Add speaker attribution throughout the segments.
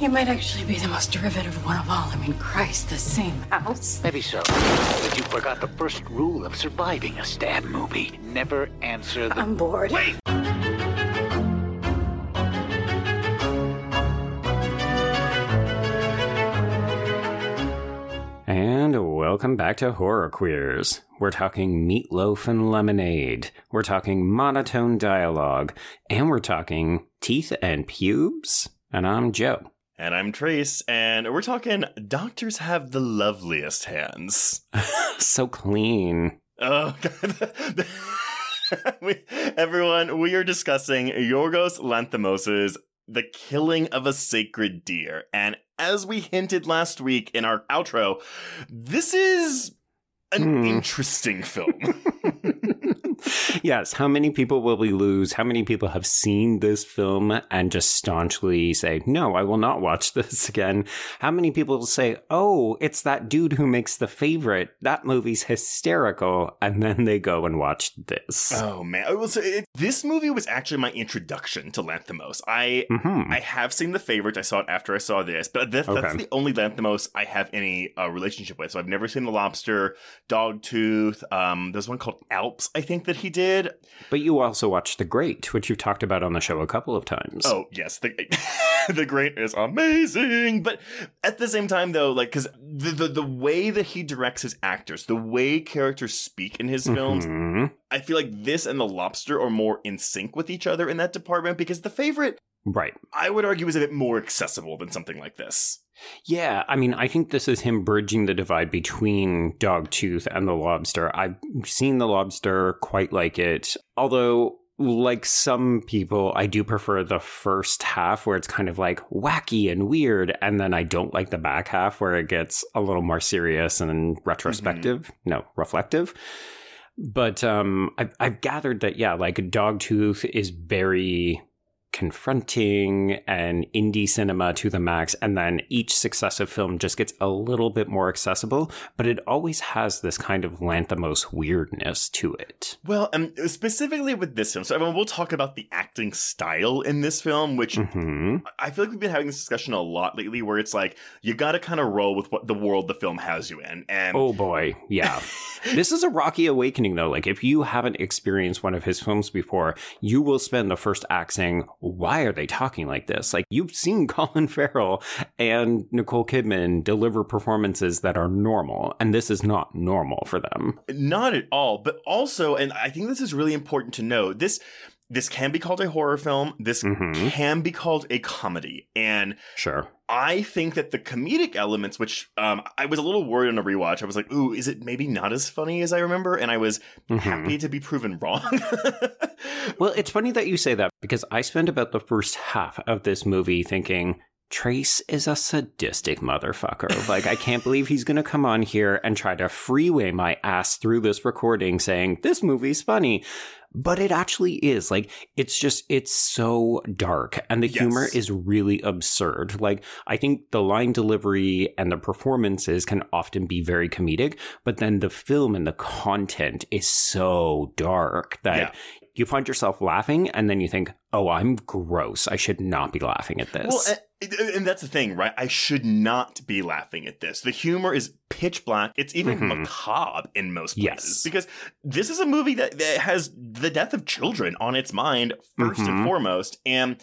Speaker 1: You might actually be the most derivative one of all. I mean, Christ, the same house.
Speaker 2: Maybe so. But you forgot the first rule of surviving a stab movie. Never answer the.
Speaker 1: I'm bored.
Speaker 2: Wait!
Speaker 3: And welcome back to Horror Queers. We're talking meatloaf and lemonade. We're talking monotone dialogue. And we're talking teeth and pubes. And I'm Joe.
Speaker 4: And I'm Trace, and we're talking doctors have the loveliest hands.
Speaker 3: so clean.
Speaker 4: Oh, God. we, everyone, we are discussing Yorgos Lanthimos' The Killing of a Sacred Deer. And as we hinted last week in our outro, this is an
Speaker 3: Hmm.
Speaker 4: interesting film.
Speaker 3: yes, how many people will we lose? How many people have seen this film and just staunchly say, no, I will not watch this again? How many people will say, oh, it's that dude who makes the favorite. That movie's hysterical. And then they go and watch this.
Speaker 4: oh, man. I will say, this movie was actually my introduction to Lanthimos. I
Speaker 3: Mhm.
Speaker 4: I have seen The Favorite. I saw it after I saw this, but that, that's
Speaker 3: Okay.
Speaker 4: the only Lanthimos I have any uh, relationship with. So I've never seen The Lobster, Dogtooth. Um, there's one called Alps, I think that he did.
Speaker 3: But you also watched The Great, which you've talked about on the show a couple of times.
Speaker 4: Oh yes, the the Great is amazing. But at the same time, though, like because the, the the way that he directs his actors, the way characters speak in his films,
Speaker 3: Mhm.
Speaker 4: I feel like this and The Lobster are more in sync with each other in that department. Because The Favorite,
Speaker 3: Right.
Speaker 4: I would argue, is a bit more accessible than something like this.
Speaker 3: Yeah, I mean, I think this is him bridging the divide between Dogtooth and the Lobster. I've seen the Lobster, quite like it. Although, like some people, I do prefer the first half where it's kind of like wacky and weird, and then I don't like the back half where it gets a little more serious and retrospective. No, reflective. But um, I've, I've gathered that, yeah, like Dogtooth is very confronting and indie cinema to the max. And then each successive film just gets a little bit more accessible, but it always has this kind of Lanthimos weirdness to it.
Speaker 4: Well, um, specifically with this film, so mean, we'll talk about the acting style in this film, which
Speaker 3: hmm
Speaker 4: I feel like we've been having this discussion a lot lately, where it's like you got to kind of roll with what the world the film has you in, and
Speaker 3: Oh boy, yeah. this is a rocky awakening, though. Like, if you haven't experienced one of his films before, you will spend the first act saying, Why are they talking like this? Like, you've seen Colin Farrell and Nicole Kidman deliver performances that are normal, and this is not normal for them.
Speaker 4: not at all. But also, and I think this is really important to know this. This can be called a horror film. This
Speaker 3: Mhm.
Speaker 4: can be called a comedy, and
Speaker 3: Sure.
Speaker 4: I think that the comedic elements, which um, I was a little worried on a rewatch, I was like, "Ooh, is it maybe not as funny as I remember?" And I was
Speaker 3: Mhm.
Speaker 4: happy to be proven wrong.
Speaker 3: Well, it's funny that you say that because I spent about the first half of this movie thinking Trace is a sadistic motherfucker. Like, I can't believe he's going to come on here and try to freeway my ass through this recording saying, this movie's funny. But it actually is. Like, it's just, it's so dark and the
Speaker 4: Yes.
Speaker 3: humor is really absurd. Like, I think the line delivery and the performances can often be very comedic, but then the film and the content is so dark that
Speaker 4: Yeah.
Speaker 3: you find yourself laughing and then you think, oh, I'm gross. I should not be laughing at this.
Speaker 4: Well, and, that's the thing, right? I should not be laughing at this. The humor is pitch black. It's even
Speaker 3: Mhm.
Speaker 4: macabre in most
Speaker 3: Yes.
Speaker 4: places because this is a movie that, that has the death of children on its mind 1st
Speaker 3: Mhm.
Speaker 4: and foremost. And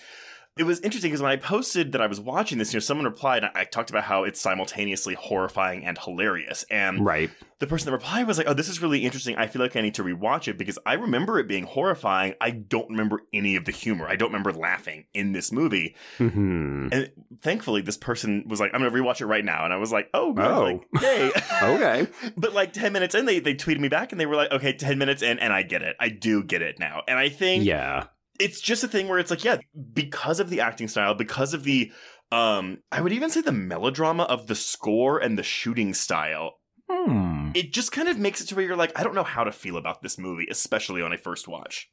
Speaker 4: it was interesting because when I posted that I was watching this, you know, someone replied, I talked about how it's simultaneously horrifying and hilarious. And
Speaker 3: right.
Speaker 4: the person that replied was like, Oh, this is really interesting. I feel like I need to rewatch it because I remember it being horrifying. I don't remember any of the humor. I don't remember laughing in this movie.
Speaker 3: Mm-hmm.
Speaker 4: And thankfully, this person was like, I'm going to rewatch it right now. And I was like, Oh, good.
Speaker 3: Oh.
Speaker 4: Like, yay.
Speaker 3: Okay.
Speaker 4: but like 10 minutes in, they, they tweeted me back and they were like, Okay, 10 minutes in, and I get it. I do get it now. And I think
Speaker 3: Yeah.
Speaker 4: It's just a thing where it's like, yeah, because of the acting style, because of the um I would even say the melodrama of the score and the shooting style,
Speaker 3: Hmm.
Speaker 4: it just kind of makes it to where you're like, I don't know how to feel about this movie, especially on a first watch.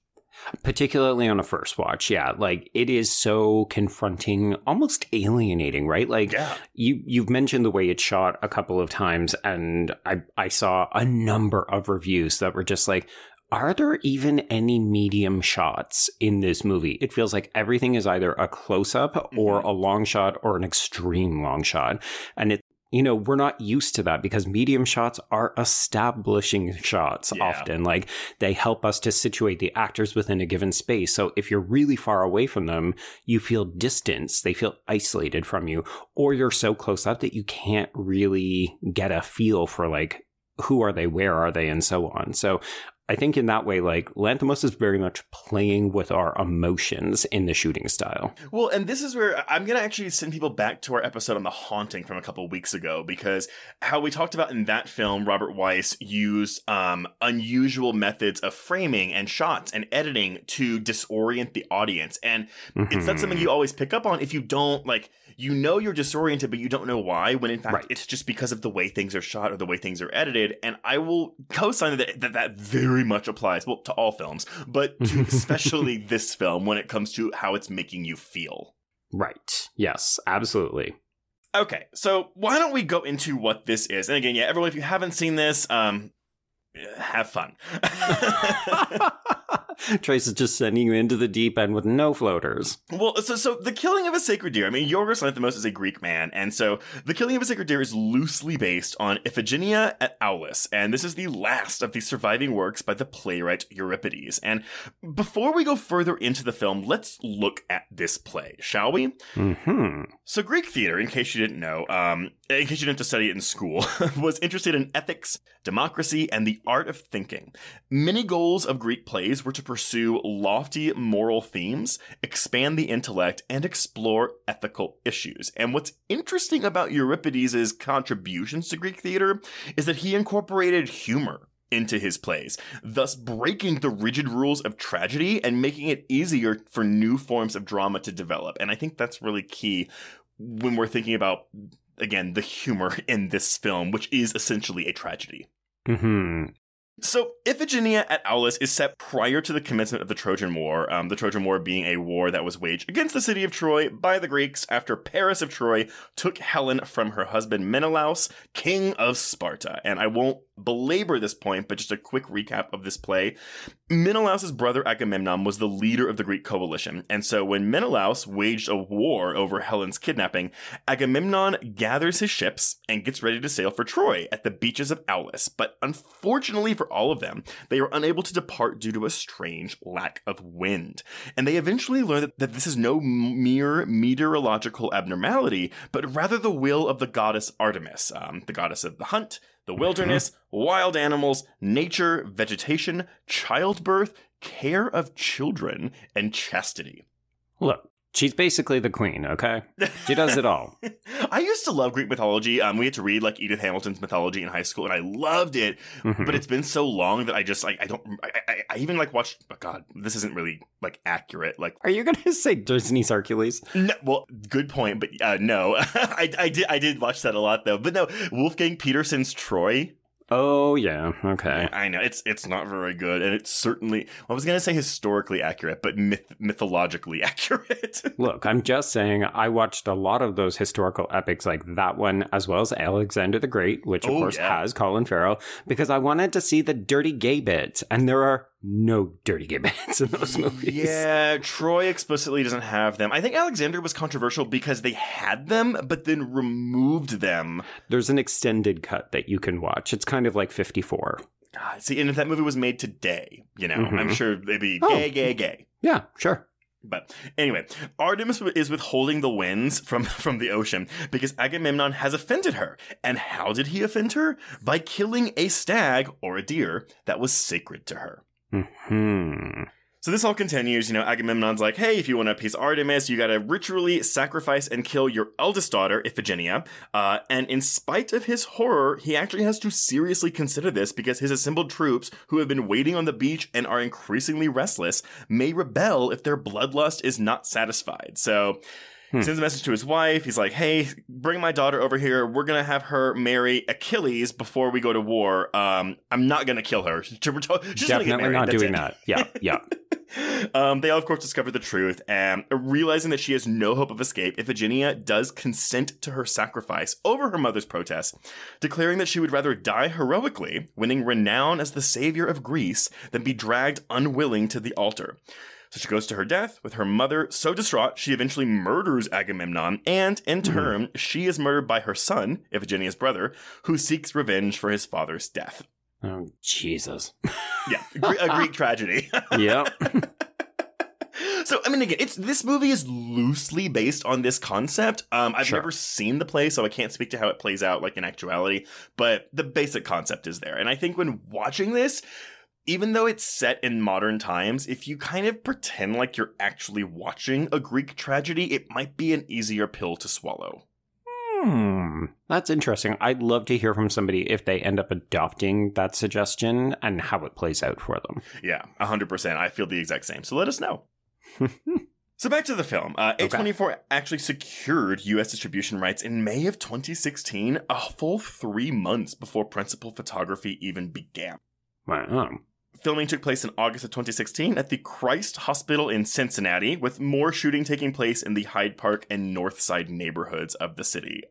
Speaker 3: Particularly on a first watch, yeah. Like it is so confronting, almost alienating, right? Like
Speaker 4: Yeah.
Speaker 3: you you've mentioned the way it's shot a couple of times, and I I saw a number of reviews that were just like, are there even any medium shots in this movie? It feels like everything is either a close up or
Speaker 4: Mhm.
Speaker 3: a long shot or an extreme long shot, and it. You know, we're not used to that because medium shots are establishing shots
Speaker 4: Yeah.
Speaker 3: often. Like they help us to situate the actors within a given space. So if you're really far away from them, you feel distance, they feel isolated from you, or you're so close up that you can't really get a feel for like who are they, where are they, and so on. So I think in that way, like Lanthimos is very much playing with our emotions in the shooting style.
Speaker 4: Well, and this is where I'm going to actually send people back to our episode on The Haunting from a couple weeks ago because how we talked about in that film, Robert Wise used um, unusual methods of framing and shots and editing to disorient the audience. And it's not something you always pick up on if you don't like you know you're disoriented but you don't know why when in fact
Speaker 3: Right.
Speaker 4: it's just because of the way things are shot or the way things are edited and i will co-sign that that, that very much applies well to all films but to especially this film when it comes to how it's making you feel
Speaker 3: Right. Yes, absolutely.
Speaker 4: okay so why don't we go into what this is and again yeah everyone if you haven't seen this um have fun
Speaker 3: Trace is just sending you into the deep end with no floaters.
Speaker 4: Well, so so the killing of a sacred deer. I mean, Yorgos Lanthimos is a Greek man, and so the killing of a sacred deer is loosely based on Iphigenia at Aulis, and this is the last of the surviving works by the playwright Euripides. And before we go further into the film, let's look at this play, shall we?
Speaker 3: Hmm.
Speaker 4: So Greek theater, in case you didn't know, um, in case you didn't have to study it in school, was interested in ethics, democracy, and the art of thinking. Many goals of Greek plays were to pursue lofty moral themes, expand the intellect, and explore ethical issues. And what's interesting about Euripides' contributions to Greek theater is that he incorporated humor into his plays, thus breaking the rigid rules of tragedy and making it easier for new forms of drama to develop. And I think that's really key when we're thinking about, again, the humor in this film, which is essentially a tragedy.
Speaker 3: Hmm.
Speaker 4: So, Iphigenia at Aulis is set prior to the commencement of the Trojan War, um, the Trojan War being a war that was waged against the city of Troy by the Greeks after Paris of Troy took Helen from her husband Menelaus, king of Sparta. And I won't belabor this point, but just a quick recap of this play. Menelaus' brother Agamemnon was the leader of the Greek coalition, and so when Menelaus waged a war over Helen's kidnapping, Agamemnon gathers his ships and gets ready to sail for Troy at the beaches of Aulis. But unfortunately for all of them, they are unable to depart due to a strange lack of wind. And they eventually learn that, that this is no mere meteorological abnormality, but rather the will of the goddess Artemis, um, the goddess of the hunt, the wilderness, wild animals, nature, vegetation, childbirth, care of children, and chastity.
Speaker 3: Look, she's basically the queen, okay? She does it all.
Speaker 4: I used to love Greek mythology. Um, we had to read like Edith Hamilton's mythology in high school, and I loved it.
Speaker 3: Mhm.
Speaker 4: But it's been so long that I just like I don't. I, I, I even like watched. Oh God, this isn't really like accurate. Like,
Speaker 3: Are you going to say Disney's Hercules?
Speaker 4: no, well, good point, but uh, no, I, I did I did watch that a lot though. But no, Wolfgang Petersen's Troy.
Speaker 3: Oh, yeah. Okay.
Speaker 4: I know it's it's not very good, and it's certainly I was gonna say historically accurate, but myth, mythologically accurate.
Speaker 3: Look, I'm just saying I watched a lot of those historical epics like that one, as well as Alexander the Great, which of
Speaker 4: Oh,
Speaker 3: course
Speaker 4: yeah.
Speaker 3: has Colin Farrell, because I wanted to see the dirty gay bits, and there are no dirty gay bits in those movies.
Speaker 4: Yeah, Troy explicitly doesn't have them. I think Alexander was controversial because they had them, but then removed them.
Speaker 3: There's an extended cut that you can watch. It's kind of like 54.
Speaker 4: God, see, and if that movie was made today, you know,
Speaker 3: Mhm.
Speaker 4: I'm sure they'd be
Speaker 3: Oh.
Speaker 4: gay, gay, gay.
Speaker 3: Yeah, sure.
Speaker 4: But anyway, Artemis is withholding the winds from, from the ocean because Agamemnon has offended her. And how did he offend her? By killing a stag or a deer that was sacred to her.
Speaker 3: Hmm.
Speaker 4: So this all continues. You know, Agamemnon's like, hey, if you want to appease Artemis, you got to ritually sacrifice and kill your eldest daughter, Iphigenia. Uh, and in spite of his horror, he actually has to seriously consider this because his assembled troops, who have been waiting on the beach and are increasingly restless, may rebel if their bloodlust is not satisfied. So
Speaker 3: Hmm.
Speaker 4: Sends a message to his wife. He's like, "Hey, bring my daughter over here. We're gonna have her marry Achilles before we go to war. Um, I'm not gonna kill her. She's
Speaker 3: Definitely not
Speaker 4: That's
Speaker 3: doing
Speaker 4: it."
Speaker 3: that. Yeah, yeah.
Speaker 4: um, they all, of course, discover the truth, and realizing that she has no hope of escape, Iphigenia does consent to her sacrifice over her mother's protest, declaring that she would rather die heroically, winning renown as the savior of Greece, than be dragged unwilling to the altar. So she goes to her death with her mother so distraught she eventually murders Agamemnon, and in turn, she is murdered by her son, Iphigenia's brother, who seeks revenge for his father's death.
Speaker 3: Oh, Jesus.
Speaker 4: Yeah, a Greek tragedy.
Speaker 3: Yep.
Speaker 4: So I mean, again, it's this movie is loosely based on this concept. Um, I've
Speaker 3: Sure.
Speaker 4: never seen the play, so I can't speak to how it plays out like in actuality. But the basic concept is there, and I think when watching this, even though it's set in modern times, if you kind of pretend like you're actually watching a Greek tragedy, it might be an easier pill to swallow.
Speaker 3: Hmm. That's interesting. I'd love to hear from somebody if they end up adopting that suggestion and how it plays out for them.
Speaker 4: Yeah, 100%. I feel the exact same. So let us know. So back to the film. Uh, A24 actually secured U.S. distribution rights in May of 2016, a full three months before principal photography even began.
Speaker 3: Wow.
Speaker 4: Filming took place in August of 2016 at the Christ Hospital in Cincinnati, with more shooting taking place in the Hyde Park and North Side neighborhoods of the city.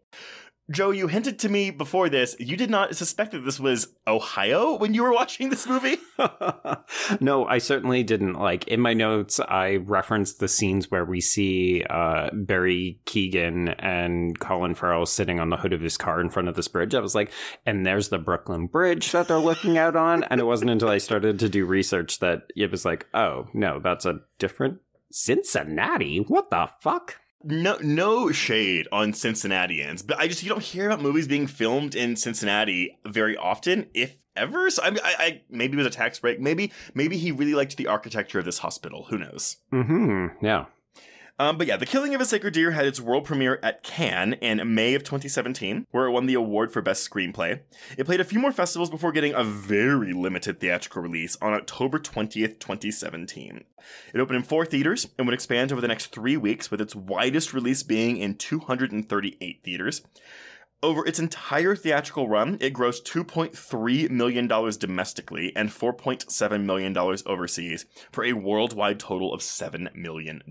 Speaker 4: Joe, you hinted to me before this, you did not suspect that this was Ohio when you were watching this movie?
Speaker 3: no, I certainly didn't. Like in my notes, I referenced the scenes where we see uh, Barry Keoghan and Colin Farrell sitting on the hood of his car in front of this bridge. I was like, and there's the Brooklyn Bridge that they're looking out on. And it wasn't until I started to do research that it was like, oh, no, that's a different Cincinnati. What the fuck?
Speaker 4: No no shade on Cincinnatians, but I just you don't hear about movies being filmed in Cincinnati very often, if ever. So I, I, I maybe it was a tax break. Maybe maybe he really liked the architecture of this hospital. Who knows?
Speaker 3: Hmm. Yeah.
Speaker 4: Um, but yeah, The Killing of a Sacred Deer had its world premiere at Cannes in May of 2017, where it won the award for Best Screenplay. It played a few more festivals before getting a very limited theatrical release on October 20th, 2017. It opened in four theaters and would expand over the next three weeks, with its widest release being in 238 theaters. Over its entire theatrical run, it grossed $2.3 million domestically and $4.7 million overseas for a worldwide total of $7 million.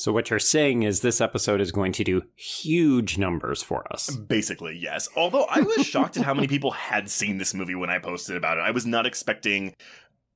Speaker 3: So what you're saying is this episode is going to do huge numbers for us.
Speaker 4: Basically, yes. Although I was shocked at how many people had seen this movie when I posted about it. I was not expecting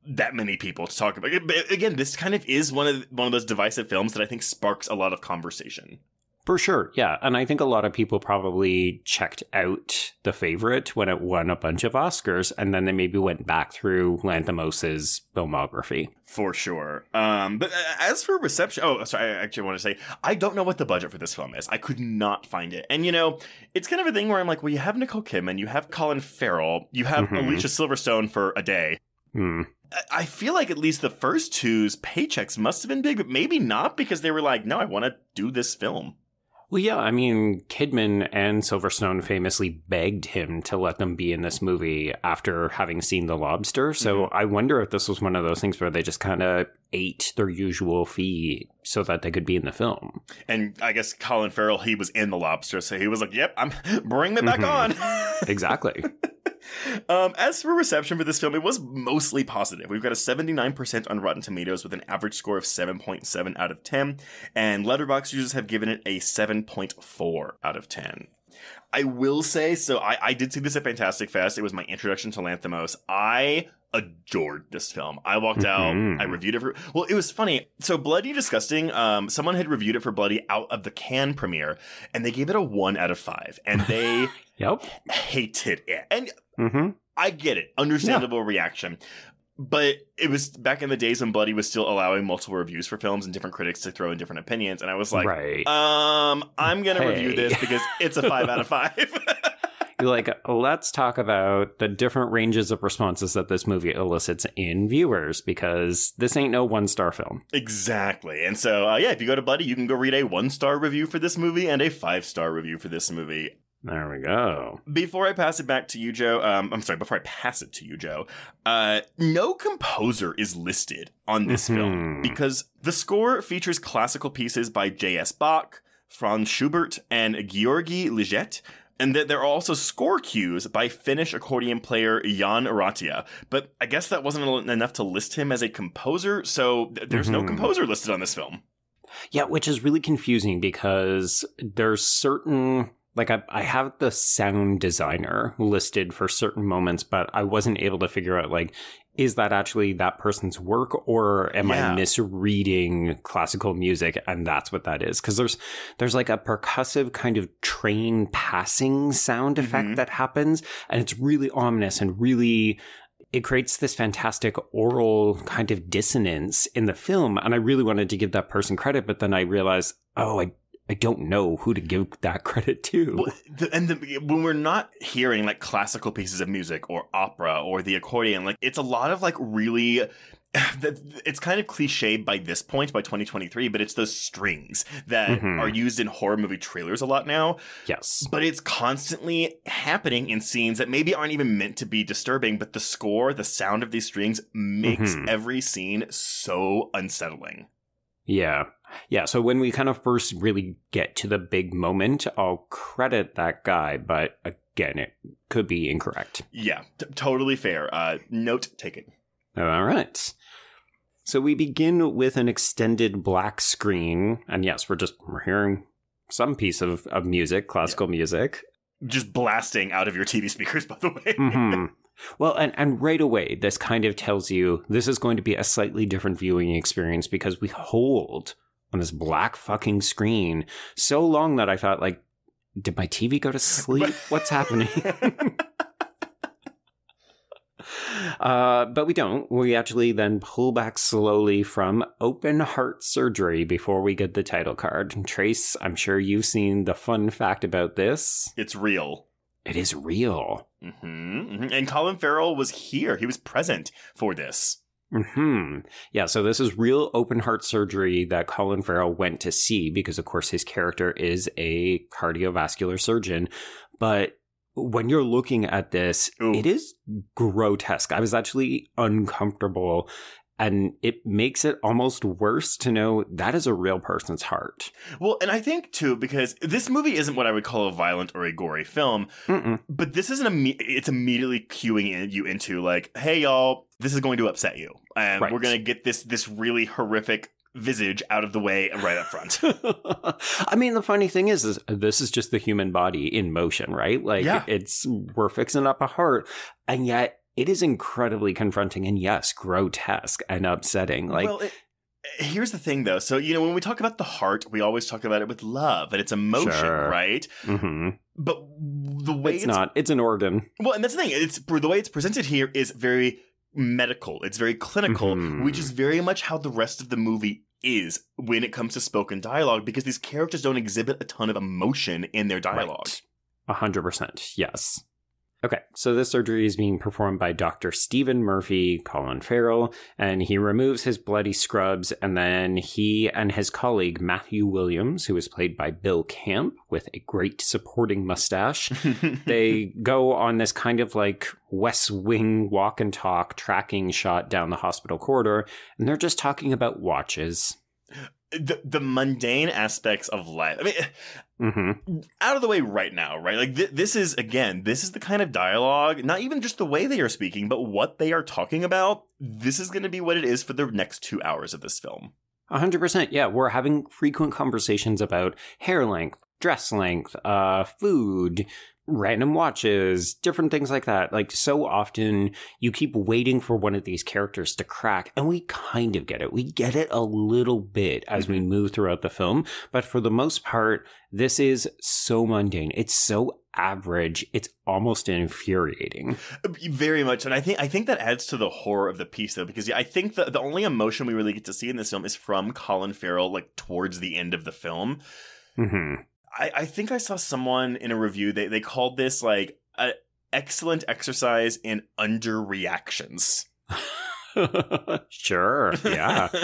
Speaker 4: that many people to talk about it. But again, this kind of is one of one of those divisive films that I think sparks a lot of conversation.
Speaker 3: For sure, yeah. And I think a lot of people probably checked out The Favorite when it won a bunch of Oscars, and then they maybe went back through Lanthimos' filmography.
Speaker 4: For sure. Um, but uh, as for reception, oh, sorry, I actually want to say, I don't know what the budget for this film is. I could not find it. And, you know, it's kind of a thing where I'm like, well, you have Nicole Kidman, you have Colin Farrell, you have
Speaker 3: Mhm.
Speaker 4: Alicia Silverstone for a day.
Speaker 3: Hmm.
Speaker 4: I feel like at least the first two's paychecks must have been big, but maybe not because they were like, no, I want to do this film.
Speaker 3: Well, yeah, I mean, Kidman and Silverstone famously begged him to let them be in this movie after having seen The Lobster. So I wonder if this was one of those things where they just kind of ate their usual fee so that they could be in the film.
Speaker 4: And I guess Colin Farrell, he was in The Lobster, so he was like, yep, I'm bring me back
Speaker 3: Mhm.
Speaker 4: on.
Speaker 3: Exactly.
Speaker 4: Um, as for reception for this film, it was mostly positive. We've got a 79% on Rotten Tomatoes with an average score of 7.7 out of 10, and Letterboxd users have given it a 7.4 out of 10. I will say, so I, I did see this at Fantastic Fest. It was my introduction to Lanthimos. I adored this film. I walked
Speaker 3: Mhm.
Speaker 4: out, I reviewed it for, well, it was funny. So Bloody Disgusting, um, someone had reviewed it for Bloody out of the Cannes premiere, and they gave it a 1 out of 5, and they
Speaker 3: Yep.
Speaker 4: hated it. And
Speaker 3: hmm
Speaker 4: I get it. Understandable reaction. but it was back in the days when Bloody was still allowing multiple reviews for films and different critics to throw in different opinions. And I was like,
Speaker 3: right.
Speaker 4: um, I'm going to
Speaker 3: Hey.
Speaker 4: review this because it's a five out of five.
Speaker 3: Like, let's talk about the different ranges of responses that this movie elicits in viewers because this ain't no one star film.
Speaker 4: exactly. And so, uh, yeah, if you go to Bloody, you can go read a one star review for this movie and a five star review for this movie.
Speaker 3: There we go.
Speaker 4: Before I pass it back to you, Joe, um, I'm sorry, before I pass it to you, Joe, uh, no composer is listed on this film
Speaker 3: Mhm.
Speaker 4: because the score features classical pieces by J.S. Bach, Franz Schubert, and György Ligeti. And that there are also score cues by Finnish accordion player Jan Ratia. But I guess that wasn't enough to list him as a composer, so th- there's no
Speaker 3: Mhm.
Speaker 4: composer listed on this film.
Speaker 3: Yeah, which is really confusing because there's certain like I, I have the sound designer listed for certain moments, but I wasn't able to figure out like is that actually that person's work or am
Speaker 4: Yeah.
Speaker 3: I misreading classical music and that's what that is? Because there's there's like a percussive kind of train passing sound effect
Speaker 4: Mhm.
Speaker 3: that happens, and it's really ominous and really it creates this fantastic aural kind of dissonance in the film. And I really wanted to give that person credit, but then I realized, oh, I, I don't know who to give that credit to.
Speaker 4: Well, the, and the, when we're not hearing like classical pieces of music or opera or the accordion, like it's a lot of like really. It's kind of cliche by this point, by 2023, but it's those strings that
Speaker 3: Mhm.
Speaker 4: are used in horror movie trailers a lot now.
Speaker 3: yes.
Speaker 4: But it's constantly happening in scenes that maybe aren't even meant to be disturbing, but the score, the sound of these strings makes
Speaker 3: Mhm.
Speaker 4: every scene so unsettling.
Speaker 3: Yeah. Yeah. So when we kind of first really get to the big moment, I'll credit that guy, but again, it could be incorrect.
Speaker 4: Yeah, t- totally fair. Uh, note taken.
Speaker 3: All right. So we begin with an extended black screen. And yes, we're just we're hearing some piece of, of music, classical music.
Speaker 4: Just blasting out of your TV speakers, by the way.
Speaker 3: hmm Well, and, and right away, this kind of tells you this is going to be a slightly different viewing experience because we hold on this black fucking screen so long that I thought, like, did my TV go to sleep? What's happening? uh, but we don't. We actually then pull back slowly from open heart surgery before we get the title card. Trace, I'm sure you've seen the fun fact about this.
Speaker 4: it's real.
Speaker 3: It is real.
Speaker 4: hmm And Colin Farrell was here. He was present for this.
Speaker 3: Hmm. Yeah. So this is real open heart surgery that Colin Farrell went to see because, of course, his character is a cardiovascular surgeon. But when you're looking at this,
Speaker 4: Ooh.
Speaker 3: it is grotesque. I was actually uncomfortable. And it makes it almost worse to know that is a real person's heart.
Speaker 4: Well, and I think too because this movie isn't what I would call a violent or a gory film,
Speaker 3: Mm-mm.
Speaker 4: but this isn't imme- it's immediately cueing in, you into like, hey y'all, this is going to upset you, and
Speaker 3: Right.
Speaker 4: we're going to get this this really horrific visage out of the way right up front.
Speaker 3: I mean, the funny thing is, is this is just the human body in motion, right? Like
Speaker 4: Yeah.
Speaker 3: it's we're fixing up a heart, and yet it is incredibly confronting and yes, grotesque and upsetting. Like,
Speaker 4: well, it, here's the thing though. So, you know, when we talk about the heart, we always talk about it with love and it's emotion,
Speaker 3: Sure.
Speaker 4: right?
Speaker 3: mhm.
Speaker 4: But the way
Speaker 3: it's, not. It's an organ.
Speaker 4: Well, and that's the thing. It's the way it's presented here is very medical. It's very clinical,
Speaker 3: Mhm.
Speaker 4: which is very much how the rest of the movie is when it comes to spoken dialogue because these characters don't exhibit a ton of emotion in their dialogue.
Speaker 3: A hundred percent. Yes. Okay, so this surgery is being performed by Dr. Stephen Murphy, Colin Farrell, and he removes his bloody scrubs, and then he and his colleague Matthew Williams, who is played by Bill Camp with a great supporting mustache, they go on this kind of like West Wing walk and talk tracking shot down the hospital corridor, and they're just talking about watches.
Speaker 4: The the mundane aspects of life. I mean,
Speaker 3: hmm
Speaker 4: out of the way right now, right? Like th- this is again, this is the kind of dialogue, not even just the way they are speaking, but what they are talking about. This is going to be what it is for the next 2 hours of this film.
Speaker 3: A hundred percent. Yeah, we're having frequent conversations about hair length, dress length, uh, food, random watches, different things like that. Like so often you keep waiting for one of these characters to crack and we kind of get it. We get it a little bit as we move throughout the film, but for the most part, this is so mundane. It's so average. It's almost infuriating.
Speaker 4: Very much, and I think I think that adds to the horror of the piece, though, because I think the the only emotion we really get to see in this film is from Colin Farrell, like towards the end of the film.
Speaker 3: hmm
Speaker 4: I, I think I saw someone in a review they they called this like an excellent exercise in underreactions.
Speaker 3: sure. Yeah.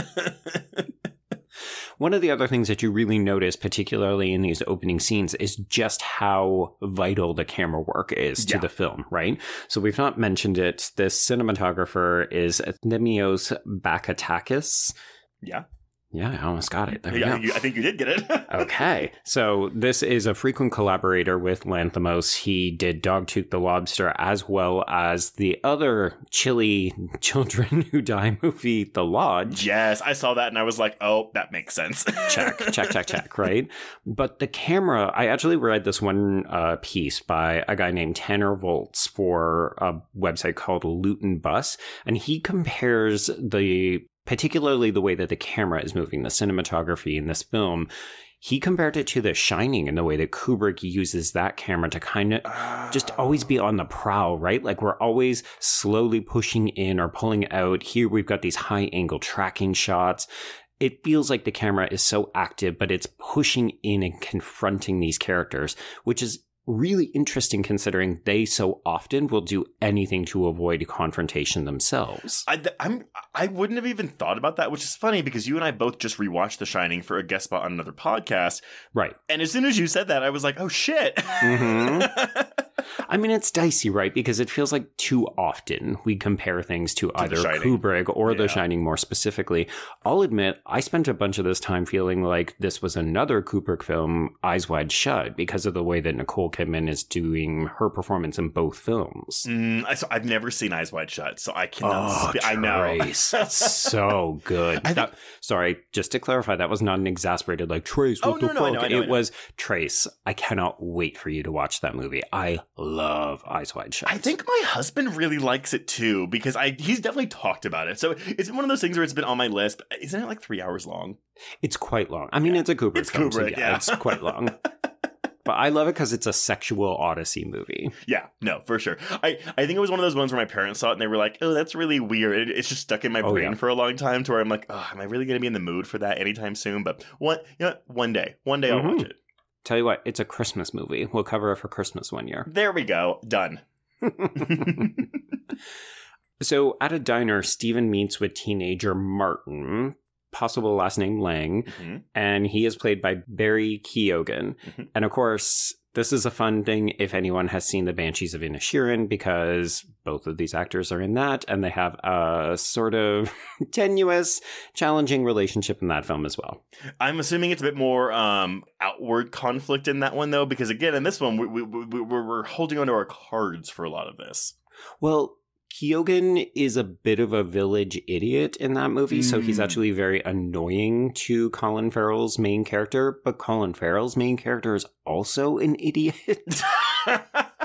Speaker 3: One of the other things that you really notice, particularly in these opening scenes, is just how vital the camera work is to
Speaker 4: Yeah.
Speaker 3: the film, right? So we've not mentioned it. This cinematographer is Thimios Bakatakis.
Speaker 4: yeah,
Speaker 3: Yeah, I almost got it. There
Speaker 4: yeah.
Speaker 3: go.
Speaker 4: I think you did get it.
Speaker 3: Okay, so this is a frequent collaborator with Lanthimos. He did Dogtooth the Lobster as well as the other chilly children who die movie, The Lodge.
Speaker 4: yes, I saw that and I was like, oh, that makes sense.
Speaker 3: check, check, check, check, right? But the camera, I actually read this one uh, piece by a guy named Tanner Volts for a website called Luton Bus, and he compares the particularly the way that the camera is moving, the cinematography in this film. He compared it to The Shining in the way that Kubrick uses that camera to kind of just ah. always be on the prowl, right? Like we're always slowly pushing in or pulling out. Here we've got these high angle tracking shots. It feels like the camera is so active, but it's pushing in and confronting these characters, which is really interesting considering they so often will do anything to avoid confrontation themselves.
Speaker 4: I, I'm I wouldn't have even thought about that, which is funny because you and I both just rewatched The Shining for a guest spot on another podcast,
Speaker 3: Right.
Speaker 4: and as soon as you said that, I was like, oh shit.
Speaker 3: Mhm. I mean, it's dicey, right? Because it feels like too often we compare things to,
Speaker 4: The
Speaker 3: either Kubrick or The Shining more specifically. I'll admit, I spent a bunch of this time feeling like this was another Kubrick film, Eyes Wide Shut, because of the way that Nicole Kidman is doing her performance in both films.
Speaker 4: Mm, I, so I've never seen Eyes Wide Shut, so I cannot. spe- I know.
Speaker 3: Oh. So good.
Speaker 4: I
Speaker 3: That- sorry, just to clarify, that was not an exasperated like Trace.
Speaker 4: Oh,
Speaker 3: What
Speaker 4: no,
Speaker 3: the
Speaker 4: no, I
Speaker 3: fuck?
Speaker 4: know, I know,
Speaker 3: it
Speaker 4: know.
Speaker 3: was Trace. I cannot wait for you to watch that movie. I love Eyes Wide Shut.
Speaker 4: I think my husband really likes it too because I he's definitely talked about it. So it's one of those things where it's been on my list. but Isn't it like three hours long?
Speaker 3: it's quite long. I mean, it's a Kubrick
Speaker 4: It's
Speaker 3: film, so
Speaker 4: Kubrick, yeah.
Speaker 3: it's quite long. but I love it because it's a sexual odyssey movie.
Speaker 4: Yeah, no, for sure. I, I think it was one of those ones where my parents saw it and they were like, "Oh, that's really weird." It, it's just stuck in my
Speaker 3: Oh,
Speaker 4: brain
Speaker 3: yeah.
Speaker 4: for a long time to where I'm like, "Oh, am I really going to be in the mood for that anytime soon?" But one, you know, one day, one day I'll watch
Speaker 3: Mhm.
Speaker 4: it.
Speaker 3: Tell you what, it's a Christmas movie. We'll cover it for Christmas one year.
Speaker 4: There we go, done.
Speaker 3: So at a diner, Steven meets with teenager Martin, possible last name Lang,
Speaker 4: Mhm.
Speaker 3: and he is played by Barry Keoghan.
Speaker 4: Mhm.
Speaker 3: And of course, this is a fun thing if anyone has seen The Banshees of Inisherin, because both of these actors are in that, and they have a sort of tenuous, challenging relationship in that film as well.
Speaker 4: I'm assuming it's a bit more um, outward conflict in that one though, because again, in this one, we, we, we, we're, we're holding onto our cards for a lot of this.
Speaker 3: Well, Keoghan is a bit of a village idiot in that movie, so he's
Speaker 4: Mm.
Speaker 3: actually very annoying to Colin Farrell's main character, but Colin Farrell's main character is also an idiot.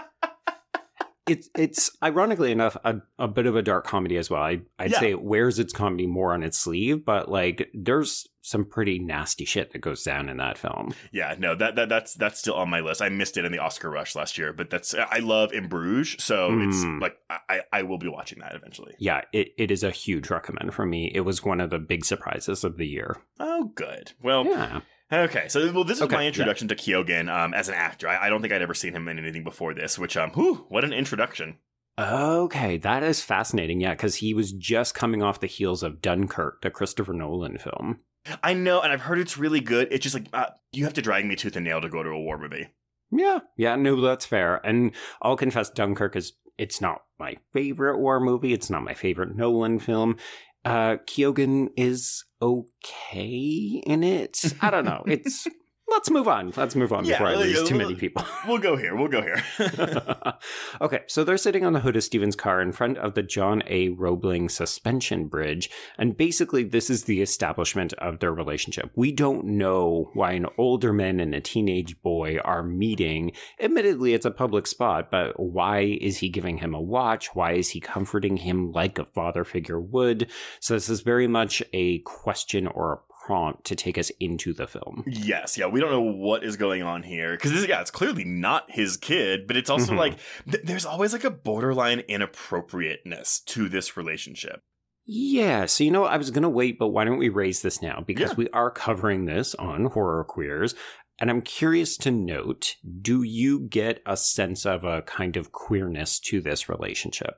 Speaker 3: it's it's ironically enough a, a bit of a dark comedy as well. I, I'd
Speaker 4: Yeah.
Speaker 3: say it wears its comedy more on its sleeve, but like there's some pretty nasty shit that goes down in that film.
Speaker 4: Yeah, no, that, that that's that's still on my list. I missed it in the Oscar rush last year, but that's I love In Bruges, so it's
Speaker 3: Mm.
Speaker 4: like I I will be watching that eventually.
Speaker 3: Yeah, it, it is a huge recommend for me. It was one of the big surprises of the year.
Speaker 4: Oh, good. Well,
Speaker 3: Yeah.
Speaker 4: Okay. So, well, this is
Speaker 3: Okay,
Speaker 4: my
Speaker 3: yeah.
Speaker 4: introduction to Keoghan um, as an actor. I, I don't think I'd ever seen him in anything before this, which um, whew, what an introduction.
Speaker 3: Okay, that is fascinating. Yeah, because he was just coming off the heels of Dunkirk, the Christopher Nolan film.
Speaker 4: I know, and I've heard it's really good. It's just like uh, you have to drag me tooth and nail to go to a war movie.
Speaker 3: Yeah, yeah, no, that's fair. And I'll confess, Dunkirk is it's not my favorite war movie. It's not my favorite Nolan film. Uh, Keoghan is okay in it. I don't know. It's let's move on. Let's move on
Speaker 4: Yeah,
Speaker 3: before I lose too many people.
Speaker 4: We'll go here. We'll go here.
Speaker 3: okay, so they're sitting on the hood of Steven's car in front of the John A. Roebling suspension bridge, and basically, this is the establishment of their relationship. We don't know why an older man and a teenage boy are meeting. Admittedly, it's a public spot, but why is he giving him a watch? Why is he comforting him like a father figure would? So, this is very much a question or a prompt to take us into the film.
Speaker 4: Yes, yeah, we don't know what is going on here because yeah, it's clearly not his kid, but it's also
Speaker 3: Mhm.
Speaker 4: like th- there's always like a borderline inappropriateness to this relationship.
Speaker 3: Yeah, so you know, I was going to wait, but why don't we raise this now? Because
Speaker 4: Yeah.
Speaker 3: we are covering this on Horror Queers. And I'm curious to note do you get a sense of a kind of queerness to this relationship?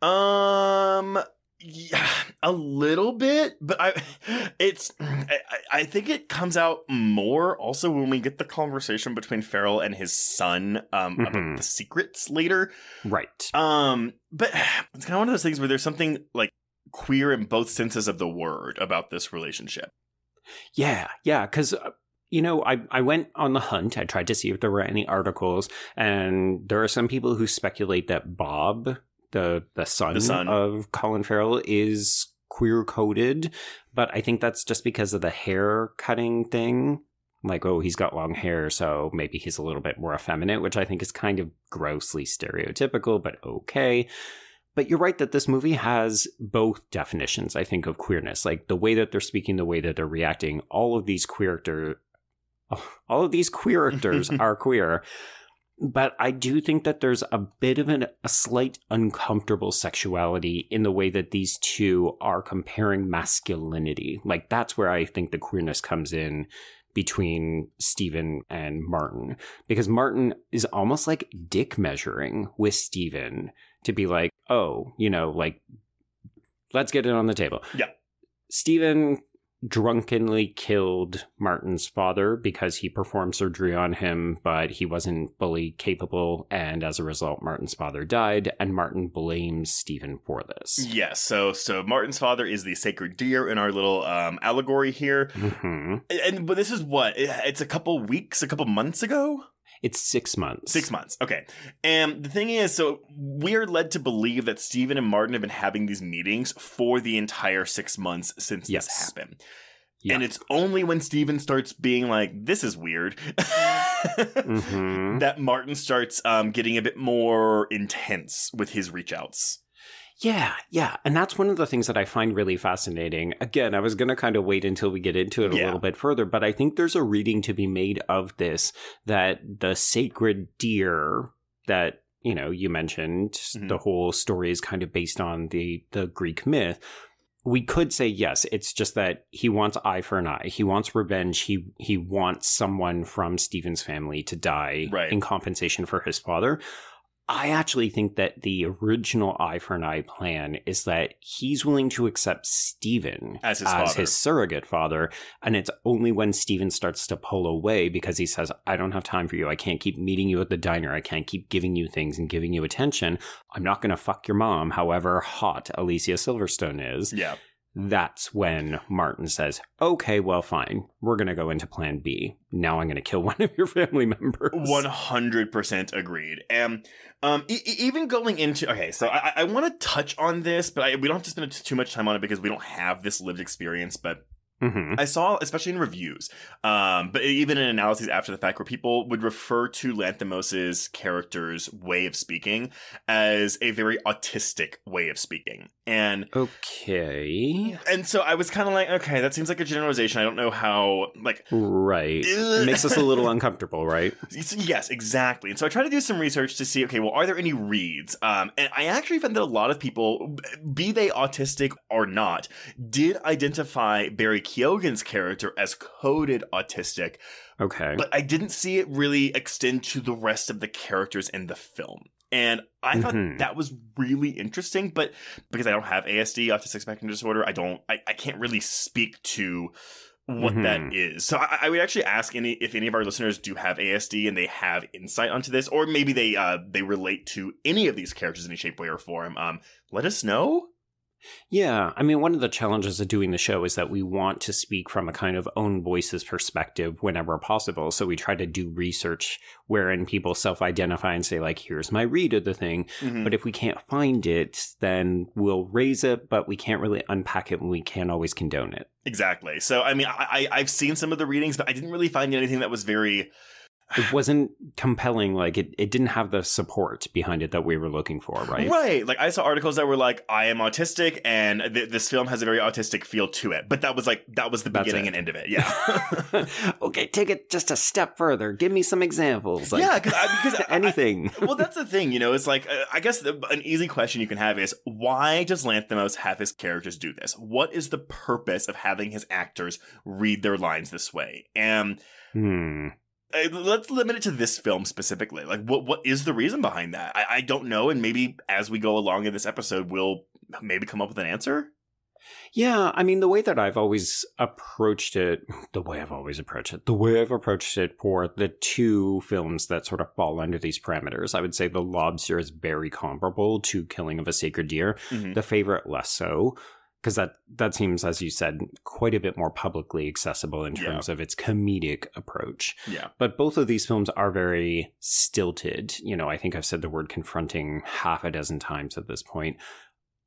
Speaker 4: Um, yeah, a little bit, but I, it's, I, I- I think it comes out more also when we get the conversation between Farrell and his son, um,
Speaker 3: Mhm.
Speaker 4: about the secrets later.
Speaker 3: Right.
Speaker 4: Um, but it's kind of one of those things where there's something like queer in both senses of the word about this relationship.
Speaker 3: Yeah, yeah, because. Uh, you know, I, I went on the hunt. I tried to see if there were any articles, and there are some people who speculate that Bob, the the son,
Speaker 4: The son.
Speaker 3: of Colin Farrell, is queer coded, but I think that's just because of the hair cutting thing. Like, oh, he's got long hair, so maybe he's a little bit more effeminate, which I think is kind of grossly stereotypical, but okay. But you're right that this movie has both definitions, I think, of queerness. Like the way that they're speaking, the way that they're reacting, all of these queer actor, all of these queer actors are queer. But I do think that there's a bit of an, a slight uncomfortable sexuality in the way that these two are comparing masculinity. Like that's where I think the queerness comes in between Stephen and Martin. Because Martin is almost like dick measuring with Stephen to be like, oh, you know, like, let's get it on the table.
Speaker 4: Yeah.
Speaker 3: Stephen drunkenly killed Martin's father because he performed surgery on him, but he wasn't fully capable. And as a result, Martin's father died, and Martin blames Stephen for this.
Speaker 4: Yes. So, so Martin's father is the sacred deer in our little um, allegory here.
Speaker 3: hmm
Speaker 4: And but this is what it- it's a couple weeks, a couple months ago.
Speaker 3: It's six months.
Speaker 4: Six months. Okay. And the thing is, so we're led to believe that Stephen and Martin have been having these meetings for the entire six months since
Speaker 3: Yes.
Speaker 4: this happened.
Speaker 3: Yeah.
Speaker 4: And it's only when Stephen starts being like, this is weird,
Speaker 3: Mhm.
Speaker 4: that Martin starts um, getting a bit more intense with his reach outs.
Speaker 3: Yeah, yeah. And that's one of the things that I find really fascinating. Again, I was going to kind of wait until we get into it a
Speaker 4: Yeah.
Speaker 3: little bit further, but I think there's a reading to be made of this that the sacred deer that, you know, you mentioned,
Speaker 4: Mhm.
Speaker 3: the whole story is kind of based on the the Greek myth. We could say yes, it's just that he wants eye for an eye. He wants revenge. He he wants someone from Stephen's family to die
Speaker 4: Right.
Speaker 3: in compensation for his father. I actually think that the original eye for an eye plan is that he's willing to accept Stephen
Speaker 4: As his father.
Speaker 3: his surrogate father. And it's only when Stephen starts to pull away because he says, I don't have time for you. I can't keep meeting you at the diner. I can't keep giving you things and giving you attention. I'm not going to fuck your mom, however hot Alicia Silverstone is.
Speaker 4: Yeah.
Speaker 3: That's when Martin says, Okay, well, fine. We're going to go into plan B. Now I'm going to kill one of your family members.
Speaker 4: One hundred percent agreed. And um, e- even going into okay, so I, I want to touch on this, but I, we don't have to spend too much time on it because we don't have this lived experience. But
Speaker 3: Mhm.
Speaker 4: I saw, especially in reviews, um, but even in analyses after the fact, where people would refer to Lanthimos's character's way of speaking as a very autistic way of speaking, and
Speaker 3: Okay.
Speaker 4: and so I was kind of like, okay, that seems like a generalization. I don't know how like
Speaker 3: Right. It makes us a little uncomfortable, right?
Speaker 4: Yes, exactly. And so I tried to do some research to see, okay, well, are there any reads? Um, and I actually found that a lot of people, be they autistic or not, did identify Barry Keoghan's character as coded autistic,
Speaker 3: Okay.
Speaker 4: but I didn't see it really extend to the rest of the characters in the film. And I thought
Speaker 3: Mhm.
Speaker 4: that was really interesting, but because I don't have ASD, autistic spectrum disorder, I don't, I, I can't really speak to what that
Speaker 3: Mhm.
Speaker 4: is. So I, I would actually ask any if any of our listeners do have ASD and they have insight onto this, or maybe they uh they relate to any of these characters in any shape, way, or form. Um, let us know.
Speaker 3: Yeah, I mean, one of the challenges of doing the show is that we want to speak from a kind of own voices perspective whenever possible. So we try to do research wherein people self identify and say, like, here's my read of the thing.
Speaker 4: Mhm.
Speaker 3: But if we can't find it, then we'll raise it, but we can't really unpack it and we can't always condone it.
Speaker 4: Exactly. So, I mean, I, I, I've seen some of the readings, but I didn't really find anything that was very.
Speaker 3: It wasn't compelling, like, it, it didn't have the support behind it that we were looking for, right?
Speaker 4: Right. Like, I saw articles that were like, I am autistic, and th- this film has a very autistic feel to it. But that was like, that was the
Speaker 3: That's
Speaker 4: beginning
Speaker 3: it.
Speaker 4: and end of it. Yeah.
Speaker 3: okay, take it just a step further. Give me some examples. Like,
Speaker 4: yeah. Cause I, because I-
Speaker 3: anything.
Speaker 4: well, that's the thing, you know. It's like uh, I guess the, an easy question you can have is why does Lanthimos have his characters do this? What is the purpose of having his actors read their lines this way? And
Speaker 3: hmm.
Speaker 4: Uh, let's limit it to this film specifically. Like, what what is the reason behind that? I, I don't know, and maybe as we go along in this episode, we'll maybe come up with an answer.
Speaker 3: Yeah, I mean, the way that I've always approached it, the way I've always approached it, the way I've approached it for the two films that sort of fall under these parameters, I would say The Lobster is very comparable to Killing of a Sacred Deer.
Speaker 4: Mhm.
Speaker 3: The Favorite less so, because that, that seems, as you said, quite a bit more publicly accessible in
Speaker 4: Yeah.
Speaker 3: terms of its comedic approach.
Speaker 4: Yeah,
Speaker 3: But both of these films are very stilted. You know, I think I've said the word confronting half a dozen times at this point.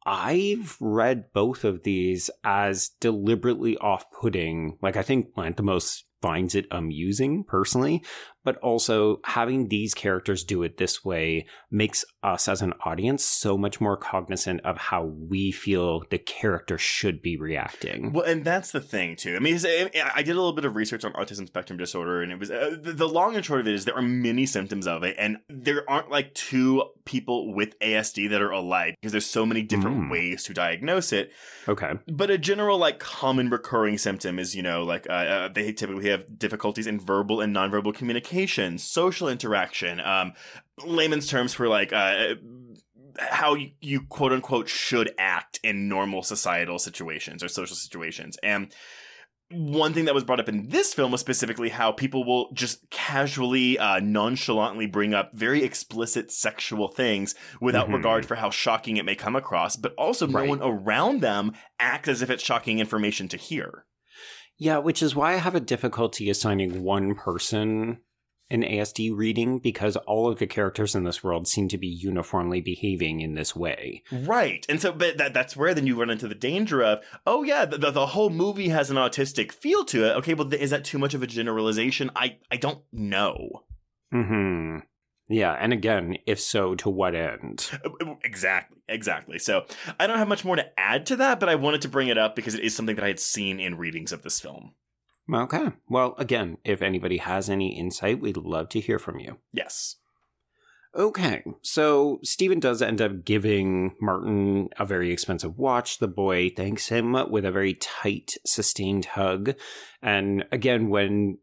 Speaker 3: I've read both of these as deliberately off putting. Like, I think Lanthimos finds it amusing personally, but also having these characters do it this way makes us as an audience so much more cognizant of how we feel the character should be reacting.
Speaker 4: Well, and that's the thing too. I mean, I I did a little bit of research on autism spectrum disorder, and it was uh, the, the long and short of it is there are many symptoms of it, and there aren't like two people with ASD that are alike because there's so many different
Speaker 3: Mm.
Speaker 4: ways to diagnose it.
Speaker 3: Okay.
Speaker 4: But a general like common recurring symptom is you know like uh, uh, they typically have difficulties in verbal and nonverbal communication, social interaction, um, layman's terms for like uh, how you, you quote unquote should act in normal societal situations or social situations. And one thing that was brought up in this film was specifically how people will just casually, uh, nonchalantly bring up very explicit sexual things without
Speaker 3: Mhm.
Speaker 4: regard for how shocking it may come across, but also
Speaker 3: Right.
Speaker 4: no one around them acts as if it's shocking information to hear.
Speaker 3: Yeah, which is why I have a difficulty assigning one person an ASD reading because all of the characters in this world seem to be uniformly behaving in this way.
Speaker 4: Right. And so, but that, that's where then you run into the danger of, oh, yeah, the, the, whole movie has an autistic feel to it. Okay, but is that too much of a generalization? I, I don't know.
Speaker 3: Hmm. Yeah, and again, if so, to what end?
Speaker 4: Exactly, exactly. So I don't have much more to add to that, but I wanted to bring it up because it is something that I had seen in readings of this film.
Speaker 3: Okay. Well, again, if anybody has any insight, we'd love to hear from you.
Speaker 4: Yes.
Speaker 3: Okay, so Stephen does end up giving Martin a very expensive watch. The boy thanks him with a very tight, sustained hug. And again, when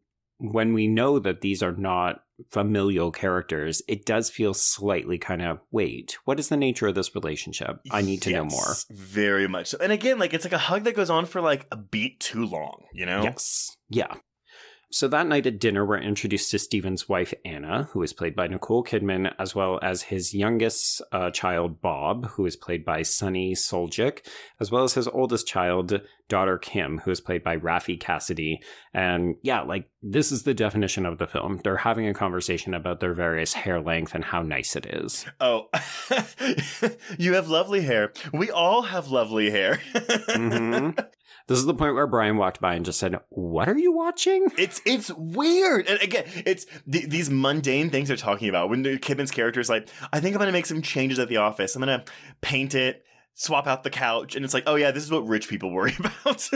Speaker 3: when we know that these are not familial characters, it does feel slightly kind of wait, what is the nature of this relationship? I need to know more.
Speaker 4: Very much so. And again, like it's like a hug that goes on for like a beat too long, you know?
Speaker 3: Yes. Yeah. So that night at dinner, we're introduced to Stephen's wife, Anna, who is played by Nicole Kidman, as well as his youngest uh, child, Bob, who is played by Sunny Suljic, as well as his oldest child, daughter Kim, who is played by Raffey Cassidy. And yeah, like this is the definition of the film. They're having a conversation about their various hair length and how nice it is.
Speaker 4: Oh, you have lovely hair. We all have lovely hair.
Speaker 3: Mhm. This is the point where Brian walked by and just said, What are you watching?
Speaker 4: It's it's weird, and again, it's th- these mundane things they're talking about. When the Kidman's character is like, "I think I'm going to make some changes at the office. I'm going to paint it, swap out the couch," and it's like, "Oh yeah, this is what rich people worry about."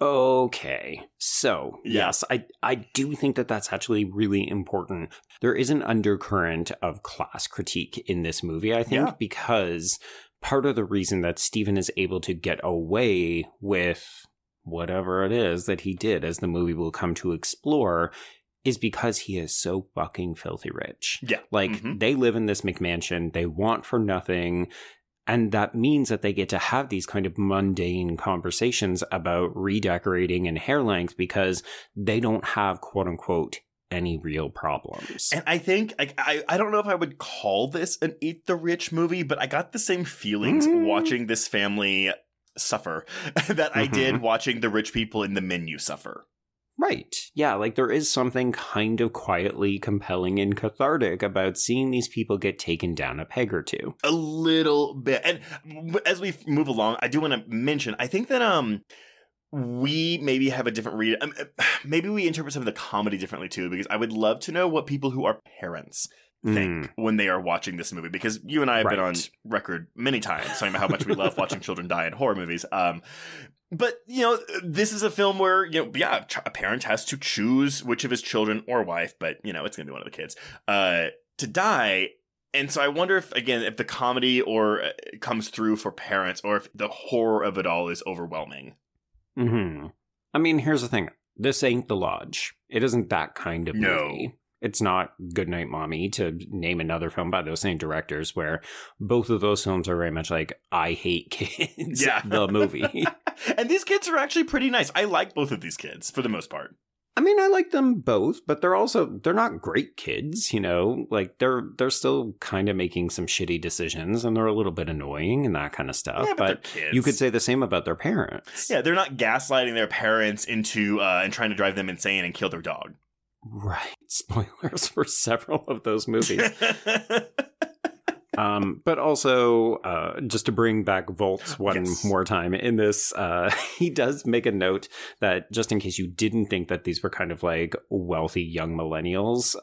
Speaker 3: Okay. So,
Speaker 4: Yeah.
Speaker 3: yes, I I do think that that's actually really important. There is an undercurrent of class critique in this movie, I think,
Speaker 4: Yeah.
Speaker 3: because part of the reason that Stephen is able to get away with whatever it is that he did as the movie will come to explore is because he is so fucking filthy rich.
Speaker 4: yeah,
Speaker 3: Like
Speaker 4: Mhm.
Speaker 3: they live in this McMansion, they want for nothing. And that means that they get to have these kind of mundane conversations about redecorating and hair length because they don't have quote unquote any real problems.
Speaker 4: And I think like I, I don't know if I would call this an eat the rich movie, but I got the same feelings
Speaker 3: Mm.
Speaker 4: watching this family suffer that I did
Speaker 3: Mhm.
Speaker 4: watching the rich people in the menu suffer.
Speaker 3: Right. Yeah, like there is something kind of quietly compelling and cathartic about seeing these people get taken down a peg or two.
Speaker 4: A little bit. And as we move along, I do want to mention I think that um we maybe have a different read. Um, maybe we interpret some of the comedy differently too, because I would love to know what people who are parents think when they are watching this movie because you and I have been on record many times talking about how much we love watching children die in horror movies. Um, but you know, this is a film where you know, yeah, a parent has to choose which of his children or wife, but you know, it's gonna be one of the kids, uh, to die. And so I wonder if again, if the comedy or uh, comes through for parents, or if the horror of it all is overwhelming.
Speaker 3: Hmm I mean, here's the thing. This ain't The Lodge. It isn't that kind of
Speaker 4: No.
Speaker 3: movie. It's not Goodnight Mommy, to name another film by those same directors, where both of those films are very much like, I hate kids,
Speaker 4: Yeah.
Speaker 3: the movie.
Speaker 4: and these kids are actually pretty nice. I like both of these kids for the most part.
Speaker 3: I mean, I like them both, but they're also they're not great kids, you know. Like they're they're still kind of making some shitty decisions, and they're a little bit annoying and that kind of stuff.
Speaker 4: yeah, but,
Speaker 3: but you could say the same about their parents.
Speaker 4: Yeah, they're not gaslighting their parents into uh, and trying to drive them insane and kill their dog.
Speaker 3: right. Spoilers for several of those movies. um, but also, uh, just to bring back Volts one
Speaker 4: Yes.
Speaker 3: more time in this, uh, he does make a note that just in case you didn't think that these were kind of like wealthy young millennials,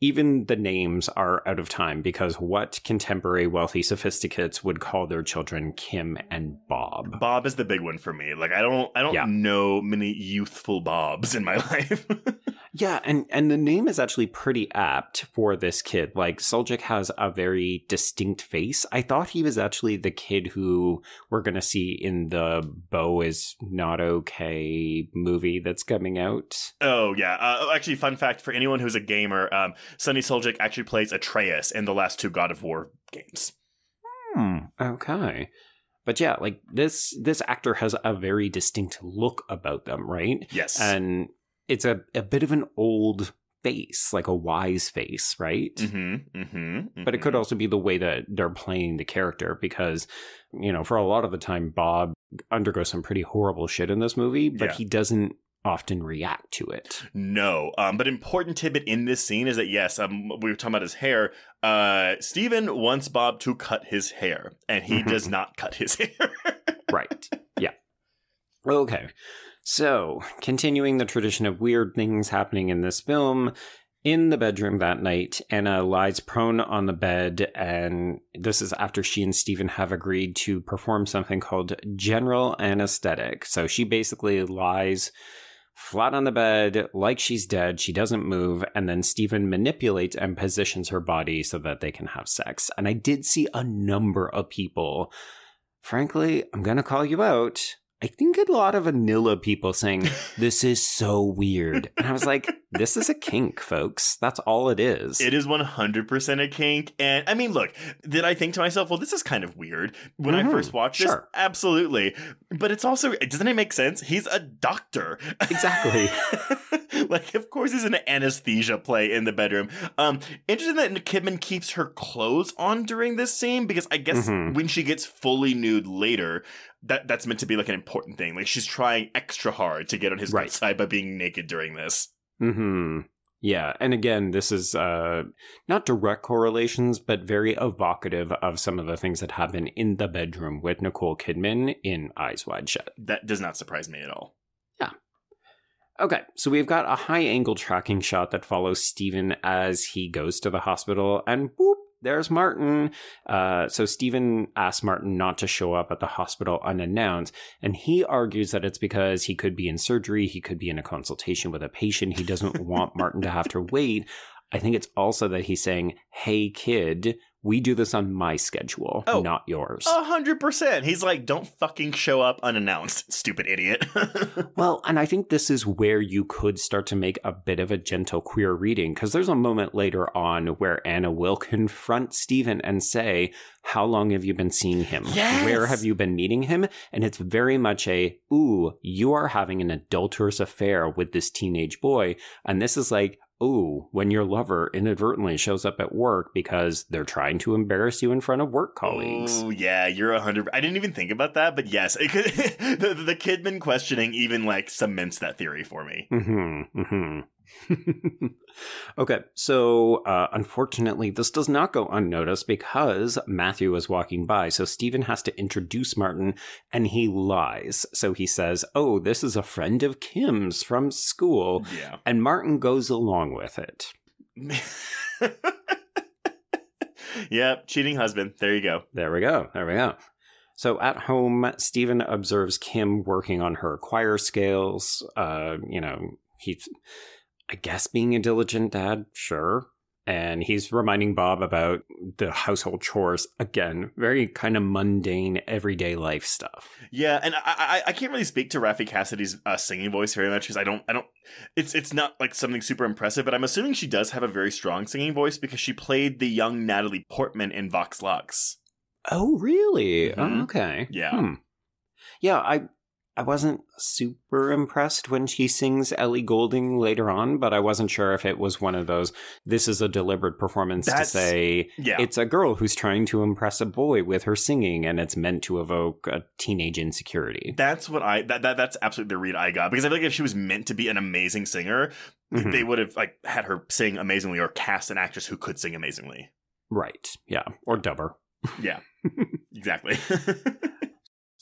Speaker 3: even the names are out of time because what contemporary wealthy sophisticates would call their children Kim and Bob?
Speaker 4: Bob is the big one for me. Like I don't I don't
Speaker 3: Yeah.
Speaker 4: know many youthful Bobs in my life.
Speaker 3: Yeah, and and the name is actually pretty apt for this kid. Like Suljic has a very distinct face. I thought he was actually the kid who we're going to see in the Bo is not okay movie that's coming out.
Speaker 4: oh yeah. Uh, actually, fun fact for anyone who's a gamer, um, Sunny Suljic actually plays Atreus in the last two God of War games.
Speaker 3: Hmm. Okay. But yeah, like this this actor has a very distinct look about them, right?
Speaker 4: Yes.
Speaker 3: And it's a, a bit of an old face, like a wise face, right?
Speaker 4: mm-hmm, mm-hmm,
Speaker 3: but it could also be the way that they're playing the character because you know for a lot of the time bob undergoes some pretty horrible shit in this movie but
Speaker 4: Yeah.
Speaker 3: he doesn't often react to it
Speaker 4: No, um, but important tidbit in this scene is that yes, um, we were talking about his hair. Uh, Steven wants Bob to cut his hair, and he does not cut his hair.
Speaker 3: right yeah okay so continuing the tradition of weird things happening in this film in the bedroom that night, Anna lies prone on the bed, and this is after she and Stephen have agreed to perform something called general anesthetic. So she basically lies flat on the bed like she's dead. She doesn't move, and then Stephen manipulates and positions her body so that they can have sex. And I did see a number of people. Frankly, I'm going to call you out. I think a lot of vanilla people saying, This is so weird. And I was like, This is a kink, folks. That's all it is.
Speaker 4: It is 100% a kink. And I mean, look, did I think to myself, well, this is kind of weird when
Speaker 3: Mhm,
Speaker 4: I first watched this? Absolutely. But it's also, doesn't it make sense? He's a doctor.
Speaker 3: Exactly.
Speaker 4: like, of course, he's an anesthesia play in the bedroom. Um, interesting that Kidman keeps her clothes on during this scene because I guess
Speaker 3: Mhm.
Speaker 4: when she gets fully nude later, that that's meant to be like an important thing. Like she's trying extra hard to get on his good
Speaker 3: Right.
Speaker 4: side by being naked during this.
Speaker 3: Hmm. Yeah, and again, this is uh, not direct correlations, but very evocative of some of the things that happen in the bedroom with Nicole Kidman in Eyes Wide Shut.
Speaker 4: That does not surprise me at all. Yeah.
Speaker 3: Okay, so we've got a high angle tracking shot that follows Steven as he goes to the hospital, and whoop, there's Martin. Uh, so Stephen asks Martin not to show up at the hospital unannounced, and he argues that it's because he could be in surgery, he could be in a consultation with a patient, he doesn't want Martin to have to wait. I think it's also that he's saying, hey, kid, we do this on my schedule,
Speaker 4: Oh.
Speaker 3: not yours.
Speaker 4: A hundred percent. He's like, don't fucking show up unannounced, stupid idiot.
Speaker 3: Well, and I think this is where you could start to make a bit of a gentle queer reading because there's a moment later on where Anna will confront Stephen and say, How long have you been seeing him?
Speaker 4: Yes!
Speaker 3: Where have you been meeting him? And it's very much a, Ooh, you are having an adulterous affair with this teenage boy. And this is like, oh, when your lover inadvertently shows up at work because they're trying to embarrass you in front of work colleagues.
Speaker 4: Oh yeah, you're a hundred. I didn't even think about that, but yes, it could, the the Kidman questioning even like cements that theory for me.
Speaker 3: Mm-hmm. Mm-hmm. okay, so uh, unfortunately, this does not go unnoticed because Matthew is walking by. So Stephen has to introduce Martin, and he lies. So he says, "Oh, this is a friend of Kim's from school,"
Speaker 4: Yeah.
Speaker 3: and Martin goes along with it.
Speaker 4: yep, cheating husband. There you go.
Speaker 3: There we go. There we go. So at home, Stephen observes Kim working on her choir scales. Uh, you know, he's, I guess, being a diligent dad, sure. And he's reminding Bob about the household chores again, very kind of mundane, everyday life stuff.
Speaker 4: Yeah, and I I, I can't really speak to Raffey Cassidy's uh, singing voice very much because I don't I don't it's it's not like something super impressive, but I'm assuming she does have a very strong singing voice because she played the young Natalie Portman in Vox Lux.
Speaker 3: Oh, really?
Speaker 4: Mhm.
Speaker 3: Oh, okay.
Speaker 4: Yeah.
Speaker 3: Hmm. Yeah, I I wasn't super impressed when she sings Ellie Goulding later on, but I wasn't sure if it was one of those this is a deliberate performance
Speaker 4: That's-
Speaker 3: to say
Speaker 4: Yeah,
Speaker 3: it's a girl who's trying to impress a boy with her singing and it's meant to evoke a teenage insecurity.
Speaker 4: that's what I that, that that's absolutely the read I got because I feel like if she was meant to be an amazing singer,
Speaker 3: Mhm.
Speaker 4: they would have like had her sing amazingly or cast an actress who could sing amazingly.
Speaker 3: Right. Yeah. Or dubber.
Speaker 4: Yeah, exactly.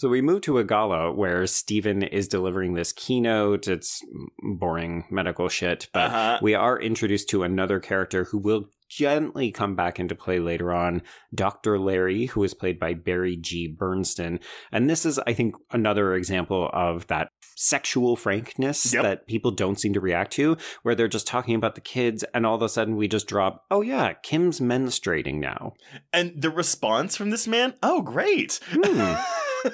Speaker 3: So we move to a gala where Stephen is delivering this keynote. It's boring medical shit, but
Speaker 4: Uh-huh.
Speaker 3: we are introduced to another character who will gently come back into play later on, Dr. Larry, who is played by Barry G. Bernson. And this is, I think, another example of that sexual frankness
Speaker 4: Yep.
Speaker 3: that people don't seem to react to, where they're just talking about the kids, and all of a sudden we just drop, oh yeah, Kim's menstruating now.
Speaker 4: and the response from this man, oh great.
Speaker 3: Hmm.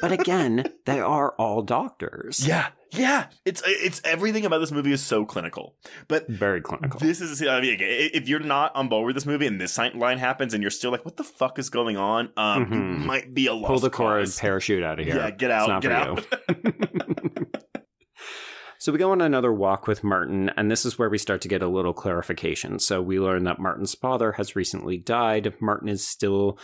Speaker 3: But again, they are all doctors.
Speaker 4: Yeah, yeah. It's it's everything about this movie is so clinical. But
Speaker 3: Very clinical.
Speaker 4: this is I mean, if you're not on board with this movie and this line happens and you're still like, what the fuck is going on? Um,
Speaker 3: Mhm.
Speaker 4: might be a lost
Speaker 3: Pull the cord,
Speaker 4: cause.
Speaker 3: parachute out of here.
Speaker 4: Yeah, get out, get
Speaker 3: you. So we go on another walk with Martin, and this is where we start to get a little clarification. So we learn that Martin's father has recently died. Martin is still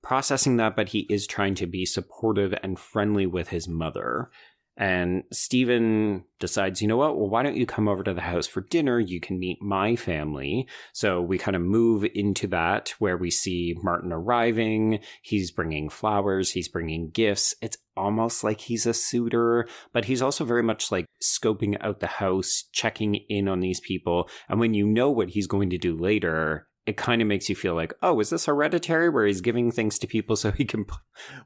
Speaker 3: processing that, but he is trying to be supportive and friendly with his mother. And Stephen decides, you know what? Well, why don't you come over to the house for dinner? You can meet my family. So we kind of move into that where we see Martin arriving. He's bringing flowers, he's bringing gifts. It's almost like he's a suitor, but he's also very much like scoping out the house, checking in on these people. And when you know what he's going to do later, it kind of makes you feel like, oh, is this hereditary where he's giving things to people so he can p-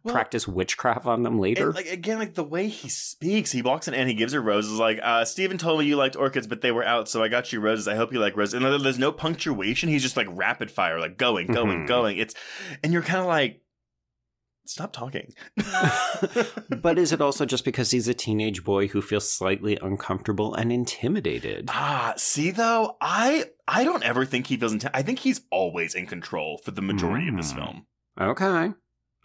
Speaker 4: Well,
Speaker 3: practice witchcraft on them later?
Speaker 4: And like again, like the way he speaks, he walks in and he gives her roses. Like, uh, Steven told me you liked orchids, but they were out, so I got you roses. I hope you like roses. And there's no punctuation. He's just like rapid fire, like going, going,
Speaker 3: Mhm.
Speaker 4: going. It's and you're kind of like, stop talking.
Speaker 3: but is it also just because he's a teenage boy who feels slightly uncomfortable and intimidated?
Speaker 4: ah, see though, I I don't ever think he feels. Inti- I think he's always in control for the majority of this
Speaker 3: Mm.
Speaker 4: film.
Speaker 3: Okay.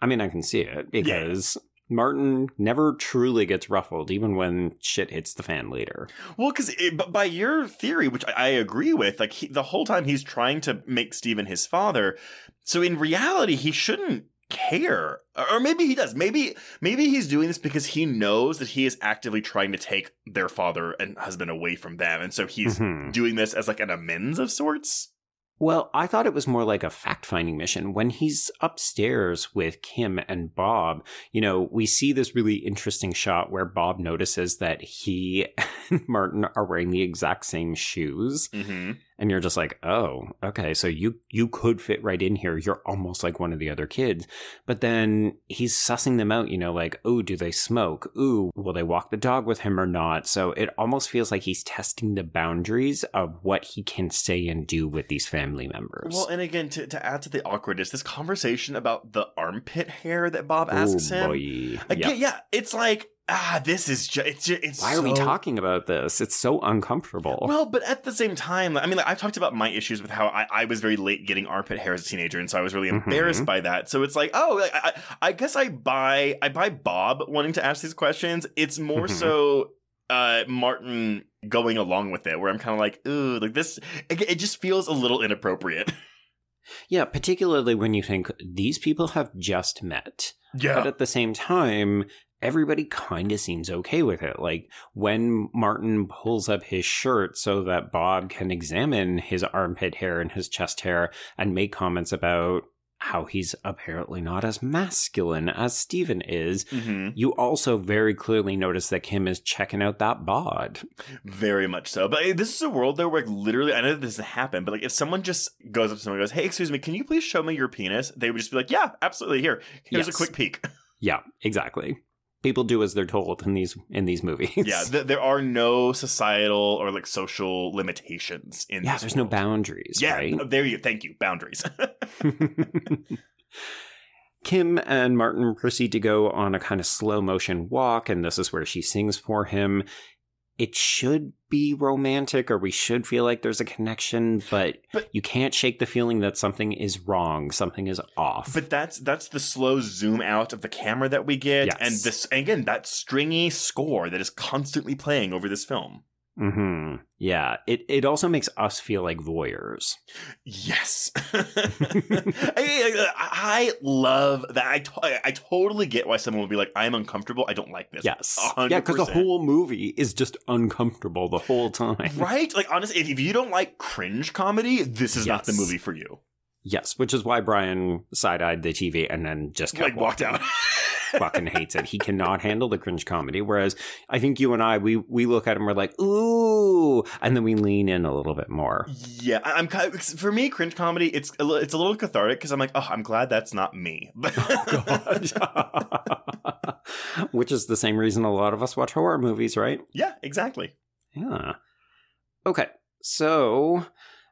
Speaker 3: I mean, I can see it because Martin never truly gets ruffled, even when shit hits the fan later.
Speaker 4: Well, because by your theory, which I, I agree with, like he, the whole time he's trying to make Steven his father. So in reality, he shouldn't care, or maybe he does. Maybe maybe he's doing this because he knows that he is actively trying to take their father and husband away from them, and so he's
Speaker 3: Mhm.
Speaker 4: doing this as like an amends of sorts.
Speaker 3: Well, I thought it was more like a fact finding mission. When he's upstairs with Kim and Bob, you know, we see this really interesting shot where Bob notices that he and Martin are wearing the exact same shoes.
Speaker 4: Mm-hmm.
Speaker 3: And you're just like, oh, okay, so you you could fit right in here. You're almost like one of the other kids. But then he's sussing them out, you know, like, oh, do they smoke? Ooh, will they walk the dog with him or not? So it almost feels like he's testing the boundaries of what he can say and do with these family members.
Speaker 4: Well, and again, to, to add to the awkwardness, this conversation about the armpit hair that Bob asks
Speaker 3: oh,
Speaker 4: him.
Speaker 3: boy.
Speaker 4: Again,
Speaker 3: Yeah.
Speaker 4: yeah, it's like ah, this is just it's ju- it's.
Speaker 3: Why are we talking about this? It's so uncomfortable.
Speaker 4: Well, but at the same time, I mean, like, I've talked about my issues with how I, I was very late getting armpit hair as a teenager, and so I was really
Speaker 3: Mhm.
Speaker 4: embarrassed by that. So it's like, oh, like, I, I guess I buy I buy Bob wanting to ask these questions. It's more
Speaker 3: Mhm.
Speaker 4: so uh, Martin going along with it where I'm kind of like, ooh, like this, it, it just feels a little inappropriate.
Speaker 3: Yeah, particularly when you think these people have just met.
Speaker 4: Yeah.
Speaker 3: But at the same time, everybody kind of seems okay with it. Like when Martin pulls up his shirt so that Bob can examine his armpit hair and his chest hair and make comments about how he's apparently not as masculine as Steven is.
Speaker 4: hmm
Speaker 3: You also very clearly notice that Kim is checking out that bod.
Speaker 4: Very much so. But eh, this is a world though where like, literally, I know that this doesn't happen, but like if someone just goes up to someone and goes, Hey, excuse me, can you please show me your penis? They would just be like, Yeah, absolutely. Here, here's a quick peek.
Speaker 3: Yeah, exactly. People do as they're told in these in these movies.
Speaker 4: yeah, th- there are no societal or like social limitations in
Speaker 3: yeah. There's no boundaries.
Speaker 4: Yeah,
Speaker 3: right?
Speaker 4: there you thank you. Boundaries.
Speaker 3: Kim and Martin proceed to go on a kind of slow motion walk, and this is where she sings for him. It should be romantic, or we should feel like there's a connection, but,
Speaker 4: But-
Speaker 3: you can't shake the feeling that something is wrong, something is off.
Speaker 4: But that's that's the slow zoom out of the camera that we get,
Speaker 3: Yes.
Speaker 4: and this and again that stringy score that is constantly playing over this film.
Speaker 3: Hmm Yeah, it it also makes us feel like voyeurs.
Speaker 4: Yes, I, I love that. I, to- I totally get why someone would be like, "I'm uncomfortable. I don't like this."
Speaker 3: Yes,
Speaker 4: A hundred
Speaker 3: yeah, because the whole movie is just uncomfortable the whole time.
Speaker 4: right. Like honestly, if, if you don't like cringe comedy, this is not the movie for you.
Speaker 3: Yes, which is why Brian side eyed the TV and then just
Speaker 4: Like walked out.
Speaker 3: fucking hates it. He cannot handle the cringe comedy. Whereas I think you and I, we we look at him, we're like, ooh, and then we lean in a little bit more.
Speaker 4: Yeah, I'm kind of, for me cringe comedy. It's a, it's a little cathartic because I'm like, oh, I'm glad that's not me.
Speaker 3: Oh, Which is the same reason a lot of us watch horror movies, right?
Speaker 4: yeah, exactly.
Speaker 3: Yeah. Okay, so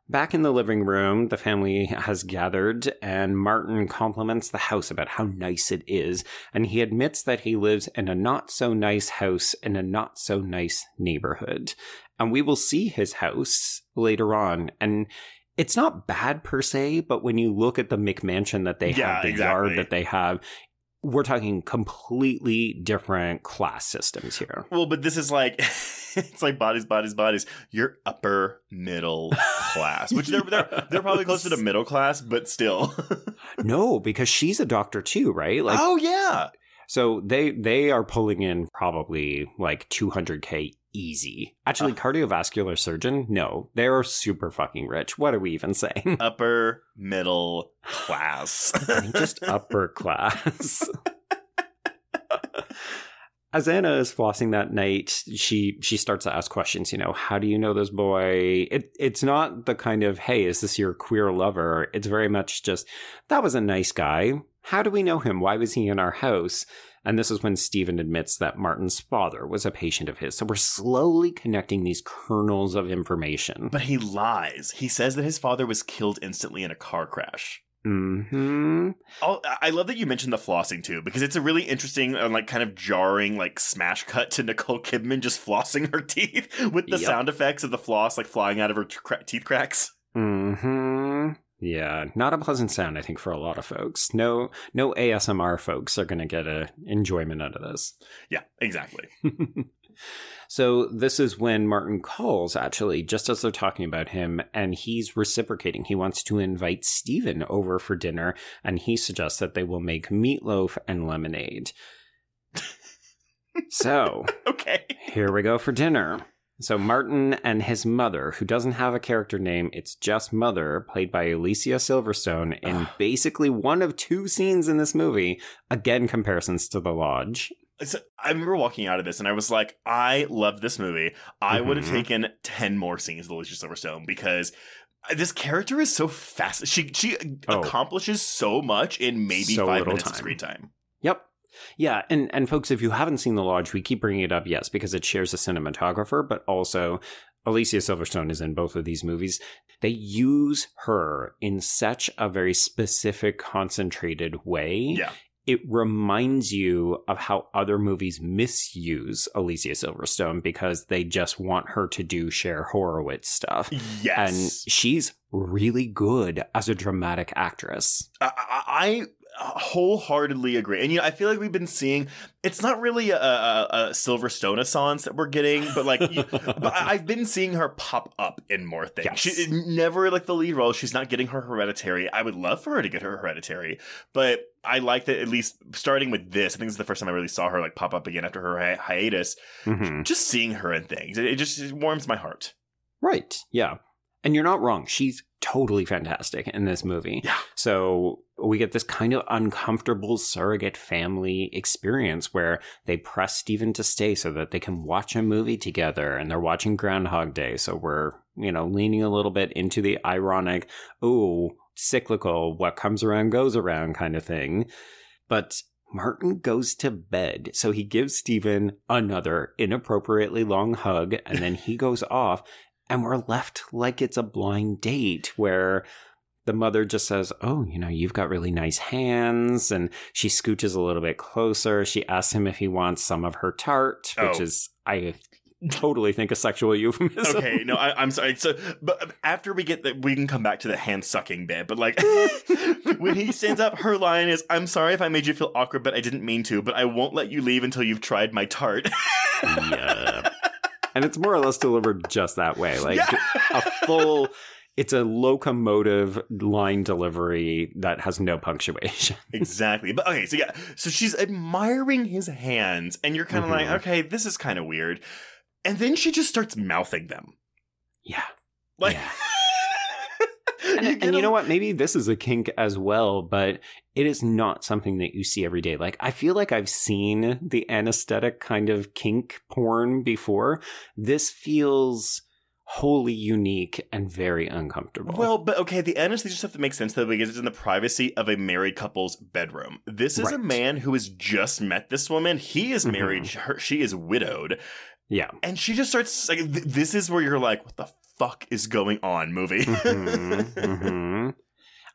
Speaker 3: back in the living room, the family has gathered, and Martin compliments the house about how nice it is, and he admits that he lives in a not so nice house in a not so nice neighborhood. And we will see his house later on, and it's not bad per se, but when you look at the McMansion that they
Speaker 4: Yeah,
Speaker 3: have, the
Speaker 4: exactly.
Speaker 3: yard that they have, we're talking completely different class systems here.
Speaker 4: Well, but this is like it's like bodies, bodies, bodies. You're upper middle class, which they're they're, they're probably closer to middle class, but still.
Speaker 3: No, because she's a doctor too, right? Like
Speaker 4: oh yeah,
Speaker 3: so they they are pulling in probably like 200k easy. Actually,
Speaker 4: Uh.
Speaker 3: cardiovascular surgeon? No, they're super fucking rich. What are we even saying?
Speaker 4: upper middle class.
Speaker 3: Just upper class. As Anna is flossing that night, she she starts to ask questions. You know, how do you know this boy? It it's not the kind of hey, is this your queer lover? It's very much just that was a nice guy. How do we know him? Why was he in our house? And this is when Stephen admits that Martin's father was a patient of his. So we're slowly connecting these kernels of information.
Speaker 4: but he lies. He says that his father was killed instantly in a car crash.
Speaker 3: hmm
Speaker 4: I love that you mentioned the flossing too, because it's a really interesting and like kind of jarring like smash cut to Nicole Kidman just flossing her teeth with the
Speaker 3: Yep.
Speaker 4: sound effects of the floss like flying out of her t- teeth cracks.
Speaker 3: Hmm. Yeah, not a pleasant sound. I think for a lot of folks. No, no ASMR folks are going to get a enjoyment out of this.
Speaker 4: Yeah, exactly.
Speaker 3: so this is when Martin calls, actually, just as they're talking about him, and he's reciprocating. He wants to invite Stephen over for dinner, and he suggests that they will make meatloaf and lemonade. so
Speaker 4: Okay.
Speaker 3: here we go for dinner. So Martin and his mother, who doesn't have a character name, it's just mother, played by Alicia Silverstone, in basically one of two scenes in this movie. Again, comparisons to The Lodge.
Speaker 4: So I remember walking out of this and I was like, I love this movie. I would have
Speaker 3: Mhm.
Speaker 4: taken 10 more scenes of Alicia Silverstone because this character is so fast. She she
Speaker 3: Oh.
Speaker 4: accomplishes so much in maybe
Speaker 3: So
Speaker 4: five minutes of screen time.
Speaker 3: Yep. Yeah, and and folks, if you haven't seen The Lodge, we keep bringing it up, yes, because it shares a cinematographer, but also Alicia Silverstone is in both of these movies. They use her in such a very specific, concentrated way.
Speaker 4: Yeah.
Speaker 3: It reminds you of how other movies misuse Alicia Silverstone because they just want her to do Cher Horowitz stuff.
Speaker 4: Yes.
Speaker 3: And she's really good as a dramatic actress.
Speaker 4: I, I, I wholeheartedly agree. And you know, I feel like we've been seeing it's not really a, a, a Silver Stone Assance that we're getting, but like, you, but I've been seeing her pop up in more things.
Speaker 3: Yes.
Speaker 4: She never like the lead role. She's not getting her hereditary. I would love for her to get her hereditary, but I like that at least starting with this. I think this is the first time I really saw her like pop up again after her hi- hiatus.
Speaker 3: Mhm.
Speaker 4: Just seeing her in things, it, it just it warms my heart.
Speaker 3: Right. Yeah. And you're not wrong. She's totally fantastic in this movie.
Speaker 4: Yeah.
Speaker 3: So we get this kind of uncomfortable surrogate family experience where they press Steven to stay so that they can watch a movie together and they're watching Groundhog Day. So we're, you know, leaning a little bit into the ironic, oh, cyclical, what comes around goes around kind of thing. But Martin goes to bed. So he gives Steven another inappropriately long hug and then he goes off and we're left like it's a blind date where the mother just says, Oh, you know, you've got really nice hands. And she scooches a little bit closer. She asks him if he wants some of her tart, which
Speaker 4: Oh.
Speaker 3: is, I totally think, a sexual euphemism.
Speaker 4: Okay, no, I, I'm sorry. So, but after we get that, we can come back to the hand sucking bit. But like, when he stands up, her line is, "I'm sorry if I made you feel awkward, but I didn't mean to. But I won't let you leave until you've tried my tart."
Speaker 3: yeah. And it's more or less delivered just that way. Like
Speaker 4: Yeah.
Speaker 3: a full, it's a locomotive line delivery that has no punctuation.
Speaker 4: exactly. But okay, so yeah, so she's admiring his hands, and you're kind of like,
Speaker 3: Mhm.
Speaker 4: okay, this is kind of weird. And then she just starts mouthing them,
Speaker 3: Yeah.
Speaker 4: like.
Speaker 3: Yeah.
Speaker 4: You
Speaker 3: And, and you know what? Maybe this is a kink as well, but it is not something that you see every day. Like, I feel like I've seen the anesthetic kind of kink porn before. This feels wholly unique and very uncomfortable.
Speaker 4: Well, but okay, the anesthesia stuff that makes sense though because it's in the privacy of a married couple's bedroom. This is a man who has just met this woman. He is married. Mm-hmm. Her, she is widowed,
Speaker 3: yeah.
Speaker 4: and she just starts like, th- "This is where you're like, what the fuck is going on?" Movie.
Speaker 3: Mhm, mhm.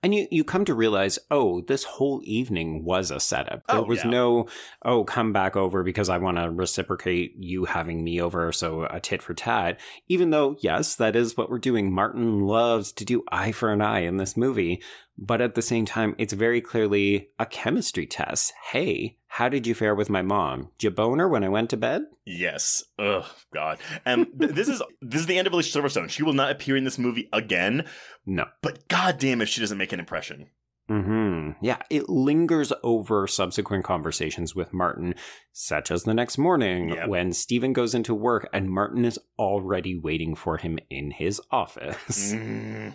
Speaker 3: And you, you come to realize, oh, this whole evening was a setup. There
Speaker 4: Oh,
Speaker 3: was
Speaker 4: yeah.
Speaker 3: no, oh, come back over because I want to reciprocate you having me over, so a tit for tat. Even though, yes, that is what we're doing. Martin loves to do eye for an eye in this movie. But at the same time, it's very clearly a chemistry test. Hey, how did you fare with my mom? Did you bone her when I went to bed?
Speaker 4: yes. Ugh, God. And th- this is this is the end of Alicia Silverstone. She will not appear in this movie again.
Speaker 3: No.
Speaker 4: But goddamn, if she doesn't make an impression.
Speaker 3: hmm Yeah, it lingers over subsequent conversations with Martin, such as the next morning
Speaker 4: Yep.
Speaker 3: when Stephen goes into work and Martin is already waiting for him in his office.
Speaker 4: Mm.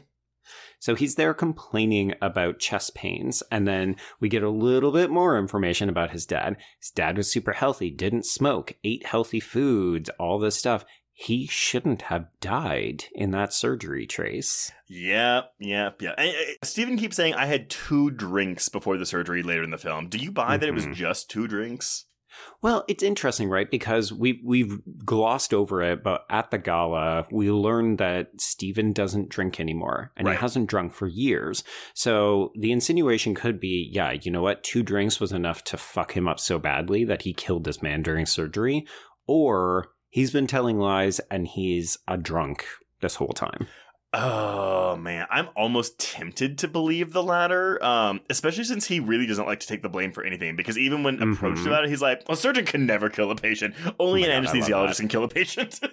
Speaker 3: So he's there complaining about chest pains, and then we get a little bit more information about his dad. His dad was super healthy, didn't smoke, ate healthy foods, all this stuff. He shouldn't have died in that surgery trace.
Speaker 4: Yep, yep, yep. And, uh, Steven keeps saying I had two drinks before the surgery later in the film. Do you buy that it was
Speaker 3: Mhm.
Speaker 4: just two drinks?
Speaker 3: Well, it's interesting, right? Because we we've glossed over it, but at the gala, we learned that Steven doesn't drink anymore, and
Speaker 4: Right.
Speaker 3: he hasn't drunk for years. So the insinuation could be, yeah, you know what? Two drinks was enough to fuck him up so badly that he killed this man during surgery, or he's been telling lies and he's a drunk this whole time.
Speaker 4: Oh man, I'm almost tempted to believe the latter. Um, especially since he really doesn't like to take the blame for anything. Because even when approached
Speaker 3: Mhm.
Speaker 4: about it, he's like, "A surgeon can never kill a patient. Only
Speaker 3: Oh
Speaker 4: an
Speaker 3: God,
Speaker 4: anesthesiologist can kill a patient."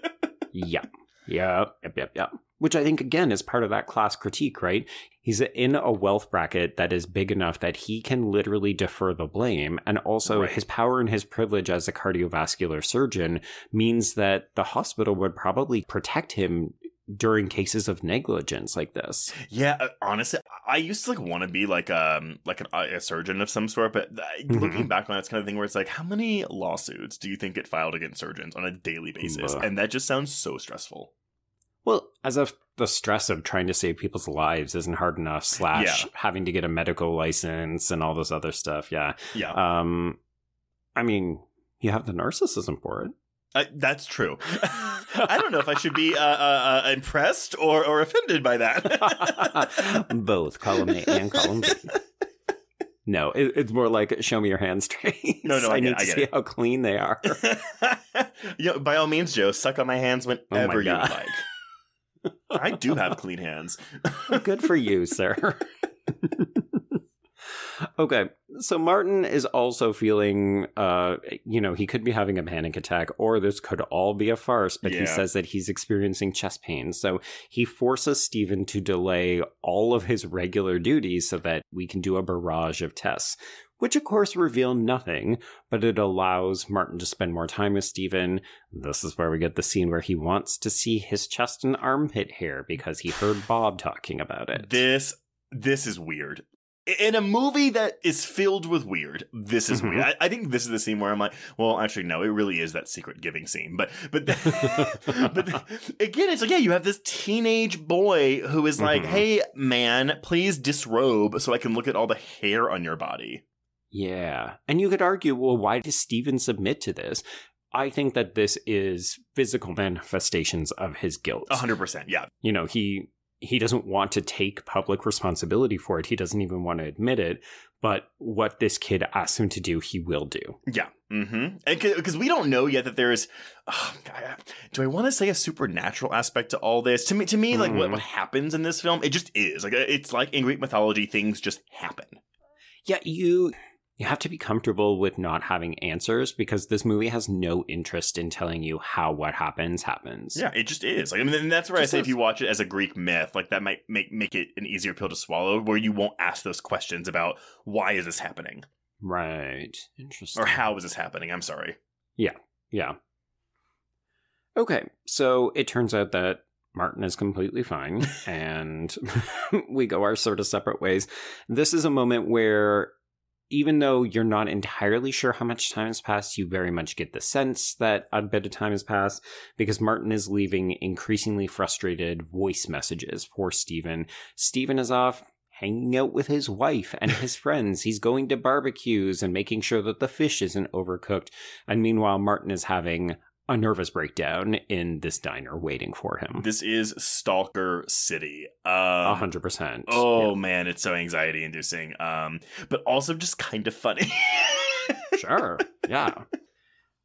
Speaker 3: Yep. Yep. Yep. Yep. Yep. Which I think, again, is part of that class critique, right? He's in a wealth bracket that is big enough that he can literally defer the blame. And also,
Speaker 4: Right.
Speaker 3: his power and his privilege as a cardiovascular surgeon means that the hospital would probably protect him during cases of negligence like this.
Speaker 4: yeah, uh, honestly, I used to like want to be like um like an, a surgeon of some sort, but
Speaker 3: Mhm.
Speaker 4: looking back on it, it's kind of thing where it's like, how many lawsuits do you think get filed against surgeons on a daily basis?
Speaker 3: Ugh.
Speaker 4: And that just sounds so stressful.
Speaker 3: Well, as if the stress of trying to save people's lives isn't hard enough, slash
Speaker 4: Yeah.
Speaker 3: having to get a medical license and all this other stuff. Yeah.
Speaker 4: Yeah,
Speaker 3: Um, I mean, you have the narcissism for it.
Speaker 4: Uh, that's true. I don't know if I should be uh, uh, uh, impressed or, or offended by that.
Speaker 3: Both column A and column B. No, it, it's more like show me your hands trace.
Speaker 4: No, no, I get
Speaker 3: need
Speaker 4: it, I
Speaker 3: to see
Speaker 4: it.
Speaker 3: how clean they are.
Speaker 4: you know, by all means, Joe, suck on my hands
Speaker 3: Oh
Speaker 4: whenever you like. I do have clean hands.
Speaker 3: Good for you, sir. Okay, So Martin is also feeling, uh, you know, he could be having a panic attack, or this could all be a farce. But
Speaker 4: Yeah.
Speaker 3: he says that he's experiencing chest pain. so he forces Stephen to delay all of his regular duties so that we can do a barrage of tests. Which of course reveal nothing, but it allows Martin to spend more time with Stephen. This is where we get the scene where he wants to see his chest and armpit hair because he heard Bob talking about it.
Speaker 4: This this is weird. In a movie that is filled with weird, this is weird. I, I think this is the scene where I'm like, well, actually, no, it really is that secret giving scene. But but but again, it's like, yeah, you have this teenage boy who is like,
Speaker 3: Mhm.
Speaker 4: hey, man, please disrobe so I can look at all the hair on your body.
Speaker 3: Yeah. And you could argue, well, why does Steven submit to this? I think that this is physical manifestations of his guilt.
Speaker 4: A hundred percent, yeah.
Speaker 3: You know, he he doesn't want to take public responsibility for it. He doesn't even want to admit it. But what this kid asks him to do, he will do.
Speaker 4: Yeah. Mm-hmm. Because we don't know yet that there's. Oh, God, do I want to say a supernatural aspect to all this? To me, to me, like what, what happens in this film, it just is. Like it's like in Greek mythology, things just happen.
Speaker 3: Yeah, you you have to be comfortable with not having answers because this movie has no interest in telling you how what happens happens.
Speaker 4: Yeah, it just is. Like, I mean, and that's where I say
Speaker 3: is.
Speaker 4: if you watch it as a Greek myth, like that might make make it an easier pill to swallow, where you won't ask those questions about why is this happening
Speaker 3: Right. Interesting.
Speaker 4: or how is this happening. I'm sorry.
Speaker 3: Yeah, yeah. Okay, so it turns out that Martin is completely fine, and we go our sort of separate ways. This is a moment where, even though you're not entirely sure how much time has passed, you very much get the sense that a bit of time has passed because Martin is leaving increasingly frustrated voice messages for Stephen. Stephen is off hanging out with his wife and his friends. He's going to barbecues and making sure that the fish isn't overcooked. And meanwhile, Martin is having a nervous breakdown in this diner waiting for him.
Speaker 4: This is Stalker City.
Speaker 3: A
Speaker 4: Um,
Speaker 3: hundred percent.
Speaker 4: oh man, it's so anxiety inducing. Um, but also just kind of funny.
Speaker 3: sure. Yeah.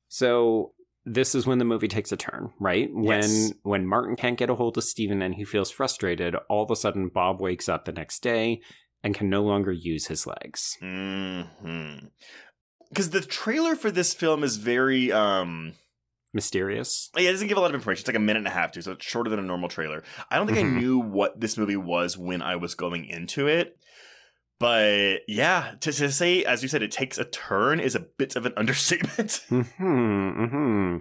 Speaker 3: So this is when the movie takes a turn, right? When
Speaker 4: Yes.
Speaker 3: when Martin can't get a hold of Steven and he feels frustrated, all of a sudden Bob wakes up the next day and can no longer use his legs.
Speaker 4: Because the trailer for this film is very um
Speaker 3: Mysterious.
Speaker 4: yeah, it doesn't give a lot of information. It's like a minute and a half too, so it's shorter than a normal trailer. I don't think
Speaker 3: Mhm.
Speaker 4: I knew what this movie was when I was going into it. But yeah, to, to say, as you said, it takes a turn is a bit of an understatement.
Speaker 3: Hmm. Hmm.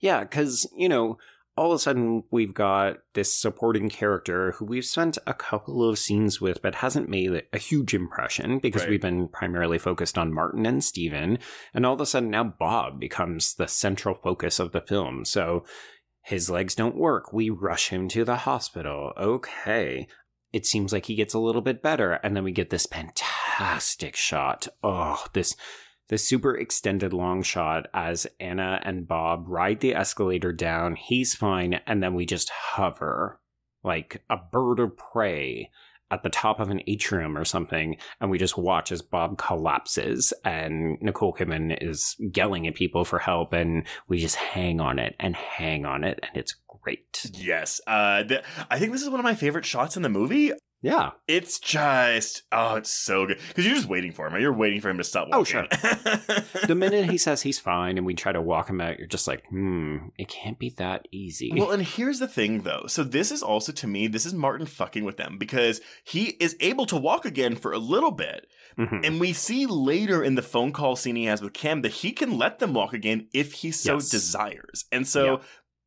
Speaker 3: Yeah, because you know, all of a sudden we've got this supporting character who we've spent a couple of scenes with, but hasn't made a huge impression because
Speaker 4: Right.
Speaker 3: we've been primarily focused on Martin and Steven. And all of a sudden now Bob becomes the central focus of the film. So his legs don't work. We rush him to the hospital. Okay. It seems like he gets a little bit better. And then we get this fantastic shot. Oh, this this super extended long shot as Anna and Bob ride the escalator down. He's fine, and then we just hover like a bird of prey at the top of an atrium or something, and we just watch as Bob collapses and Nicole Kidman is yelling at people for help, and we just hang on it and hang on it, and it's great.
Speaker 4: yes, uh, th- I think this is one of my favorite shots in the movie.
Speaker 3: Yeah.
Speaker 4: It's just oh, it's so good because you're just waiting for him. You're waiting for him to stop
Speaker 3: Oh,
Speaker 4: walking.
Speaker 3: The minute he says he's fine and we try to walk him out, you're just like, hmm, it can't be that easy.
Speaker 4: Well, and here's the thing though. So this is also to me, this is Martin fucking with them because he is able to walk again for a little bit.
Speaker 3: Mhm.
Speaker 4: And we see later in the phone call scene he has with Cam that he can let them walk again if he so
Speaker 3: Yes.
Speaker 4: desires. And so
Speaker 3: Yeah.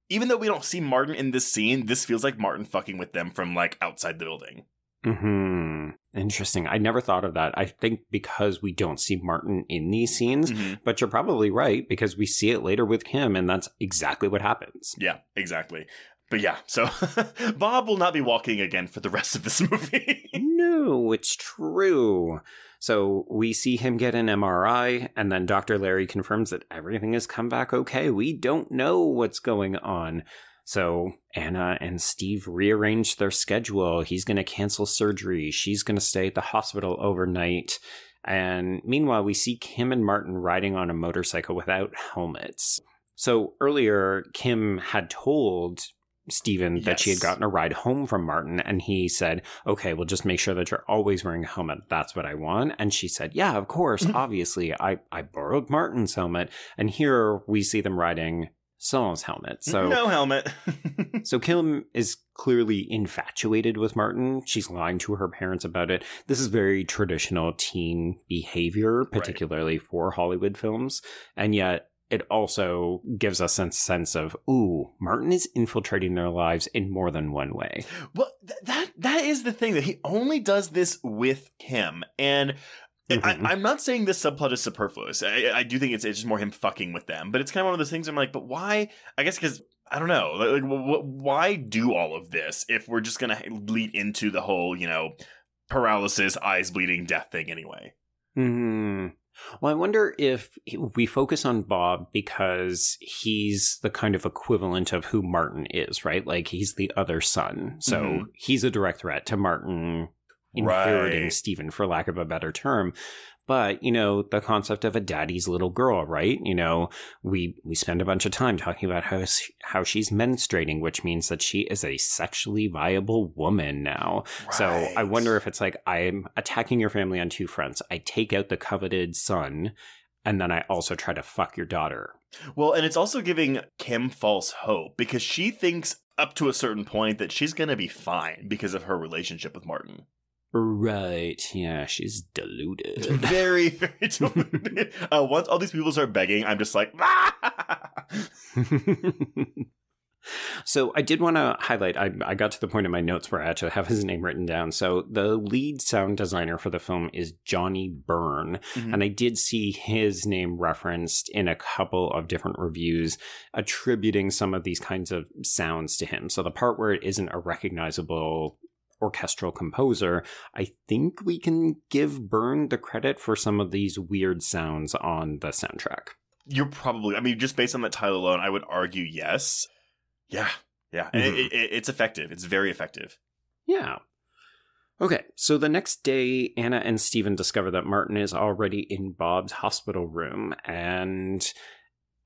Speaker 4: even though we don't see Martin in this scene, this feels like Martin fucking with them from like outside the building.
Speaker 3: Hmm. Interesting. I never thought of that. I think because we don't see Martin in these scenes,
Speaker 4: Mhm.
Speaker 3: but you're probably right because we see it later with Kim, and that's exactly what happens.
Speaker 4: Yeah, exactly. But yeah, so Bob will not be walking again for the rest of this movie.
Speaker 3: no, it's true. So we see him get an MRI, and then Dr. Larry confirms that everything has come back okay. We don't know what's going on. So Anna and Steve rearrange their schedule. He's going to cancel surgery. She's going to stay at the hospital overnight. And meanwhile, we see Kim and Martin riding on a motorcycle without helmets. So earlier, Kim had told Stephen that she had gotten a ride home from Martin, and he said, "Okay, well, just make sure that you're always wearing a helmet. That's what I want." And she said, "Yeah, of course.
Speaker 4: Mhm.
Speaker 3: Obviously, I I borrowed Martin's helmet." And here we see them riding Saul's helmet. So
Speaker 4: no helmet.
Speaker 3: so Kim is clearly infatuated with Martin. She's lying to her parents about it. This is very traditional teen behavior, particularly for Hollywood films. And yet it also gives us a sense of, ooh, Martin is infiltrating their lives in more than one way.
Speaker 4: Well, th- that that is the thing that he only does this with Kim, and
Speaker 3: Mhm.
Speaker 4: I, I'm not saying this subplot is superfluous. I, I do think it's it's just more him fucking with them, but it's kind of one of those things. I'm like, but why? I guess because I don't know. Like, wh- wh- why do all of this if we're just gonna lead into the whole, you know, paralysis, eyes bleeding, death thing anyway?
Speaker 3: Hmm. Well, I wonder if we focus on Bob because he's the kind of equivalent of who Martin is, right? Like he's the other son. So
Speaker 4: Mhm.
Speaker 3: he's a direct threat to Martin inheriting
Speaker 4: Right.
Speaker 3: Stephen, for lack of a better term. But, you know, the concept of a daddy's little girl, right? You know, we we spend a bunch of time talking about how how she's menstruating, which means that she is a sexually viable woman now. So I wonder if it's like I'm attacking your family on two fronts. I take out the coveted son, and then I also try to fuck your daughter.
Speaker 4: Well, and it's also giving Kim false hope because she thinks up to a certain point that she's gonna be fine because of her relationship with Martin.
Speaker 3: Right. Yeah, she's deluded.
Speaker 4: very, very deluded. uh, once all these people start begging, I'm just like, ah!
Speaker 3: so I did want to highlight. I, I got to the point in my notes where I actually have his name written down. So the lead sound designer for the film is Johnny Byrne,
Speaker 4: Mhm.
Speaker 3: and I did see his name referenced in a couple of different reviews, attributing some of these kinds of sounds to him. So the part where it isn't a recognizable orchestral composer, I think we can give Byrne the credit for some of these weird sounds on the soundtrack.
Speaker 4: You're probably, I mean, just based on that title alone, I would argue yes. Yeah, yeah.
Speaker 3: Mhm.
Speaker 4: it, it, it's effective. It's very effective.
Speaker 3: Yeah. Okay, so the next day, Anna and Stephen discover that Martin is already in Bob's hospital room. And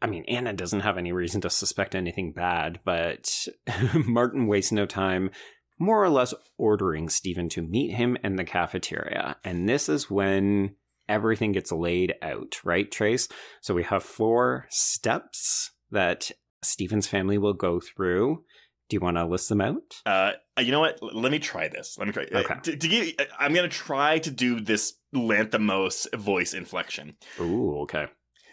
Speaker 3: I mean, Anna doesn't have any reason to suspect anything bad, but Martin wastes no time, more or less ordering Stephen to meet him in the cafeteria. And this is when everything gets laid out, right, Trace? So we have four steps that Stephen's family will go through. Do you want to list them out?
Speaker 4: Uh, you know what? Let me try this. Let me try. uh,
Speaker 3: Okay.
Speaker 4: To, to give, I'm gonna try to do this Lanthimos voice inflection.
Speaker 3: Ooh, okay.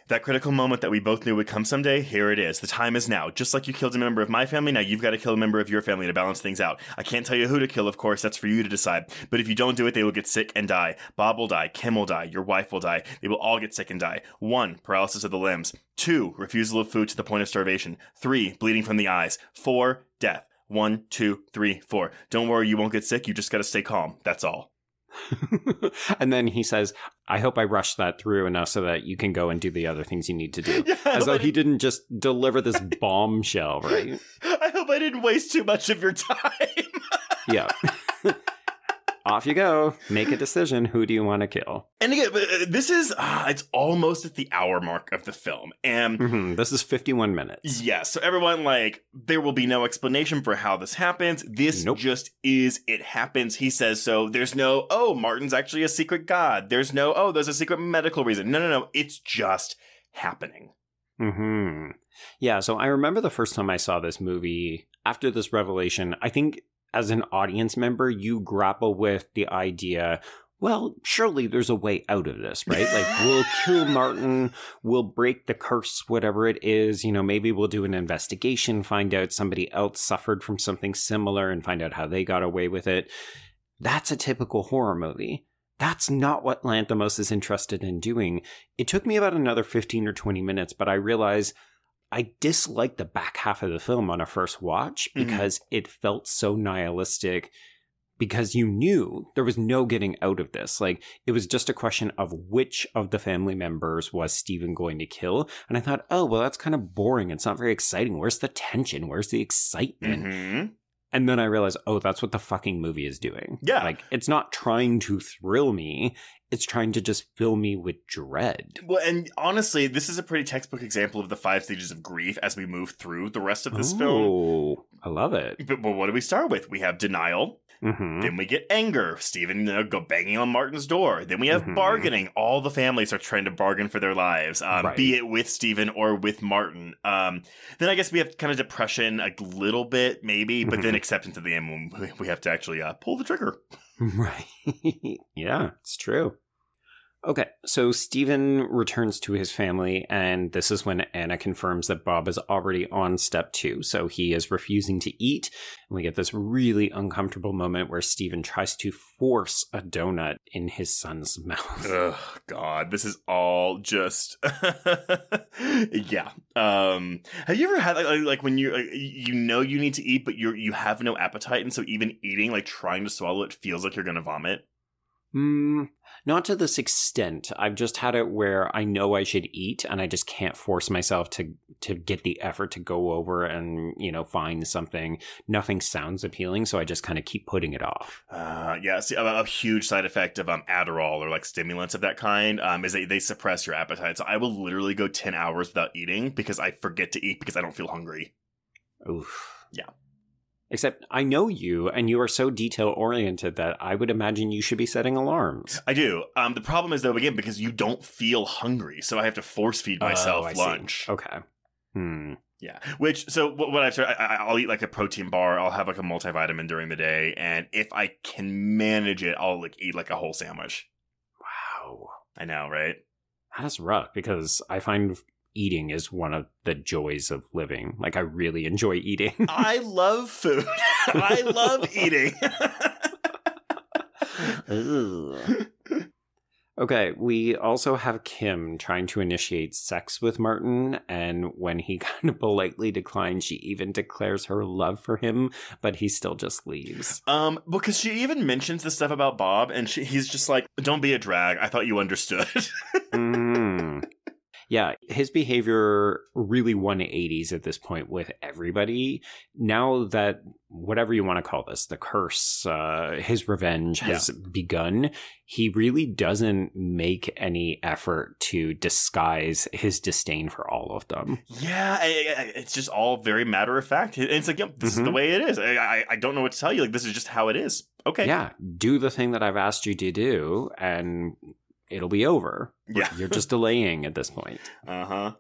Speaker 4: That critical moment that we both knew would come someday, here it is. The time is now. Just like you killed a member of my family, now you've got to kill a member of your family to balance things out. I can't tell you who to kill, of course, that's for you to decide. But if you don't do it, they will get sick and die. Bob will die, Kim will die, your wife will die. They will all get sick and die. One, paralysis of the limbs. Two, refusal of food to the point of starvation. Three, bleeding from the eyes. Four, death. One, two, three, four. Don't worry, you won't get sick, you just gotta stay calm. That's all.
Speaker 3: and then he says, I hope I rushed that through enough so that you can go and do the other things you need to do.
Speaker 4: Yeah,
Speaker 3: As though he didn't just deliver this bombshell, right?
Speaker 4: I hope I didn't waste too much of your time.
Speaker 3: Yeah. Off you go. Make a decision. Who do you want to kill?
Speaker 4: And again, uh, this is uh, it's almost at the hour mark of the film, and
Speaker 3: Mhm, This is 51 minutes.
Speaker 4: yes, so everyone like there will be no explanation for how this happens. This
Speaker 3: Nope.
Speaker 4: just is it happens. He says so. There's no oh Martin's actually a secret god. There's no oh there's a secret medical reason. No no no. It's just happening.
Speaker 3: hmm Yeah, so I remember the first time I saw this movie, after this revelation, I think as an audience member, you grapple with the idea, well, surely there's a way out of this, right? Like, we'll kill Martin, we'll break the curse, whatever it is. You know, maybe we'll do an investigation, find out somebody else suffered from something similar and find out how they got away with it. That's a typical horror movie. That's not what Lanthimos is interested in doing. It took me about another 15 or 20 minutes, but I realized I disliked the back half of the film on a first watch
Speaker 4: Mhm.
Speaker 3: because it felt so nihilistic because you knew there was no getting out of this. Like it was just a question of which of the family members was Stephen going to kill. And I thought, oh, well, that's kind of boring. It's not very exciting. Where's the tension? Where's the excitement?
Speaker 4: hmm
Speaker 3: And then I realized, oh, that's what the fucking movie is doing.
Speaker 4: Yeah.
Speaker 3: Like, it's not trying to thrill me. it's trying to just fill me with dread.
Speaker 4: Well, and honestly, this is a pretty textbook example of the five stages of grief as we move through the rest of this film.
Speaker 3: Oh, I love it.
Speaker 4: But, but what do we start with? We have denial.
Speaker 3: Hmm
Speaker 4: Then we get anger. Stephen uh, go banging on Martin's door. Then we have
Speaker 3: Mhm.
Speaker 4: bargaining. All the families are trying to bargain for their lives, um,
Speaker 3: Right.
Speaker 4: be it with Stephen or with Martin. Um, then I guess we have kind of depression a little bit, maybe, but then
Speaker 3: Mhm.
Speaker 4: acceptance at the end when we- we have to actually uh, pull the trigger.
Speaker 3: Right. yeah, it's true. Okay, so Stephen returns to his family, and this is when Anna confirms that Bob is already on step two. So he is refusing to eat, and we get this really uncomfortable moment where Stephen tries to force a donut in his son's mouth.
Speaker 4: Ugh, God, this is all just yeah. Um, have you ever had like, like, when you like, you know you need to eat, but you you have no appetite, and so even eating, like trying to swallow it, feels like you're gonna vomit.
Speaker 3: Mm, not to this extent. I've just had it where I know I should eat and I just can't force myself to to get the effort to go over and, you know, find something. Nothing sounds appealing, so I just kind of keep putting it off.
Speaker 4: Uh, yeah, see, a, a huge side effect of um Adderall or like stimulants of that kind um is they they suppress your appetite. So I will literally go ten hours without eating because I forget to eat because I don't feel hungry.
Speaker 3: Oof.
Speaker 4: Yeah.
Speaker 3: Except I know you and you are so detail oriented that I would imagine you should be setting alarms.
Speaker 4: I do. Um, the problem is though again because you don't feel hungry, so I have to force feed myself
Speaker 3: Oh, I see.
Speaker 4: lunch.
Speaker 3: Okay. Hmm.
Speaker 4: Yeah. Which so what, I've I, I- I'll eat like a protein bar. I'll have like a multivitamin during the day, and if I can manage it, I'll like eat like a whole sandwich.
Speaker 3: Wow.
Speaker 4: I know, right?
Speaker 3: That's rough because I find eating is one of the joys of living. Like I really enjoy eating.
Speaker 4: I love food. I love eating.
Speaker 3: okay, we also have Kim trying to initiate sex with Martin, and when he kind of politely declines, she even declares her love for him, but he still just leaves.
Speaker 4: um, because she even mentions the stuff about Bob, and she, he's just like, "Don't be a drag. I thought you understood."
Speaker 3: Mm. Yeah, his behavior really 180s at this point with everybody. Now that whatever you want to call this, the curse, uh, his revenge has begun, he really doesn't make any effort to disguise his disdain for all of them.
Speaker 4: yeah, it's just all very matter of fact. It's like, yep, this is the
Speaker 3: Mhm.
Speaker 4: way it is. I, I, I don't know what to tell you. Like, this is just how it is. Okay.
Speaker 3: Yeah, do the thing that I've asked you to do, and it'll be over.
Speaker 4: Yeah.
Speaker 3: You're just delaying at this point.
Speaker 4: Uh huh.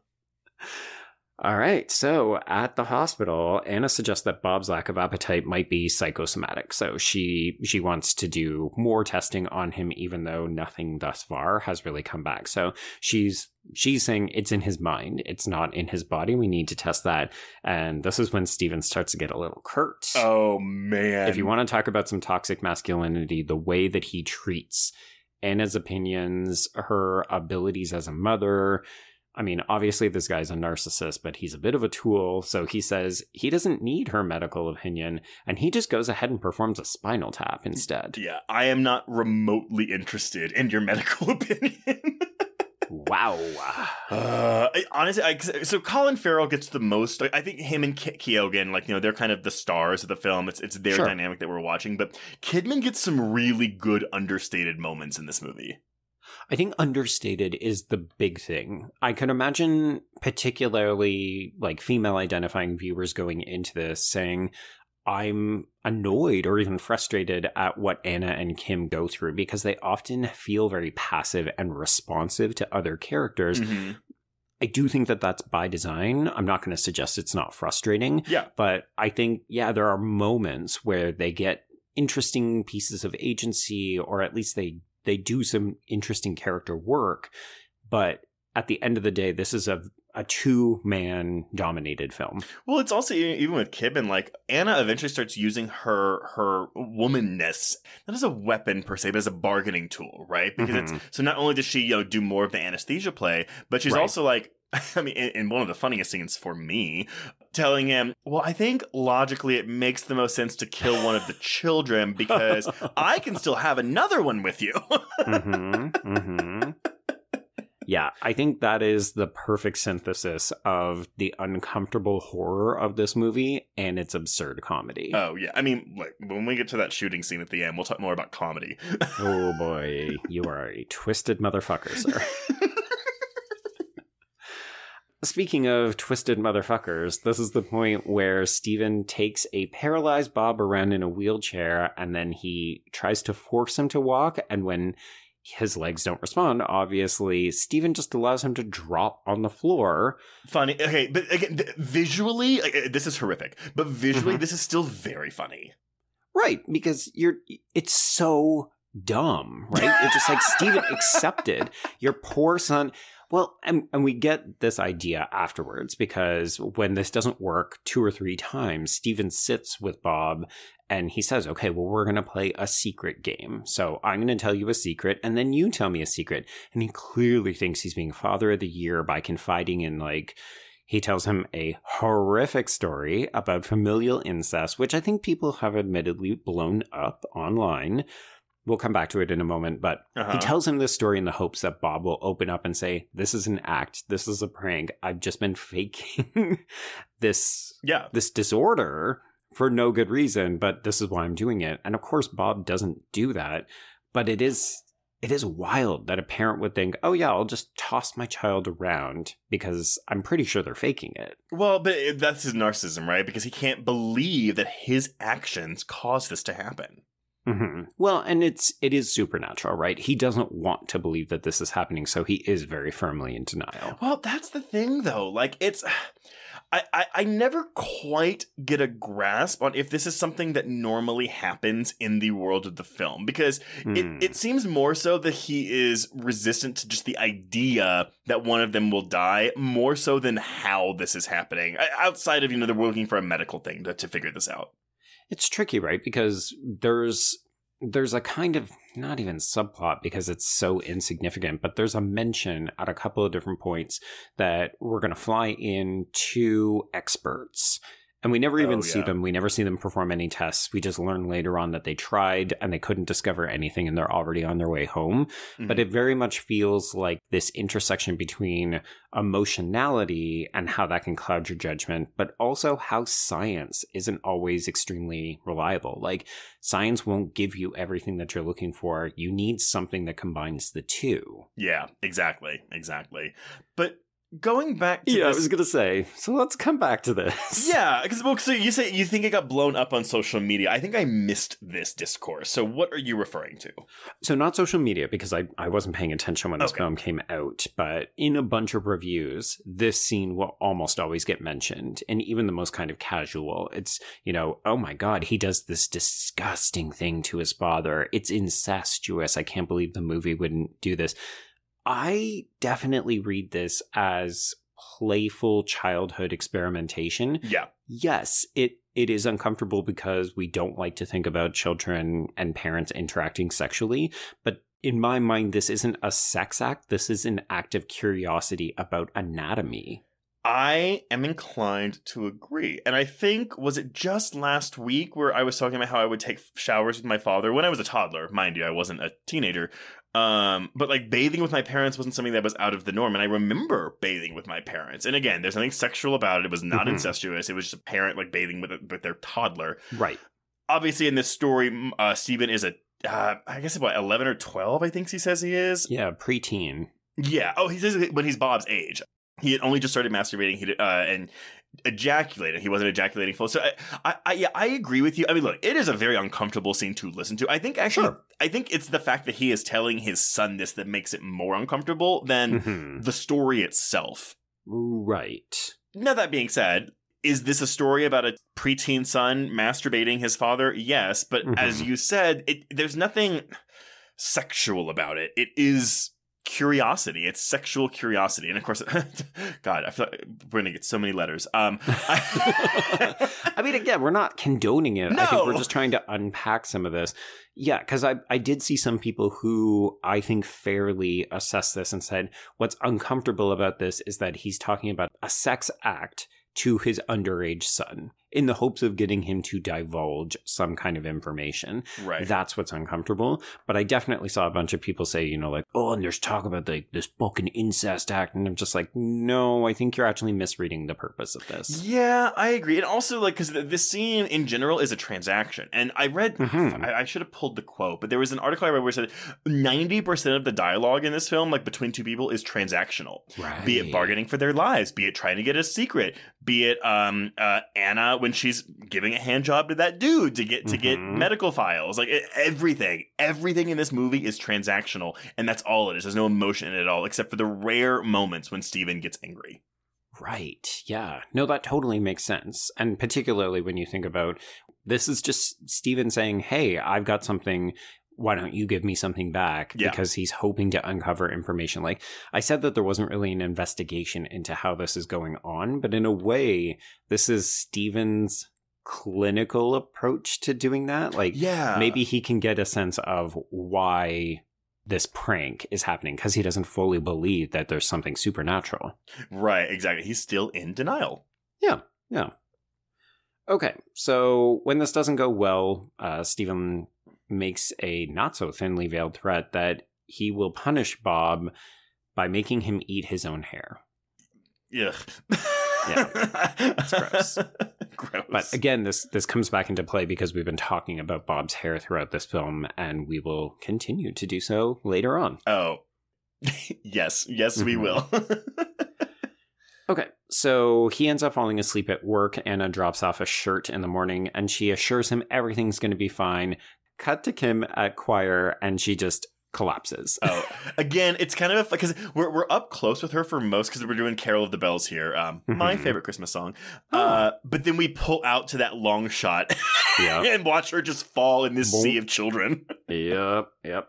Speaker 3: All right. So at the hospital, Anna suggests that Bob's lack of appetite might be psychosomatic. So she she wants to do more testing on him, even though nothing thus far has really come back. So she's she's saying it's in his mind, it's not in his body. We need to test that. And this is when Steven starts to get a little curt.
Speaker 4: Oh man.
Speaker 3: if you want to talk about some toxic masculinity, the way that he treats Anna's opinions, her abilities as a mother. I mean, obviously, this guy's a narcissist, but he's a bit of a tool. So he says he doesn't need her medical opinion, and he just goes ahead and performs a spinal tap instead.
Speaker 4: Yeah, I am not remotely interested in your medical opinion.
Speaker 3: Wow.
Speaker 4: Uh, I- honestly, I, so Colin Farrell gets the most. Like, I think him and Ke- Keoghan, like you know, they're kind of the stars of the film. It's it's their
Speaker 3: Sure.
Speaker 4: dynamic that we're watching. But Kidman gets some really good understated moments in this movie.
Speaker 3: I think understated is the big thing. I can imagine, particularly like female identifying viewers going into this saying, I'm annoyed or even frustrated at what Anna and Kim go through because they often feel very passive and responsive to other characters.
Speaker 4: Mhm.
Speaker 3: I do think that that's by design. I'm not going to suggest it's not frustrating,
Speaker 4: Yeah,
Speaker 3: but I think, yeah, there are moments where they get interesting pieces of agency or at least they they do some interesting character work but at the end of the day this is a a two man dominated film
Speaker 4: Well, it's also even with Kidman, like Anna eventually starts using her her womanness not as a weapon per se, but as a bargaining tool, right? Because
Speaker 3: Mhm.
Speaker 4: it's so not only does she you know do more of the anesthesia play, but she's
Speaker 3: Right.
Speaker 4: also like. I mean, in, one of the funniest scenes for me, telling him, "Well, I think logically it makes the most sense to kill one of the children because I can still have another one with you."
Speaker 3: hmm hmm yeah, I think that is the perfect synthesis of the uncomfortable horror of this movie and its absurd comedy.
Speaker 4: Oh yeah, I mean, like when we get to that shooting scene at the end, we'll talk more about comedy.
Speaker 3: oh boy, you are a twisted motherfucker, sir. Speaking of twisted motherfuckers, this is the point where Steven takes a paralyzed Bob around in a wheelchair and then he tries to force him to walk. And when his legs don't respond, obviously, Steven just allows him to drop on the floor.
Speaker 4: Funny. Okay, but again, visually, uh, this is horrific, but visually,
Speaker 3: Mhm.
Speaker 4: this is still very funny.
Speaker 3: Right, because you're it's so dumb, right? It's just like Steven accepted your poor son. Well, and, and we get this idea afterwards because when this doesn't work two or three times, Steven sits with Bob and he says, Okay, well, we're going to play a secret game. So I'm going to tell you a secret and then you tell me a secret. And he clearly thinks he's being father of the year by confiding in like, he tells him a horrific story about familial incest, which I think people have admittedly blown up online. We'll come back to it in a moment, but
Speaker 4: Uh-huh.
Speaker 3: he tells him this story in the hopes that Bob will open up and say, This is an act. This is a prank. I've just been faking this
Speaker 4: Yeah.
Speaker 3: this disorder for no good reason, but this is why I'm doing it. And of course Bob doesn't do that, but it is it is wild that a parent would think, "Oh yeah, I'll just toss my child around because I'm pretty sure they're faking it."
Speaker 4: Well, but that's his narcissism, right? Because he can't believe that his actions caused this to happen.
Speaker 3: hmm Well, and it's it is supernatural, right? He doesn't want to believe that this is happening, so he is very firmly in denial.
Speaker 4: Well, that's the thing, though. Like, it's. I, I, I never quite get a grasp on if this is something that normally happens in the world of the film because
Speaker 3: Hmm.
Speaker 4: it, it seems more so that he is resistant to just the idea that one of them will die more so than how this is happening outside of you know they're looking for a medical thing to, to figure this out
Speaker 3: It's tricky, right? Because there's there's a kind of not even subplot because it's so insignificant, but there's a mention at a couple of different points that we're going to fly in two experts. And we never even
Speaker 4: Oh,
Speaker 3: see
Speaker 4: yeah.
Speaker 3: them. We never see them perform any tests. We just learn later on that they tried and they couldn't discover anything and they're already on their way home. But mm-hmm. it very much feels like this intersection between emotionality and how that can cloud your judgment, but also how science isn't always extremely reliable. Like, science won't give you everything that you're looking for. You need something that combines the two.
Speaker 4: yeah exactly exactly but going back to yeah, this, I was
Speaker 3: going to say. So let's come back to this.
Speaker 4: Yeah, because well, so you say you think it got blown up on social media. I think I missed this discourse. So what are you referring to?
Speaker 3: So not social media because I, I wasn't paying attention when this
Speaker 4: Okay.
Speaker 3: film came out, but in a bunch of reviews, this scene will almost always get mentioned. And even the most kind of casual, it's, you know, oh my God, he does this disgusting thing to his father. It's incestuous. I can't believe the movie wouldn't do this. I definitely read this as playful childhood experimentation.
Speaker 4: Yeah,
Speaker 3: yes, it it is uncomfortable because we don't like to think about children and parents interacting sexually, but in my mind this isn't a sex act, this is an act of curiosity about anatomy.
Speaker 4: I am inclined to agree. And I think was it just last week where I was talking about how I would take showers with my father when I was a toddler, mind you, I wasn't a teenager. Um, but like bathing with my parents wasn't something that was out of the norm, and I remember bathing with my parents. And again, there's nothing sexual about it. It was not
Speaker 3: Mhm.
Speaker 4: incestuous. It was just a parent like bathing with a, with their toddler.
Speaker 3: Right.
Speaker 4: obviously in this story, uh, Steven is a, uh, I guess about 11 or 12, I think he says he is.
Speaker 3: Yeah, preteen.
Speaker 4: Yeah. Oh, he says when he's Bob's age. He had only just started masturbating he uh, and ejaculated. He wasn't ejaculating full. So I, I, I, yeah, I agree with you. I mean, look, it is a very uncomfortable scene to listen to. I think actually,
Speaker 3: Sure.
Speaker 4: I think it's the fact that he is telling his son this that makes it more uncomfortable than
Speaker 3: Mhm.
Speaker 4: the story itself.
Speaker 3: Right.
Speaker 4: Now, that being said, is this a story about a preteen son masturbating his father? Yes, but as
Speaker 3: Mhm.
Speaker 4: you said, it, there's nothing sexual about it. It is curiosity. It's sexual curiosity, and of course, God, I feel like we're gonna get so many letters. Um, I,
Speaker 3: I mean, again, we're not condoning it. I think we're just trying to unpack some of this. Yeah, because I, I did see some people who I think fairly assessed this and said what's uncomfortable about this is that he's talking about a sex act to his underage son. In the hopes of getting him to divulge some kind of information.
Speaker 4: Right.
Speaker 3: That's what's uncomfortable. But I definitely saw a bunch of people say, you know, like, oh, and there's talk about like this fucking incest act. And I'm just like, no, I think you're actually misreading the purpose of this.
Speaker 4: Yeah, I agree. And also, like, because this scene in general is a transaction. And I read,
Speaker 3: Mhm.
Speaker 4: I, I should have pulled the quote, but there was an article I read where it said 90% of the dialogue in this film, like between two people, is transactional.
Speaker 3: Right.
Speaker 4: Be it bargaining for their lives, be it trying to get a secret, be it um uh, Anna when she's giving a hand job to that dude to get to get
Speaker 3: Mhm.
Speaker 4: medical files, like it, everything, everything in this movie is transactional, and that's all it is. There's no emotion in it at all, except for the rare moments when Steven gets angry.
Speaker 3: Right. Yeah. No, that totally makes sense. And particularly when you think about this is just Steven saying, Hey, I've got something. Why don't you give me something back?
Speaker 4: Yeah.
Speaker 3: Because he's hoping to uncover information. Like I said that there wasn't really an investigation into how this is going on, but in a way, this is Steven's clinical approach to doing that. Like
Speaker 4: Yeah,
Speaker 3: maybe he can get a sense of why this prank is happening because he doesn't fully believe that there's something supernatural.
Speaker 4: right, exactly. He's still in denial.
Speaker 3: Yeah. Yeah. Okay, so when this doesn't go well, uh, Stephen makes a not so thinly veiled threat that he will punish Bob by making him eat his own hair.
Speaker 4: Ugh.
Speaker 3: Yeah,
Speaker 4: it's
Speaker 3: gross.
Speaker 4: gross.
Speaker 3: But again, this this comes back into play because we've been talking about Bob's hair throughout this film, and we will continue to do so later on.
Speaker 4: oh, yes, yes, we
Speaker 3: Mhm.
Speaker 4: will.
Speaker 3: Okay, so he ends up falling asleep at work. Anna drops off a shirt in the morning and she assures him everything's going to be fine. Cut to Kim at choir and she just collapses.
Speaker 4: oh, again, it's kind of because we're we're up close with her for most because we're doing "Carol of the Bells" here, um, my
Speaker 3: Mhm.
Speaker 4: favorite Christmas song.
Speaker 3: Oh.
Speaker 4: Uh, but then we pull out to that long shot
Speaker 3: Yeah.
Speaker 4: and watch her just fall in this
Speaker 3: Boom.
Speaker 4: sea of children.
Speaker 3: Yep, yep.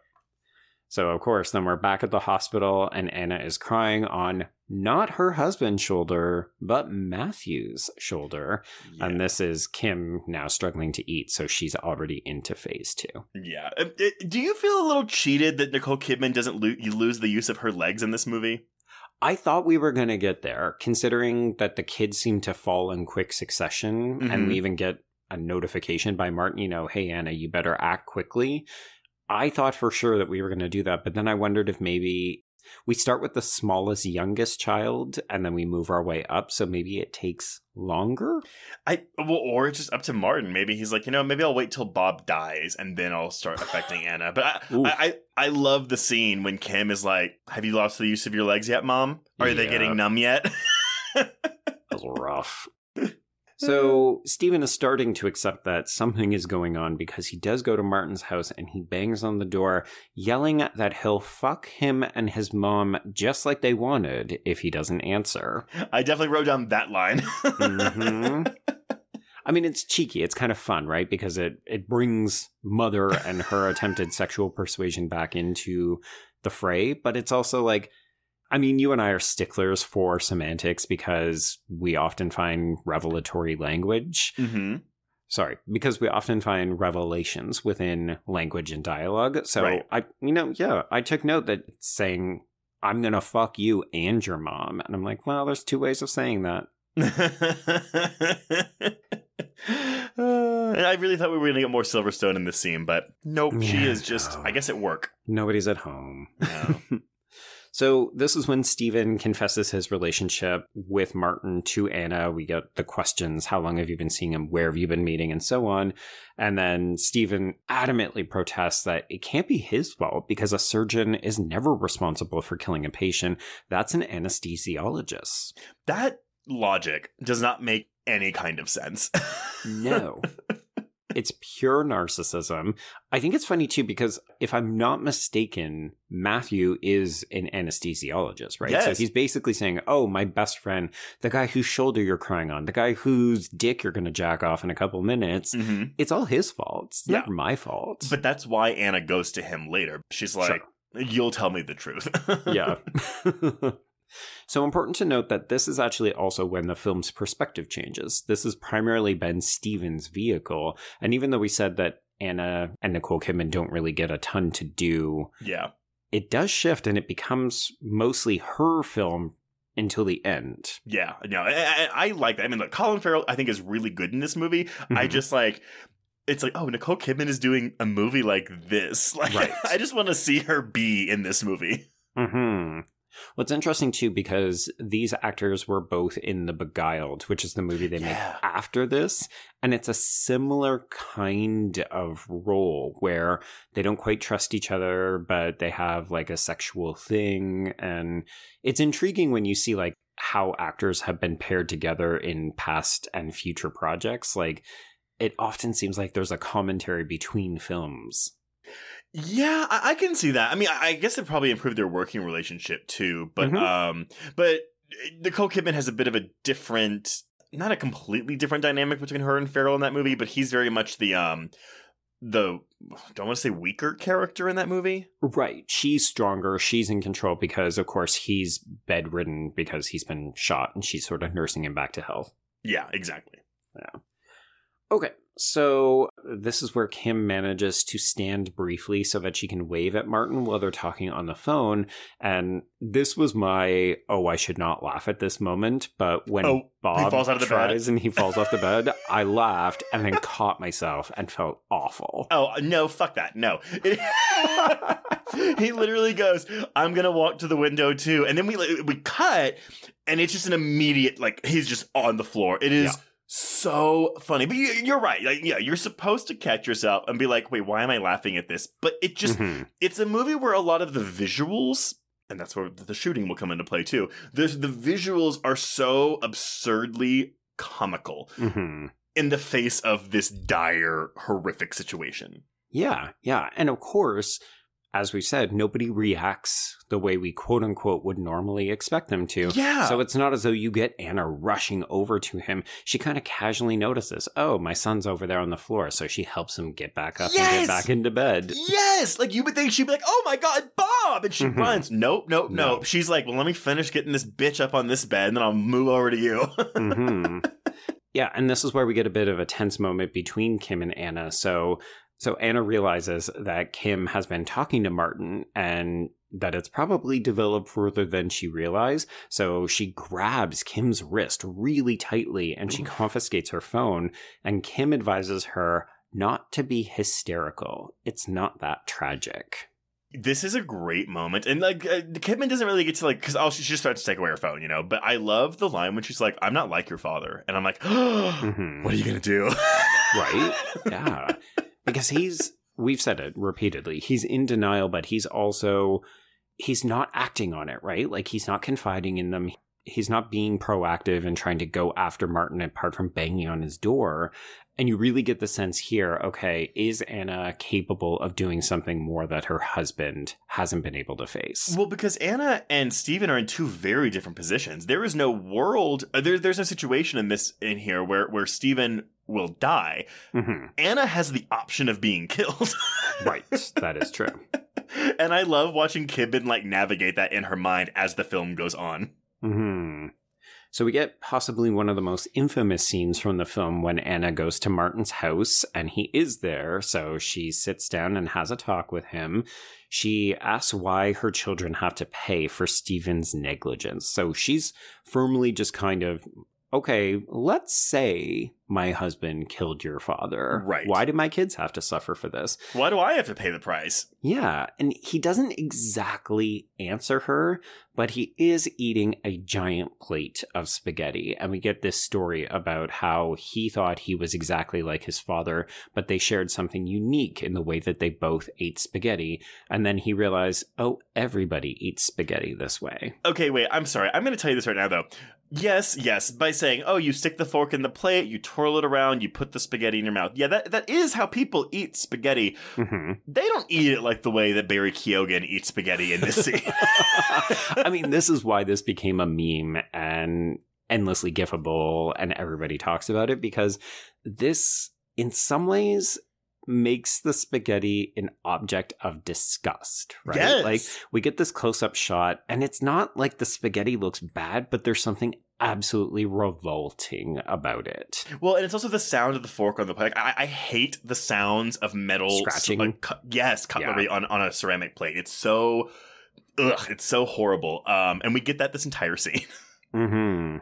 Speaker 3: So, of course, then we're back at the hospital and Anna is crying on not her husband's shoulder, but Matthew's shoulder. And this is Kim now struggling to eat, so she's already into phase two.
Speaker 4: yeah. Uh, uh, Do you feel a little cheated that Nicole Kidman doesn't lo- lose the use of her legs in this movie?
Speaker 3: I thought we were going to get there, considering that the kids seem to fall in quick succession, and
Speaker 4: Mhm.
Speaker 3: we even get a notification by Martin, you know, hey, Anna, you better act quickly. I thought for sure that we were going to do that, but then I wondered if maybe we start with the smallest, youngest child, and then we move our way up, so maybe it takes longer.
Speaker 4: I well, or it's just up to Martin. Maybe he's like, you know, maybe I'll wait till Bob dies and then I'll start affecting Anna. But I, I, I, I love the scene when Kim is like, "Have you lost the use of your legs yet, Mom? Are they getting numb yet?"
Speaker 3: That was rough. So Stephen is starting to accept that something is going on because he does go to Martin's house and he bangs on the door, yelling that he'll fuck him and his mom just like they wanted if he doesn't answer.
Speaker 4: I definitely wrote down that line.
Speaker 3: Mhm. I mean, it's cheeky. It's kind of fun, right? Because it it brings mother and her attempted sexual persuasion back into the fray, but it's also like I mean, you and I are sticklers for semantics because we often find revelatory language.
Speaker 4: hmm
Speaker 3: Sorry, because we often find revelations within language and dialogue. So
Speaker 4: Right.
Speaker 3: I, you know, yeah, I took note that saying I'm gonna fuck you and your mom, and I'm like, well, there's two ways of saying that.
Speaker 4: Uh, and I really thought we were going to get more Silverstone in this scene, but nope. she is just,
Speaker 3: no.
Speaker 4: I guess, at work.
Speaker 3: Nobody's at home.
Speaker 4: No.
Speaker 3: so this is when Stephen confesses his relationship with Martin to Anna. We get the questions, how long have you been seeing him? Where have you been meeting? And so on. And then Stephen adamantly protests that it can't be his fault because a surgeon is never responsible for killing a patient. That's an anesthesiologist.
Speaker 4: that logic does not make any kind of sense.
Speaker 3: No. It's pure narcissism. I think it's funny too because if I'm not mistaken, Matthew is an anesthesiologist, right? So he's basically saying, "Oh, my best friend, the guy whose shoulder you're crying on, the guy whose dick you're going to jack off in a couple minutes,
Speaker 4: hmm
Speaker 3: it's all his fault. It's
Speaker 4: Yeah.
Speaker 3: never my fault."
Speaker 4: But that's why Anna goes to him later. She's like, "You'll tell me the truth."
Speaker 3: yeah. so important to note that this is actually also when the film's perspective changes. This has primarily been Steven's vehicle. And even though we said that Anna and Nicole Kidman don't really get a ton to do,
Speaker 4: yeah.
Speaker 3: it does shift and it becomes mostly her film until the end.
Speaker 4: Yeah, no, I, I, I like that. I mean, look, Colin Farrell, I think, is really good in this movie. I
Speaker 3: Mhm.
Speaker 4: just like. It's like, oh, Nicole Kidman is doing a movie like this. Like,
Speaker 3: Right.
Speaker 4: I just want to see her be in this movie.
Speaker 3: Hmm. What's interesting too, because these actors were both in The Beguiled, which is the movie they
Speaker 4: Yeah.
Speaker 3: make after this, and it's a similar kind of role where they don't quite trust each other, but they have like a sexual thing, and it's intriguing when you see like how actors have been paired together in past and future projects. Like, it often seems like there's a commentary between films.
Speaker 4: Yeah, I, I can see that. I mean, I, I guess it probably improved their working relationship too. But
Speaker 3: Mhm.
Speaker 4: um, but Nicole Kidman has a bit of a different, not a completely different dynamic between her and Farrell in that movie. But he's very much the um, the don't want to say weaker character in that movie.
Speaker 3: Right. She's stronger. She's in control because, of course, he's bedridden because he's been shot and she's sort of nursing him back to health.
Speaker 4: Yeah, exactly. Yeah.
Speaker 3: Okay. So this is where Kim manages to stand briefly so that she can wave at Martin while they're talking on the phone. And this was my, oh, I should not laugh at this moment. But when
Speaker 4: Oh,
Speaker 3: Bob
Speaker 4: falls out of the bed.
Speaker 3: tries and he falls off the bed, I laughed and then caught myself and felt awful.
Speaker 4: Oh no, fuck that. No. he literally goes, "I'm going to walk to the window too." And then we we cut and it's just an immediate like he's just on the floor. It is
Speaker 3: Yeah.
Speaker 4: So funny. But you, you're right. Like yeah, you're supposed to catch yourself and be like, "Wait, why am I laughing at this?" But it just
Speaker 3: Mhm.
Speaker 4: it's a movie where a lot of the visuals and that's where the shooting will come into play too. The the visuals are so absurdly comical
Speaker 3: Mhm.
Speaker 4: in the face of this dire horrific situation.
Speaker 3: Yeah, yeah. And of course, as we said, nobody reacts the way we quote unquote would normally expect them to.
Speaker 4: Yeah.
Speaker 3: So it's not as though you get Anna rushing over to him. She kind of casually notices, oh, my son's over there on the floor. So she helps him get back up and get back into bed.
Speaker 4: Yes, like you would think she'd be like, "Oh my god, Bob!" and she
Speaker 3: Mhm.
Speaker 4: runs. Nope, nope,
Speaker 3: No.
Speaker 4: nope. She's like, "Well, let me finish getting this bitch up on this bed, and then I'll move over to you."
Speaker 3: hmm Yeah, and this is where we get a bit of a tense moment between Kim and Anna. So so Anna realizes that Kim has been talking to Martin and that it's probably developed further than she realized. So she grabs Kim's wrist really tightly and she confiscates her phone. And Kim advises her not to be hysterical. It's not that tragic.
Speaker 4: this is a great moment, and like uh, Kidman doesn't really get to like because oh, she just starts to take away her phone, you know. But I love the line when she's like, "I'm not like your father," and I'm like,
Speaker 3: Mhm.
Speaker 4: "What are you gonna do?"
Speaker 3: right? Yeah. Because he's we've said it repeatedly. He's in denial, but he's also he's not acting on it, right? Like he's not confiding in them. He's not being proactive and trying to go after Martin apart from banging on his door. And you really get the sense here, okay, is Anna capable of doing something more that her husband hasn't been able to face?
Speaker 4: Well, because Anna and Stephen are in two very different positions. There is no world. Uh, there, there's no situation in this in here where where Stephen will die.
Speaker 3: hmm
Speaker 4: Anna has the option of being killed.
Speaker 3: Right. That is true.
Speaker 4: and I love watching Kidman like navigate that in her mind as the film goes on.
Speaker 3: hmm So we get possibly one of the most infamous scenes from the film when Anna goes to Martin's house and he is there. So she sits down and has a talk with him. She asks why her children have to pay for Stephen's negligence. So she's firmly just kind of, okay, let's say my husband killed your father.
Speaker 4: Right.
Speaker 3: Why do my kids have to suffer for this?
Speaker 4: Why do I have to pay the price?
Speaker 3: Yeah, and he doesn't exactly answer her, but he is eating a giant plate of spaghetti. And we get this story about how he thought he was exactly like his father, but they shared something unique in the way that they both ate spaghetti. And then he realized, oh, everybody eats spaghetti this way.
Speaker 4: Okay, wait, I'm sorry. I'm going to tell you this right now, though. Yes, yes, by saying, oh, you stick the fork in the plate, you twirl it around, you put the spaghetti in your mouth. Yeah, that, that is how people eat spaghetti.
Speaker 3: hmm
Speaker 4: They don't eat it like the way that Barry Keoghan eats spaghetti in this scene.
Speaker 3: I mean, this is why this became a meme and endlessly gifable, and everybody talks about it because this, in some ways, makes the spaghetti an object of disgust, right?
Speaker 4: Yes.
Speaker 3: Like, we get this close up shot, and it's not like the spaghetti looks bad, but there's something absolutely revolting about it.
Speaker 4: Well, and it's also the sound of the fork on the plate. Like, I, I hate the sounds of metal
Speaker 3: Scratching.
Speaker 4: like, cu- yes, cutlery on, on a ceramic plate. It's so ugh, it's so horrible. Um, and we get that this entire scene.
Speaker 3: mm-hmm.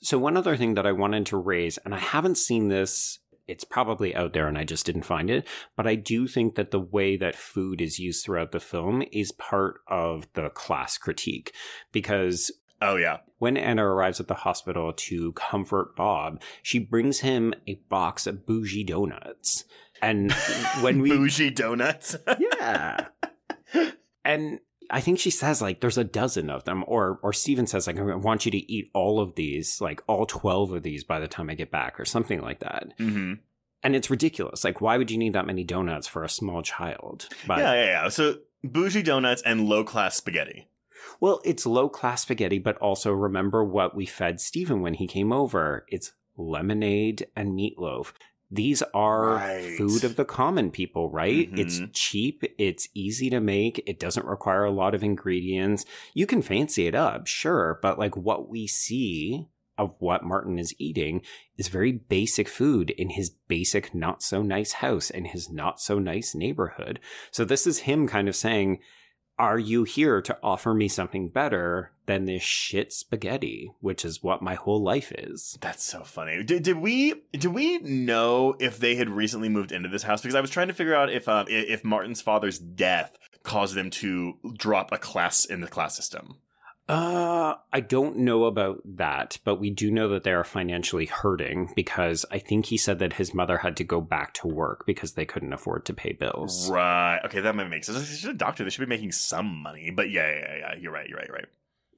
Speaker 3: So one other thing that I wanted to raise, and I haven't seen this. It's probably out there and I just didn't find it. But I do think that the way that food is used throughout the film is part of the class critique. Because
Speaker 4: oh yeah,
Speaker 3: when Anna arrives at the hospital to comfort Bob, she brings him a box of bougie donuts. And when we
Speaker 4: bougie donuts.
Speaker 3: yeah. And I think she says like there's a dozen of them, or or Steven says like I want you to eat all of these, like all twelve of these by the time I get back, or something like that.
Speaker 4: hmm
Speaker 3: And it's ridiculous. Like, why would you need that many donuts for a small child? But
Speaker 4: yeah, yeah, yeah. So bougie donuts and low class spaghetti.
Speaker 3: well, it's low class spaghetti, but also remember what we fed Steven when he came over. It's lemonade and meatloaf. These are
Speaker 4: Right.
Speaker 3: food of the common people, right? It's
Speaker 4: Mhm.
Speaker 3: cheap, it's easy to make, it doesn't require a lot of ingredients. You can fancy it up, sure, but like what we see of what Martin is eating is very basic food in his basic, not so nice house in his not so nice neighborhood. So this is him kind of saying, are you here to offer me something better than this shit spaghetti, which is what my whole life is?
Speaker 4: That's so funny. Did, did we did we know if they had recently moved into this house? Because I was trying to figure out if um, if Martin's father's death caused them to drop a class in the class system.
Speaker 3: Uh, I don't know about that, but we do know that they are financially hurting because I think he said that his mother had to go back to work because they couldn't afford to pay bills.
Speaker 4: Right. Okay, that might make sense. Should a doctor. They should be making some money. But yeah, yeah, yeah, yeah. You're right. You're right. You're right.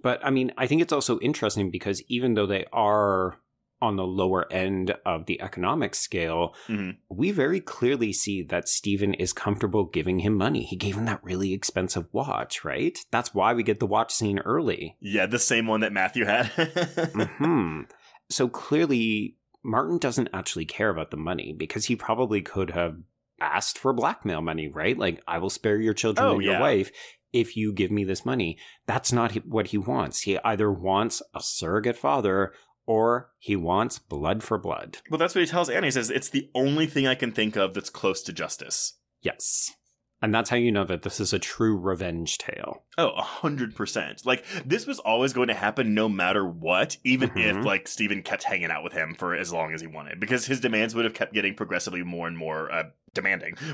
Speaker 3: But I mean, I think it's also interesting because even though they are on the lower end of the economic scale,
Speaker 4: Mhm.
Speaker 3: we very clearly see that Steven is comfortable giving him money. He gave him that really expensive watch, right? That's why we get the watch scene early.
Speaker 4: Yeah, the same one that Matthew had.
Speaker 3: hmm So clearly, Martin doesn't actually care about the money because he probably could have asked for blackmail money, right? Like, I will spare your children
Speaker 4: Oh,
Speaker 3: and your
Speaker 4: yeah.
Speaker 3: wife if you give me this money. That's not what he wants. He either wants a surrogate father or he wants blood for blood.
Speaker 4: well, that's what he tells Annie. He says it's the only thing I can think of that's close to justice.
Speaker 3: Yes. And that's how you know that this is a true revenge tale.
Speaker 4: Oh, a hundred percent. Like this was always going to happen no matter what, even
Speaker 3: Mhm.
Speaker 4: if like Steven kept hanging out with him for as long as he wanted, because his demands would have kept getting progressively more and more uh, demanding.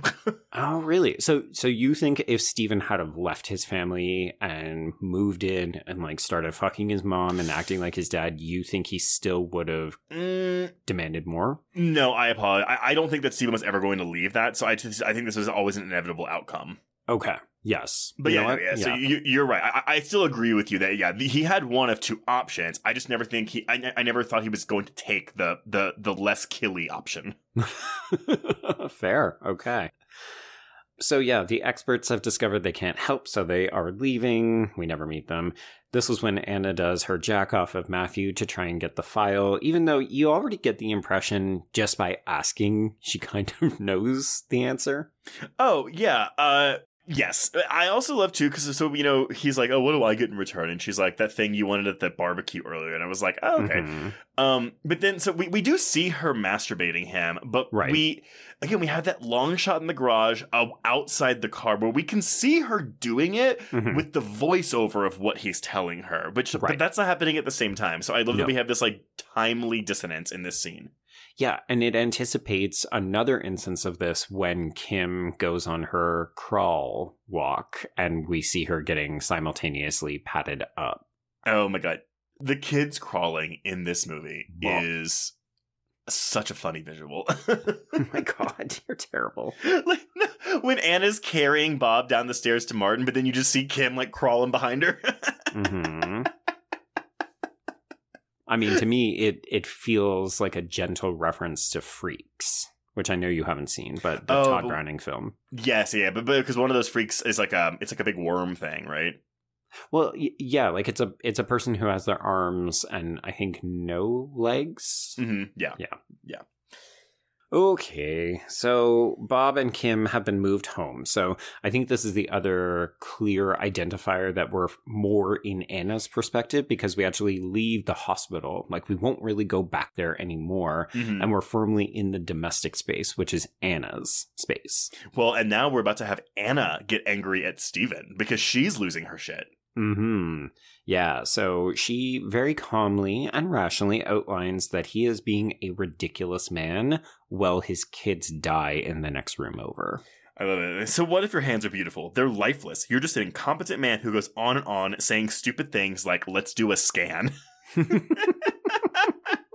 Speaker 3: Oh, really? So, so you think if Steven had have left his family and moved in and like started fucking his mom and acting like his dad, you think he still would have
Speaker 4: mm,
Speaker 3: demanded more?
Speaker 4: no, I apologize. I, I don't think that Steven was ever going to leave that, so I just I think this was always an inevitable outcome.
Speaker 3: Okay. Yes.
Speaker 4: But
Speaker 3: You
Speaker 4: yeah,
Speaker 3: know what?
Speaker 4: yeah, So you, you're right. I, I still agree with you that yeah, the, he had one of two options. I just never think he. I, I never thought he was going to take the the the less killy option.
Speaker 3: Fair. Okay. So, yeah, the experts have discovered they can't help, so they are leaving. We never meet them. This was when Anna does her jack off of Matthew to try and get the file, even though you already get the impression just by asking, she kind of knows the answer.
Speaker 4: Oh yeah. Uh. Yes, I also love too because so you know he's like, oh, what do I get in return? And she's like, that thing you wanted at the barbecue earlier, and I was like, oh, okay.
Speaker 3: Mhm.
Speaker 4: Um, but then so we, we do see her masturbating him, but
Speaker 3: Right.
Speaker 4: we again we have that long shot in the garage uh, outside the car where we can see her doing it
Speaker 3: Mhm.
Speaker 4: with the voiceover of what he's telling her, but but that's not happening at the same time. So I love
Speaker 3: No.
Speaker 4: that we have this like timely dissonance in this scene.
Speaker 3: Yeah, and it anticipates another instance of this when Kim goes on her crawl walk and we see her getting simultaneously patted up.
Speaker 4: Oh my god, the kids crawling in this movie
Speaker 3: Well-
Speaker 4: is such a funny visual.
Speaker 3: Oh my god, you're terrible.
Speaker 4: like no, when Anna's carrying Bob down the stairs to Martin, but then you just see Kim like crawling behind her.
Speaker 3: hmm I mean, to me, it it feels like a gentle reference to Freaks, which I know you haven't seen, but the
Speaker 4: Oh, Tod
Speaker 3: Browning film.
Speaker 4: yes, yeah, but because one of those freaks is like a it's like a big worm thing, right?
Speaker 3: Well, y- yeah, like it's a it's a person who has their arms and I think no legs.
Speaker 4: hmm Yeah, yeah, Yeah.
Speaker 3: Okay, so Bob and Kim have been moved home. So I think this is the other clear identifier that we're more in Anna's perspective because we actually leave the hospital. Like we won't really go back there anymore.
Speaker 4: Mhm.
Speaker 3: And we're firmly in the domestic space, which is Anna's space.
Speaker 4: Well, and now we're about to have Anna get angry at Steven because she's losing her shit.
Speaker 3: Hmm. Yeah. So she very calmly and rationally outlines that he is being a ridiculous man while his kids die in the next room over.
Speaker 4: I love it. So, what if your hands are beautiful? They're lifeless. You're just an incompetent man who goes on and on saying stupid things like, let's do a scan.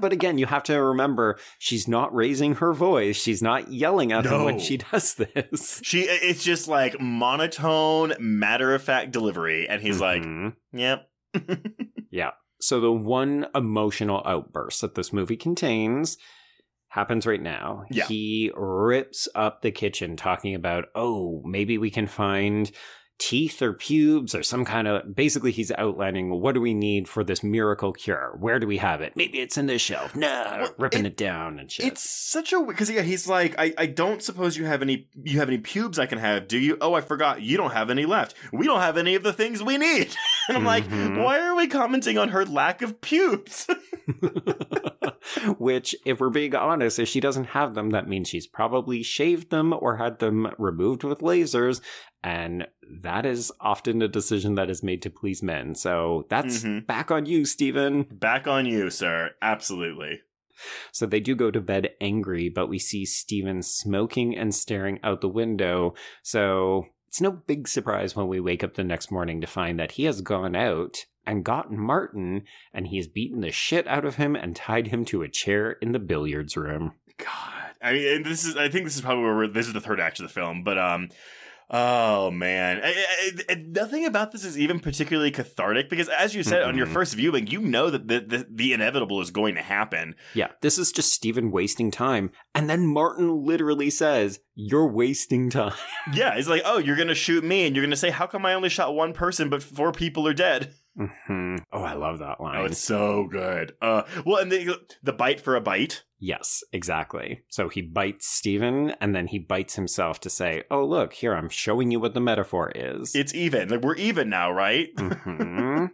Speaker 3: but again, you have to remember she's not raising her voice. She's not yelling at him when she does this.
Speaker 4: She, it's just like monotone, matter of fact delivery. And he's like,
Speaker 3: Mhm.
Speaker 4: yep.
Speaker 3: yeah. So the one emotional outburst that this movie contains happens right now.
Speaker 4: Yeah.
Speaker 3: He rips up the kitchen talking about, oh, maybe we can find teeth or pubes or some kind of basically he's outlining what do we need for this miracle cure where do we have it maybe it's in this shelf no
Speaker 4: Well,
Speaker 3: ripping
Speaker 4: it-
Speaker 3: it, down and shit
Speaker 4: It's such a because yeah, he's like, I, I don't suppose you have any you have any pubes I can have, do you? Oh, I forgot, you don't have any left. We don't have any of the things we need. And I'm like,
Speaker 3: Mhm.
Speaker 4: why are we commenting on her lack of pubes?
Speaker 3: Which, if we're being honest, if she doesn't have them, that means she's probably shaved them or had them removed with lasers. And that is often a decision that is made to please men. So that's
Speaker 4: Mhm.
Speaker 3: back on you, Stephen.
Speaker 4: Back on you, sir. Absolutely.
Speaker 3: So they do go to bed angry, but we see Stephen smoking and staring out the window. So it's no big surprise when we wake up the next morning to find that he has gone out and gotten Martin and he has beaten the shit out of him and tied him to a chair in the billiards room.
Speaker 4: God, I mean, this is. I think this is probably where this is the third act of the film, but um, oh man, I, I, I- nothing about this is even particularly cathartic because, as you said on your first viewing, you know that the, the the inevitable is going to happen.
Speaker 3: Yeah, this is just Stephen wasting time. And then Martin literally says, You're wasting time.
Speaker 4: Yeah, it's like, oh, you're gonna shoot me, and you're gonna say, how come I only shot one person, but four people are dead?
Speaker 3: hmm Oh, I love that line.
Speaker 4: Oh, it's so good. Uh, well, and the the bite for a bite.
Speaker 3: Yes, exactly. So he bites Stephen and then he bites himself to say, Oh, look, here, I'm showing you what the metaphor is.
Speaker 4: It's even. Like we're even now, right?
Speaker 3: hmm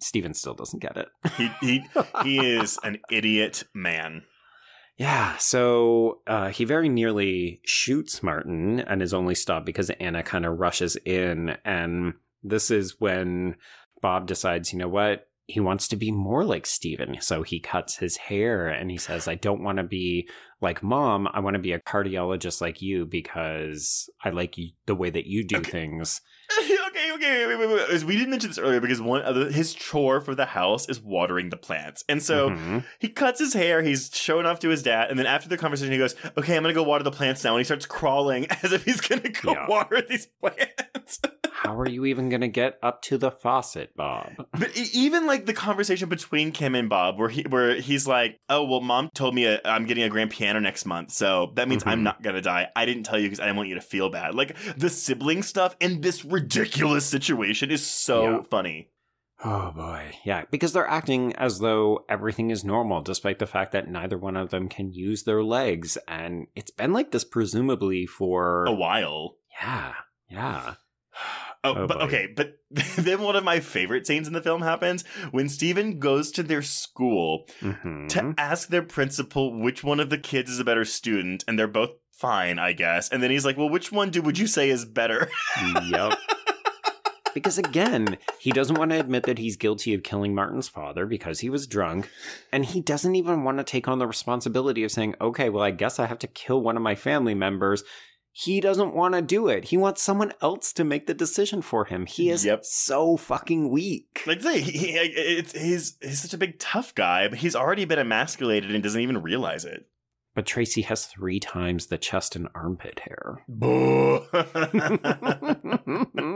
Speaker 3: Stephen still doesn't get it.
Speaker 4: he he he is an idiot man.
Speaker 3: Yeah, so uh, he very nearly shoots Martin and is only stopped because Anna kind of rushes in. And this is when Bob decides, you know what? He wants to be more like Steven. So he cuts his hair and he says, I don't want to be like mom. I want to be a cardiologist like you because I like the way that you do
Speaker 4: Okay.
Speaker 3: things.
Speaker 4: okay, okay, wait, wait, wait, wait. We didn't mention this earlier because one of the, his chore for the house is watering the plants, and so
Speaker 3: Mhm.
Speaker 4: he cuts his hair. He's showing off to his dad, and then after the conversation, he goes, "Okay, I'm gonna go water the plants now," and he starts crawling as if he's gonna go
Speaker 3: Yeah.
Speaker 4: water these plants.
Speaker 3: How are you even going to get up to the faucet, Bob?
Speaker 4: But e- even like the conversation between Kim and Bob, where he where he's like, "Oh well, mom told me uh, I'm getting a grand piano next month, so that means I'm
Speaker 3: Mhm.
Speaker 4: not gonna die. I didn't tell you because I didn't want you to feel bad." Like the sibling stuff in this ridiculous situation is so
Speaker 3: Yeah.
Speaker 4: funny.
Speaker 3: Oh boy. Yeah, because they're acting as though everything is normal, despite the fact that neither one of them can use their legs. And it's been like this presumably for.
Speaker 4: A while.
Speaker 3: Yeah. Yeah.
Speaker 4: Oh,
Speaker 3: Oh,
Speaker 4: but
Speaker 3: boy.
Speaker 4: okay, but then one of my favorite scenes in the film happens when Steven goes to their school
Speaker 3: hmm
Speaker 4: to ask their principal which one of the kids is a better student, and they're both fine, I guess. And then he's like, "Well, which one do would you say is better?"
Speaker 3: yep. Because again, he doesn't want to admit that he's guilty of killing Martin's father because he was drunk. And he doesn't even want to take on the responsibility of saying, okay, well, I guess I have to kill one of my family members. He doesn't want to do it. He wants someone else to make the decision for him. He is
Speaker 4: Yep.
Speaker 3: so fucking weak.
Speaker 4: Like say, he, he, it's he's he's such a big tough guy, but he's already been emasculated and doesn't even realize it.
Speaker 3: But Tracy has three times the chest and armpit hair.
Speaker 4: Boo.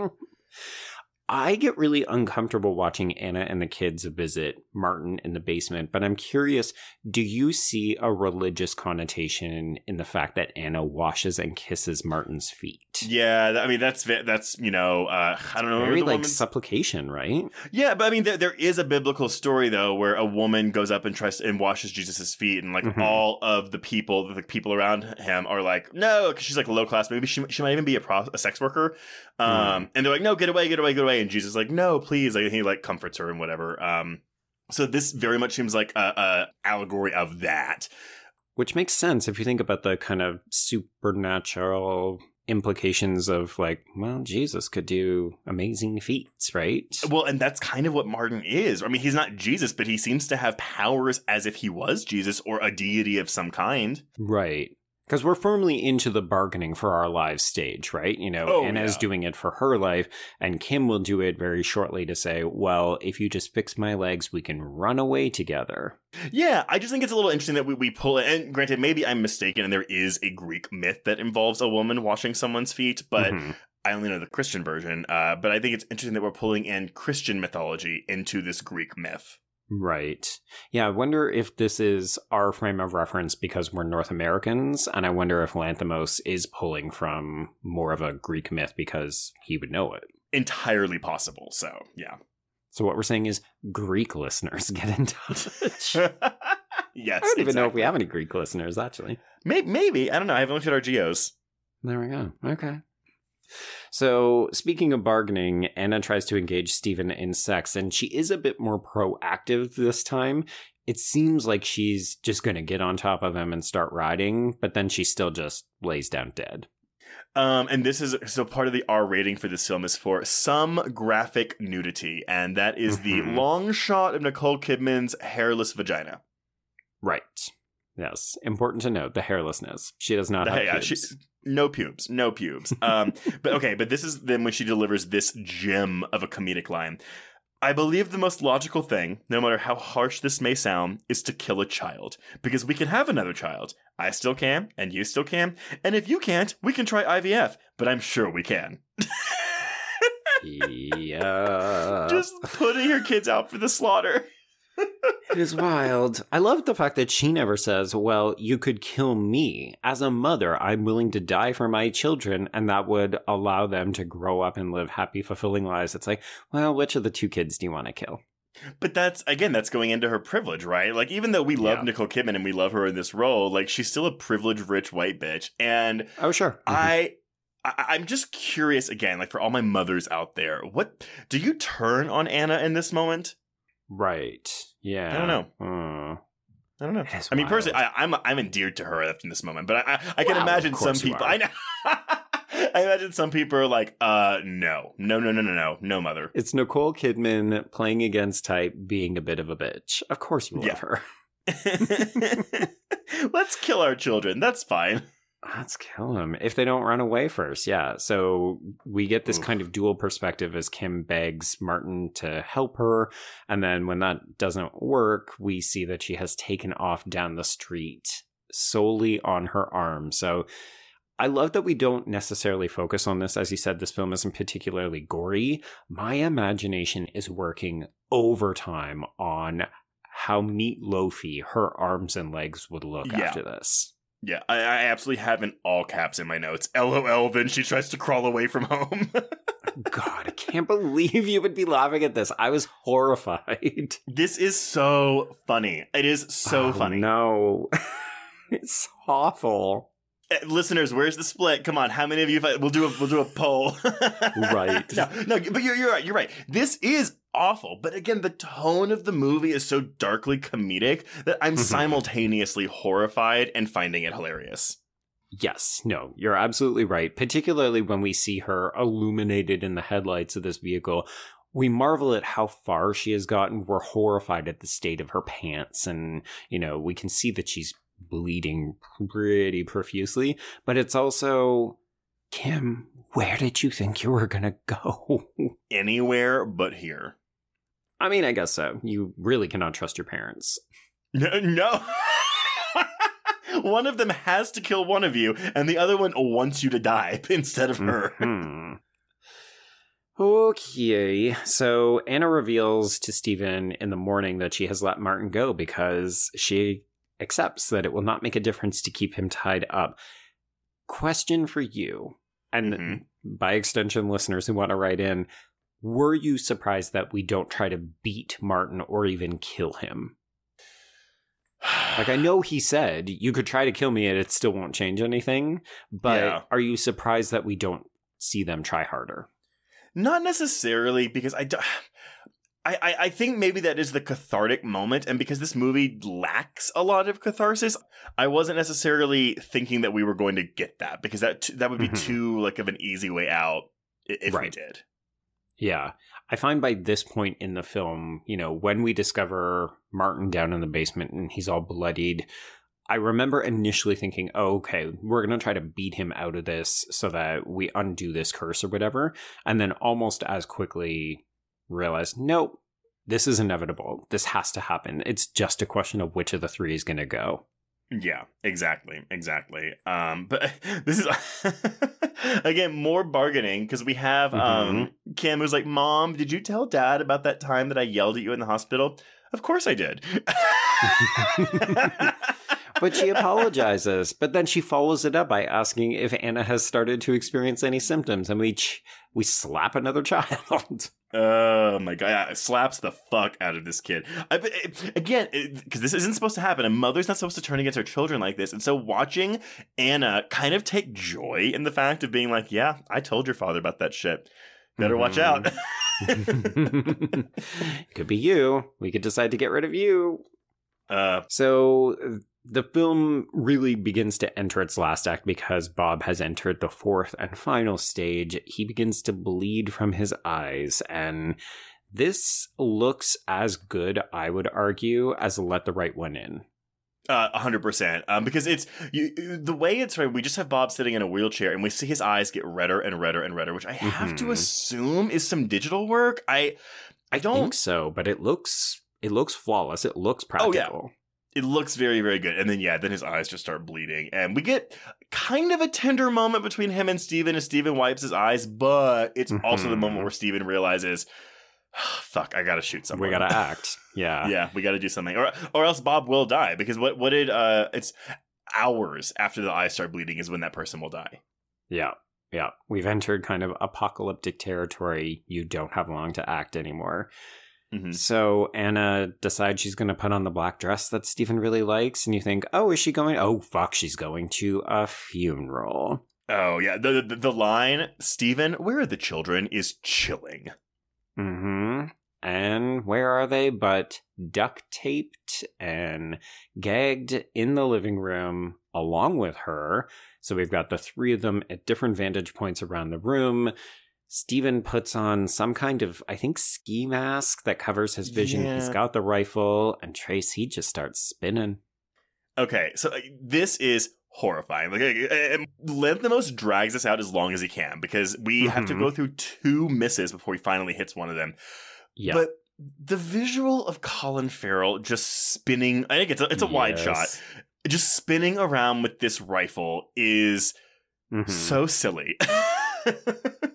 Speaker 3: I get really uncomfortable watching Anna and the kids visit Martin in the basement, but I'm curious do you see a religious connotation in the fact that Anna washes and kisses Martin's feet?
Speaker 4: Yeah, I mean that's that's you know uh, I don't know
Speaker 3: Very like
Speaker 4: woman's-
Speaker 3: supplication, right?
Speaker 4: yeah, but I mean there there is a biblical story though where a woman goes up and tries and washes Jesus's feet and like
Speaker 3: Mhm.
Speaker 4: all of the people the people around him are like no because she's like low class. Maybe she she might even be a, pro- a sex worker. Um and they're like no get away get away get away. And Jesus is like no please. Like he like comforts her and whatever. Um so this very much seems like a, a allegory of that.
Speaker 3: Which makes sense if you think about the kind of supernatural implications of like, well, Jesus could do amazing feats, right?
Speaker 4: Well, and that's kind of what Martin is. I mean, he's not Jesus, but he seems to have powers as if he was Jesus or a deity of some kind.
Speaker 3: Right. Because we're firmly into the bargaining for our lives stage, right? You know,
Speaker 4: Oh,
Speaker 3: Anna's
Speaker 4: yeah.
Speaker 3: doing it for her life, and Kim will do it very shortly to say, well, if you just fix my legs, we can run away together.
Speaker 4: Yeah, I just think it's a little interesting that we, we pull it. And granted, maybe I'm mistaken, and there is a Greek myth that involves a woman washing someone's feet, but
Speaker 3: Mhm.
Speaker 4: I only know the Christian version. Uh, but I think it's interesting that we're pulling in Christian mythology into this Greek myth.
Speaker 3: Right. Yeah, I wonder if this is our frame of reference because we're North Americans, and I wonder if Lanthimos is pulling from more of a Greek myth because he would know it.
Speaker 4: Entirely possible. So, yeah.
Speaker 3: So what we're saying is Greek listeners get in touch.
Speaker 4: yes.
Speaker 3: I don't even know if we have any Greek listeners, actually.
Speaker 4: Maybe, maybe. I don't know. I haven't looked at our geos.
Speaker 3: There we go. Okay. So, speaking of bargaining, Anna tries to engage Steven in sex, and she is a bit more proactive this time. It seems like she's just going to get on top of him and start riding, but then she still just lays down dead.
Speaker 4: Um, and this is so part of the R rating for this film is for some graphic nudity, and that is the
Speaker 3: Mhm.
Speaker 4: long shot of Nicole Kidman's hairless vagina.
Speaker 3: Right. Yes. Important to note the hairlessness. She does not have
Speaker 4: yeah,
Speaker 3: pubes.
Speaker 4: she- no pubes, no pubes. Um, but okay, but this is then when she delivers this gem of a comedic line. I believe the most logical thing, no matter how harsh this may sound, is to kill a child. Because we can have another child. I still can, and you still can. And if you can't, we can try IVF. But I'm sure we can.
Speaker 3: yeah.
Speaker 4: Just putting your kids out for the slaughter.
Speaker 3: It is wild. I love the fact that she never says, Well, you could kill me. As a mother, I'm willing to die for my children, and that would allow them to grow up and live happy, fulfilling lives. It's like, Well, which of the two kids do you want to kill?
Speaker 4: But that's again, that's going into her privilege, right? Like, even though we love
Speaker 3: Yeah.
Speaker 4: Nicole Kidman and we love her in this role, like she's still a privileged, rich white bitch. And
Speaker 3: Oh, sure. Mm-hmm.
Speaker 4: I, I, I'm just curious again, like for all my mothers out there, what do you turn on Anna in this moment?
Speaker 3: right. Yeah.
Speaker 4: I don't know.
Speaker 3: Hmm.
Speaker 4: I don't know. I mean,
Speaker 3: wild.
Speaker 4: personally, I, I'm I'm endeared to her in this moment, but I I, I can
Speaker 3: of
Speaker 4: imagine some people. I know. I imagine some people are like, uh, no, no, no, no, no, no, no, mother.
Speaker 3: It's Nicole Kidman playing against type, being a bit of a bitch. Of course you love
Speaker 4: Yeah.
Speaker 3: her.
Speaker 4: Let's kill our children. That's fine.
Speaker 3: Let's kill him if they don't run away first. Yeah. So we get this
Speaker 4: Oof.
Speaker 3: kind of dual perspective as Kim begs Martin to help her. And then when that doesn't work, we see that she has taken off down the street solely on her arm. So I love that we don't necessarily focus on this. As you said, this film isn't particularly gory. My imagination is working overtime on how meatloafy her arms and legs would look
Speaker 4: Yeah.
Speaker 3: after this.
Speaker 4: Yeah, I, I absolutely have in all caps in my notes. LOL, then she tries to crawl away from home.
Speaker 3: God, I can't believe you would be laughing at this. I was horrified.
Speaker 4: this is so funny. It is so
Speaker 3: Oh,
Speaker 4: funny.
Speaker 3: No, it's awful.
Speaker 4: Uh, listeners, where's the split? Come on, how many of you? We'll do a we'll do a poll.
Speaker 3: Right.
Speaker 4: No, no, but you're you're right. You're right. This is awful. But again, the tone of the movie is so darkly comedic that I'm
Speaker 3: Mhm.
Speaker 4: simultaneously horrified and finding it hilarious.
Speaker 3: Yes, no, you're absolutely right. Particularly when we see her illuminated in the headlights of this vehicle. We marvel at how far she has gotten. We're horrified at the state of her pants. And, you know, we can see that she's bleeding pretty profusely. But it's also, Kim, where did you think you were going to go?
Speaker 4: Anywhere but here.
Speaker 3: I mean, I guess so. You really cannot trust your parents.
Speaker 4: No. no. one of them has to kill one of you, and the other one wants you to die instead of her.
Speaker 3: Hmm. Okay, so Anna reveals to Steven in the morning that she has let Martin go because she accepts that it will not make a difference to keep him tied up. Question for you And
Speaker 4: Mhm.
Speaker 3: by extension, listeners who want to write in, were you surprised that we don't try to beat Martin or even kill him? Like, I know he said you could try to kill me and it still won't change anything, but
Speaker 4: Yeah.
Speaker 3: are you surprised that we don't see them try harder?
Speaker 4: Not necessarily because I, do, I, I, I think maybe that is the cathartic moment, and because this movie lacks a lot of catharsis, I wasn't necessarily thinking that we were going to get that because that that would be
Speaker 3: Mhm.
Speaker 4: too like of an easy way out if we did.
Speaker 3: Yeah. I find by this point in the film, you know, when we discover Martin down in the basement and he's all bloodied, I remember initially thinking, oh, okay, we're going to try to beat him out of this so that we undo this curse or whatever. And then almost as quickly realize, nope, this is inevitable. This has to happen. It's just a question of which of the three is going to go.
Speaker 4: Yeah, exactly, exactly. Um, but this is again more bargaining because we have um Kim who's like, "Mom, did you tell Dad about that time that I yelled at you in the hospital?" Of course I did.
Speaker 3: But she apologizes, but then she follows it up by asking if Anna has started to experience any symptoms, and we ch- we slap another child.
Speaker 4: Oh my god! Yeah, it slaps the fuck out of this kid. I, it- again, because this isn't supposed to happen. A mother's not supposed to turn against her children like this. And so, watching Anna kind of take joy in the fact of being like, "Yeah, I told your father about that shit. Better watch
Speaker 3: Mhm.
Speaker 4: out."
Speaker 3: could be you. We could decide to get rid of you.
Speaker 4: uh,
Speaker 3: So the film really begins to enter its last act because Bob has entered the fourth and final stage. He begins to bleed from his eyes, and this looks as good, I would argue, as Let the Right One In.
Speaker 4: Uh, a hundred percent. Um, because it's you, the way it's right. We just have Bob sitting in a wheelchair, and we see his eyes get redder and redder and redder, which I have to
Speaker 3: Mhm.
Speaker 4: assume is some digital work. I, I
Speaker 3: I
Speaker 4: don't.
Speaker 3: think so, but it looks it looks flawless. It looks
Speaker 4: Oh, yeah. It looks very, very good. And then yeah, then his eyes just start bleeding, and we get kind of a tender moment between him and Steven as Steven wipes his eyes, but it's also the moment where Steven realizes, "Fuck, I gotta shoot someone.
Speaker 3: We gotta act. Yeah.
Speaker 4: yeah, we gotta do something, or or else Bob will die because what what did uh? It's hours after the eyes start bleeding is when that person will die.
Speaker 3: Yeah. Yeah. We've entered kind of apocalyptic territory. You don't have long to act anymore.
Speaker 4: Mhm.
Speaker 3: So Anna decides she's going to put on the black dress that Steven really likes. And you think, oh, is she going? Oh, fuck, she's going to a funeral.
Speaker 4: Oh yeah, the, the the line Steven, where are the children is chilling.
Speaker 3: hmm And where are they? But duct taped and gagged in the living room along with her. So we've got the three of them at different vantage points around the room. Steven puts on some kind of, I think, ski mask that covers his vision. He's got the rifle, and Trace, he just starts spinning.
Speaker 4: Okay, so uh, this is horrifying. Like, uh, uh, Lanthimos drags us out as long as he can because we have to
Speaker 3: Mhm.
Speaker 4: go through two misses before he finally hits one of them.
Speaker 3: Yeah.
Speaker 4: But the visual of Colin Farrell just spinning, I think it's a, it's a wide shot, just spinning around with this rifle is
Speaker 3: Mhm.
Speaker 4: so silly.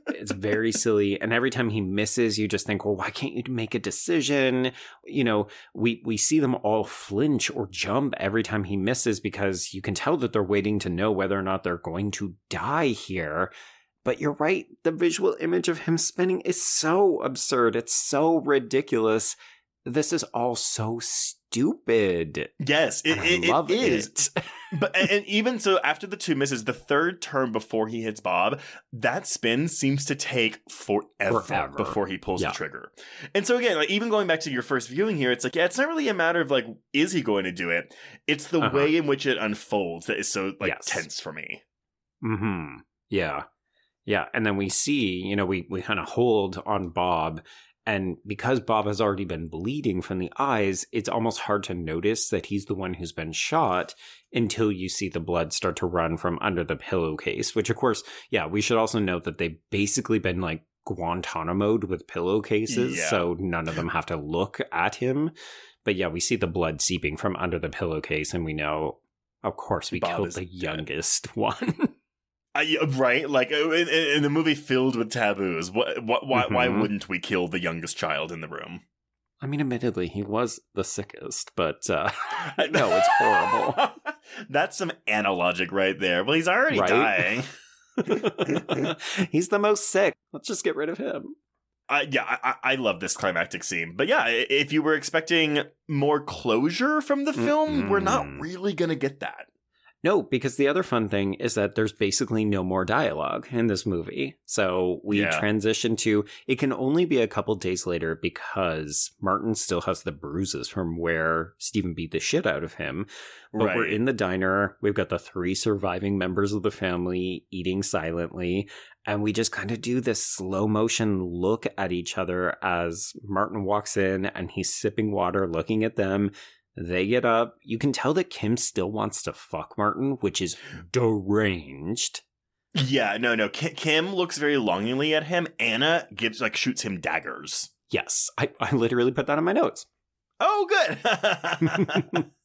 Speaker 3: it's very silly and every time he misses you just think well why can't you make a decision? You know we we see them all flinch or jump every time he misses because you can tell that they're waiting to know whether or not they're going to die here. But you're right the visual image of him spinning is so absurd it's so ridiculous this is all so stupid
Speaker 4: yes, it, it,
Speaker 3: love
Speaker 4: it is.
Speaker 3: it.
Speaker 4: but and, and even so, after the two misses, the third turn before he hits Bob, that spin seems to take forever,
Speaker 3: Forever.
Speaker 4: before he pulls
Speaker 3: Yeah.
Speaker 4: the trigger. And so again, like even going back to your first viewing here, it's like yeah, it's not really a matter of like is he going to do it? It's the
Speaker 3: Uh-huh.
Speaker 4: way in which it unfolds that is so like
Speaker 3: Yes.
Speaker 4: tense for me.
Speaker 3: Hmm. Yeah. Yeah. And then we see, you know, we we kind of hold on Bob, and because Bob has already been bleeding from the eyes, it's almost hard to notice that he's the one who's been shot until you see the blood start to run from under the pillowcase. Which, of course, yeah, we should also note that they've basically been like Guantanamoed with pillowcases,
Speaker 4: Yeah.
Speaker 3: so none of them have to look at him. But yeah, we see the blood seeping from under the pillowcase, and we know, of course, we
Speaker 4: Bob
Speaker 3: killed the
Speaker 4: dead.
Speaker 3: youngest one.
Speaker 4: I, right, like uh, in, in the movie filled with taboos, what, what, why, why
Speaker 3: Mhm.
Speaker 4: wouldn't we kill the youngest child in the room?
Speaker 3: I mean, admittedly, he was the sickest, but uh, no, it's horrible.
Speaker 4: That's some analogic right there. Well, he's already
Speaker 3: Right?
Speaker 4: dying.
Speaker 3: He's the most sick. Let's just get rid of him.
Speaker 4: Uh, yeah, I, I love this climactic scene. But yeah, if you were expecting more closure from the film, we're not really going to get that.
Speaker 3: No, because the other fun thing is that there's basically no more dialogue in this movie. So we
Speaker 4: Yeah.
Speaker 3: transition to it can only be a couple days later because Martin still has the bruises from where Steven beat the shit out of him. But we're in the diner. We've got the three surviving members of the family eating silently. And we just kind of do this slow motion look at each other as Martin walks in and he's sipping water, looking at them. They get up. You can tell that Kim still wants to fuck Martin, which is deranged.
Speaker 4: Yeah, no, no. Kim looks very longingly at him. Anna gives, like, shoots him daggers.
Speaker 3: Yes, I, I literally put that in my notes.
Speaker 4: Oh, good.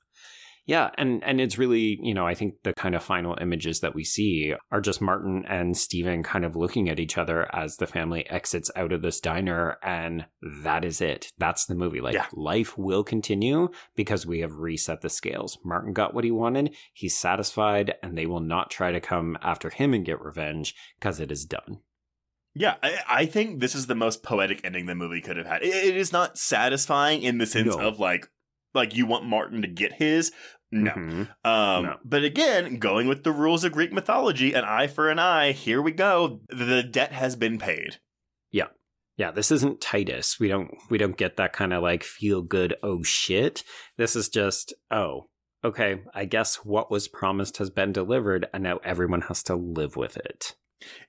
Speaker 3: Yeah, and and it's really, you know, I think the kind of final images that we see are just Martin and Steven kind of looking at each other as the family exits out of this diner and that is it. That's the movie. Like
Speaker 4: Yeah.
Speaker 3: life will continue because we have reset the scales. Martin got what he wanted, he's satisfied and they will not try to come after him and get revenge because it is done.
Speaker 4: yeah, I, I think this is the most poetic ending the movie could have had. It, it is not satisfying in the sense
Speaker 3: No.
Speaker 4: of, like, like you want Martin to get his. No.
Speaker 3: Mhm.
Speaker 4: Um,
Speaker 3: No.
Speaker 4: But again, going with the rules of Greek mythology, an eye for an eye, here we go. The debt has been paid.
Speaker 3: Yeah. Yeah, this isn't Titus. We don't we don't get that kind of like feel good oh shit. This is just oh, okay, I guess what was promised has been delivered and now everyone has to live with it.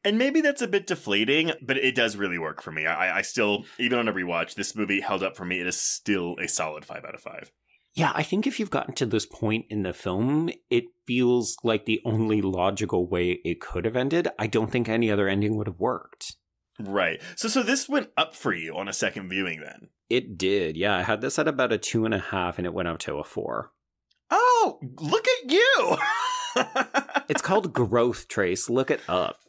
Speaker 4: And maybe that's a bit deflating, but it does really work for me. I, I still, even on a rewatch, this movie held up for me. It is still a solid five out of five.
Speaker 3: Yeah, I think if you've gotten to this point in the film, it feels like the only logical way it could have ended. I don't think any other ending would have worked.
Speaker 4: Right. So, so this went up for you on a second viewing, then.
Speaker 3: It did, yeah. I had this at about a two and a half and it went up to a four.
Speaker 4: Oh, look at you!
Speaker 3: It's called Growth Trace. Look it up.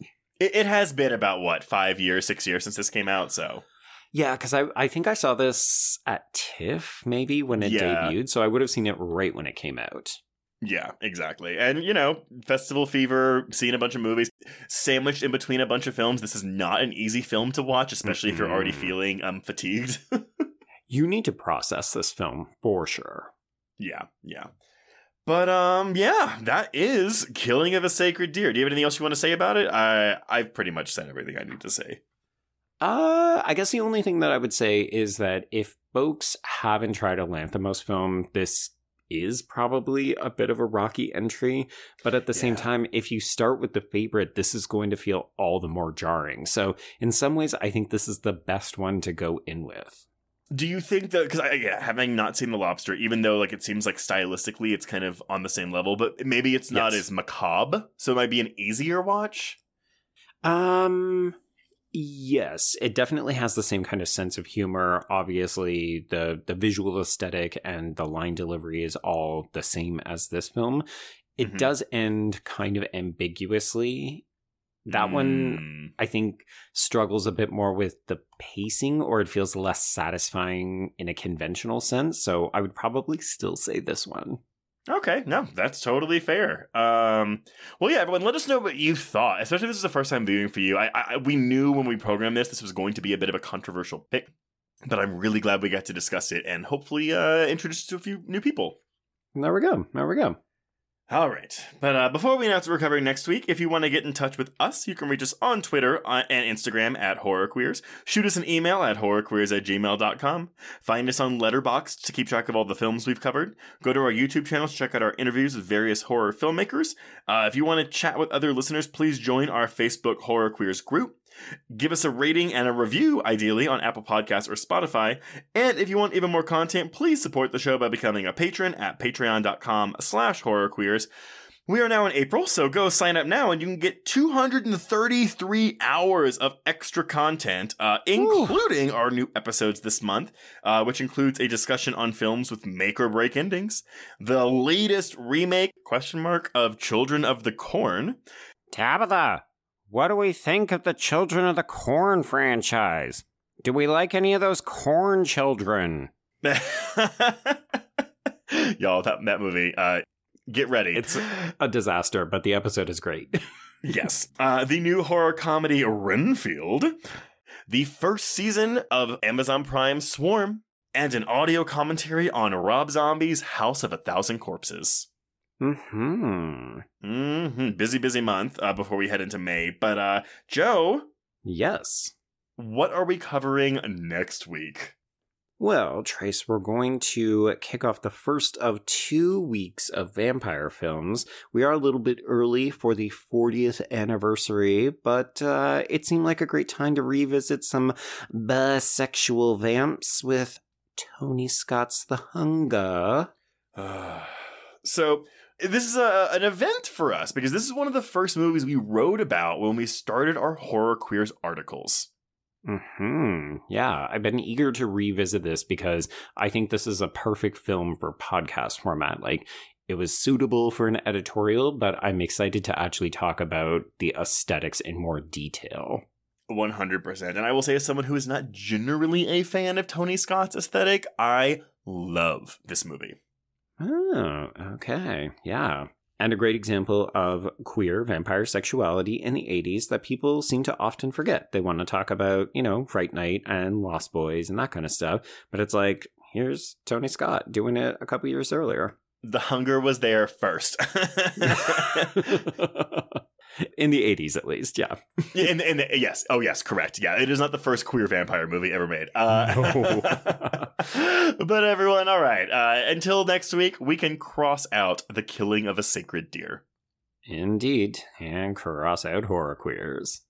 Speaker 4: It, it has been about what five years, six years since this came out. So
Speaker 3: Yeah, because I, I think I saw this at TIFF maybe when it
Speaker 4: Yeah.
Speaker 3: debuted, so I would have seen it right when it came out.
Speaker 4: yeah, exactly. And you know, festival fever, seeing a bunch of movies, sandwiched in between a bunch of films. This is not an easy film to watch, especially if you're already feeling um fatigued.
Speaker 3: You need to process this film for sure.
Speaker 4: yeah, yeah. But um, yeah, that is killing of a sacred deer. Do you have anything else you want to say about it? I I've pretty much said everything I need to say.
Speaker 3: Uh, I guess the only thing that I would say is that if folks haven't tried a Lanthimos film, this is probably a bit of a rocky entry. But at the same time, if you start with the favorite, this is going to feel all the more jarring. So, in some ways, I think this is the best one to go in with.
Speaker 4: Do you think that because I yeah, having not seen the lobster, even though like it seems like stylistically it's kind of on the same level, but maybe it's not
Speaker 3: Yes.
Speaker 4: as macabre, so it might be an easier watch.
Speaker 3: Um yes, it definitely has the same kind of sense of humor. Obviously, the the visual aesthetic and the line delivery is all the same as this film. It
Speaker 4: Mhm.
Speaker 3: does end kind of ambiguously. That one
Speaker 4: Mm.
Speaker 3: I think struggles a bit more with the pacing or it feels less satisfying in a conventional sense. So I would probably still say this one.
Speaker 4: Okay, no, that's totally fair. Um, well, yeah, everyone, let us know what you thought, especially if this is the first time viewing for you. I, I, we knew when we programmed this, this was going to be a bit of a controversial pick, but I'm really glad we got to discuss it and hopefully uh, introduce it to a few new people.
Speaker 3: There we go. There we go.
Speaker 4: All right. But uh, before we announce what we're covering next week, if you want to get in touch with us, you can reach us on Twitter uh, and Instagram at HorrorQueers. Shoot us an email at horrorqueers at gmail.com. Find us on Letterboxd to keep track of all the films we've covered. Go to our YouTube channel to check out our interviews with various horror filmmakers. Uh, if you want to chat with other listeners, please join our Facebook Horror Queers group. Give us a rating and a review, ideally, on Apple Podcasts or Spotify. And if you want even more content, please support the show by becoming a patron at patreon.com slash horrorqueers. We are now in April, so go sign up now and you can get 233 hours of extra content, uh, including our new episodes this month, uh, which includes a discussion on films with make or break endings, the latest remake, question mark, of Children of the Corn,
Speaker 3: Tabitha, what do we think of the Children of the Corn franchise? Do we like any of those corn children?
Speaker 4: Y'all, that, that movie, uh, get ready.
Speaker 3: It's a disaster, but the episode is great.
Speaker 4: yes. Uh, the new horror comedy Renfield, the first season of Amazon Prime Swarm, and an audio commentary on Rob Zombie's House of a Thousand Corpses.
Speaker 3: Hmm.
Speaker 4: hmm Busy, busy month uh, before we head into May. But, uh, Joe,
Speaker 3: Yes.
Speaker 4: what are we covering next week?
Speaker 3: Well, Trace, we're going to kick off the first of two weeks of vampire films. We are a little bit early for the 40th anniversary, but uh, it seemed like a great time to revisit some bisexual vamps with Tony Scott's The Hunger.
Speaker 4: so this is a, an event for us because this is one of the first movies we wrote about when we started our horror queers articles.
Speaker 3: Hmm. Yeah, I've been eager to revisit this because I think this is a perfect film for podcast format. Like, it was suitable for an editorial, but I'm excited to actually talk about the aesthetics in more detail.
Speaker 4: 100%. And I will say, as someone who is not generally a fan of Tony Scott's aesthetic, I love this movie.
Speaker 3: Oh, okay. Yeah. And a great example of queer vampire sexuality in the 80s that people seem to often forget. They want to talk about, you know, Fright Night and Lost Boys and that kind of stuff. But it's like, here's Tony Scott doing it a couple years earlier.
Speaker 4: The hunger was there first.
Speaker 3: in the 80s, at least, yeah.
Speaker 4: in, in the, yes. Oh, yes, correct. Yeah, it is not the first queer vampire movie ever made. Uh,
Speaker 3: No.
Speaker 4: but everyone, all right. Uh, until next week, we can cross out the killing of a sacred deer.
Speaker 3: Indeed. And cross out horror queers.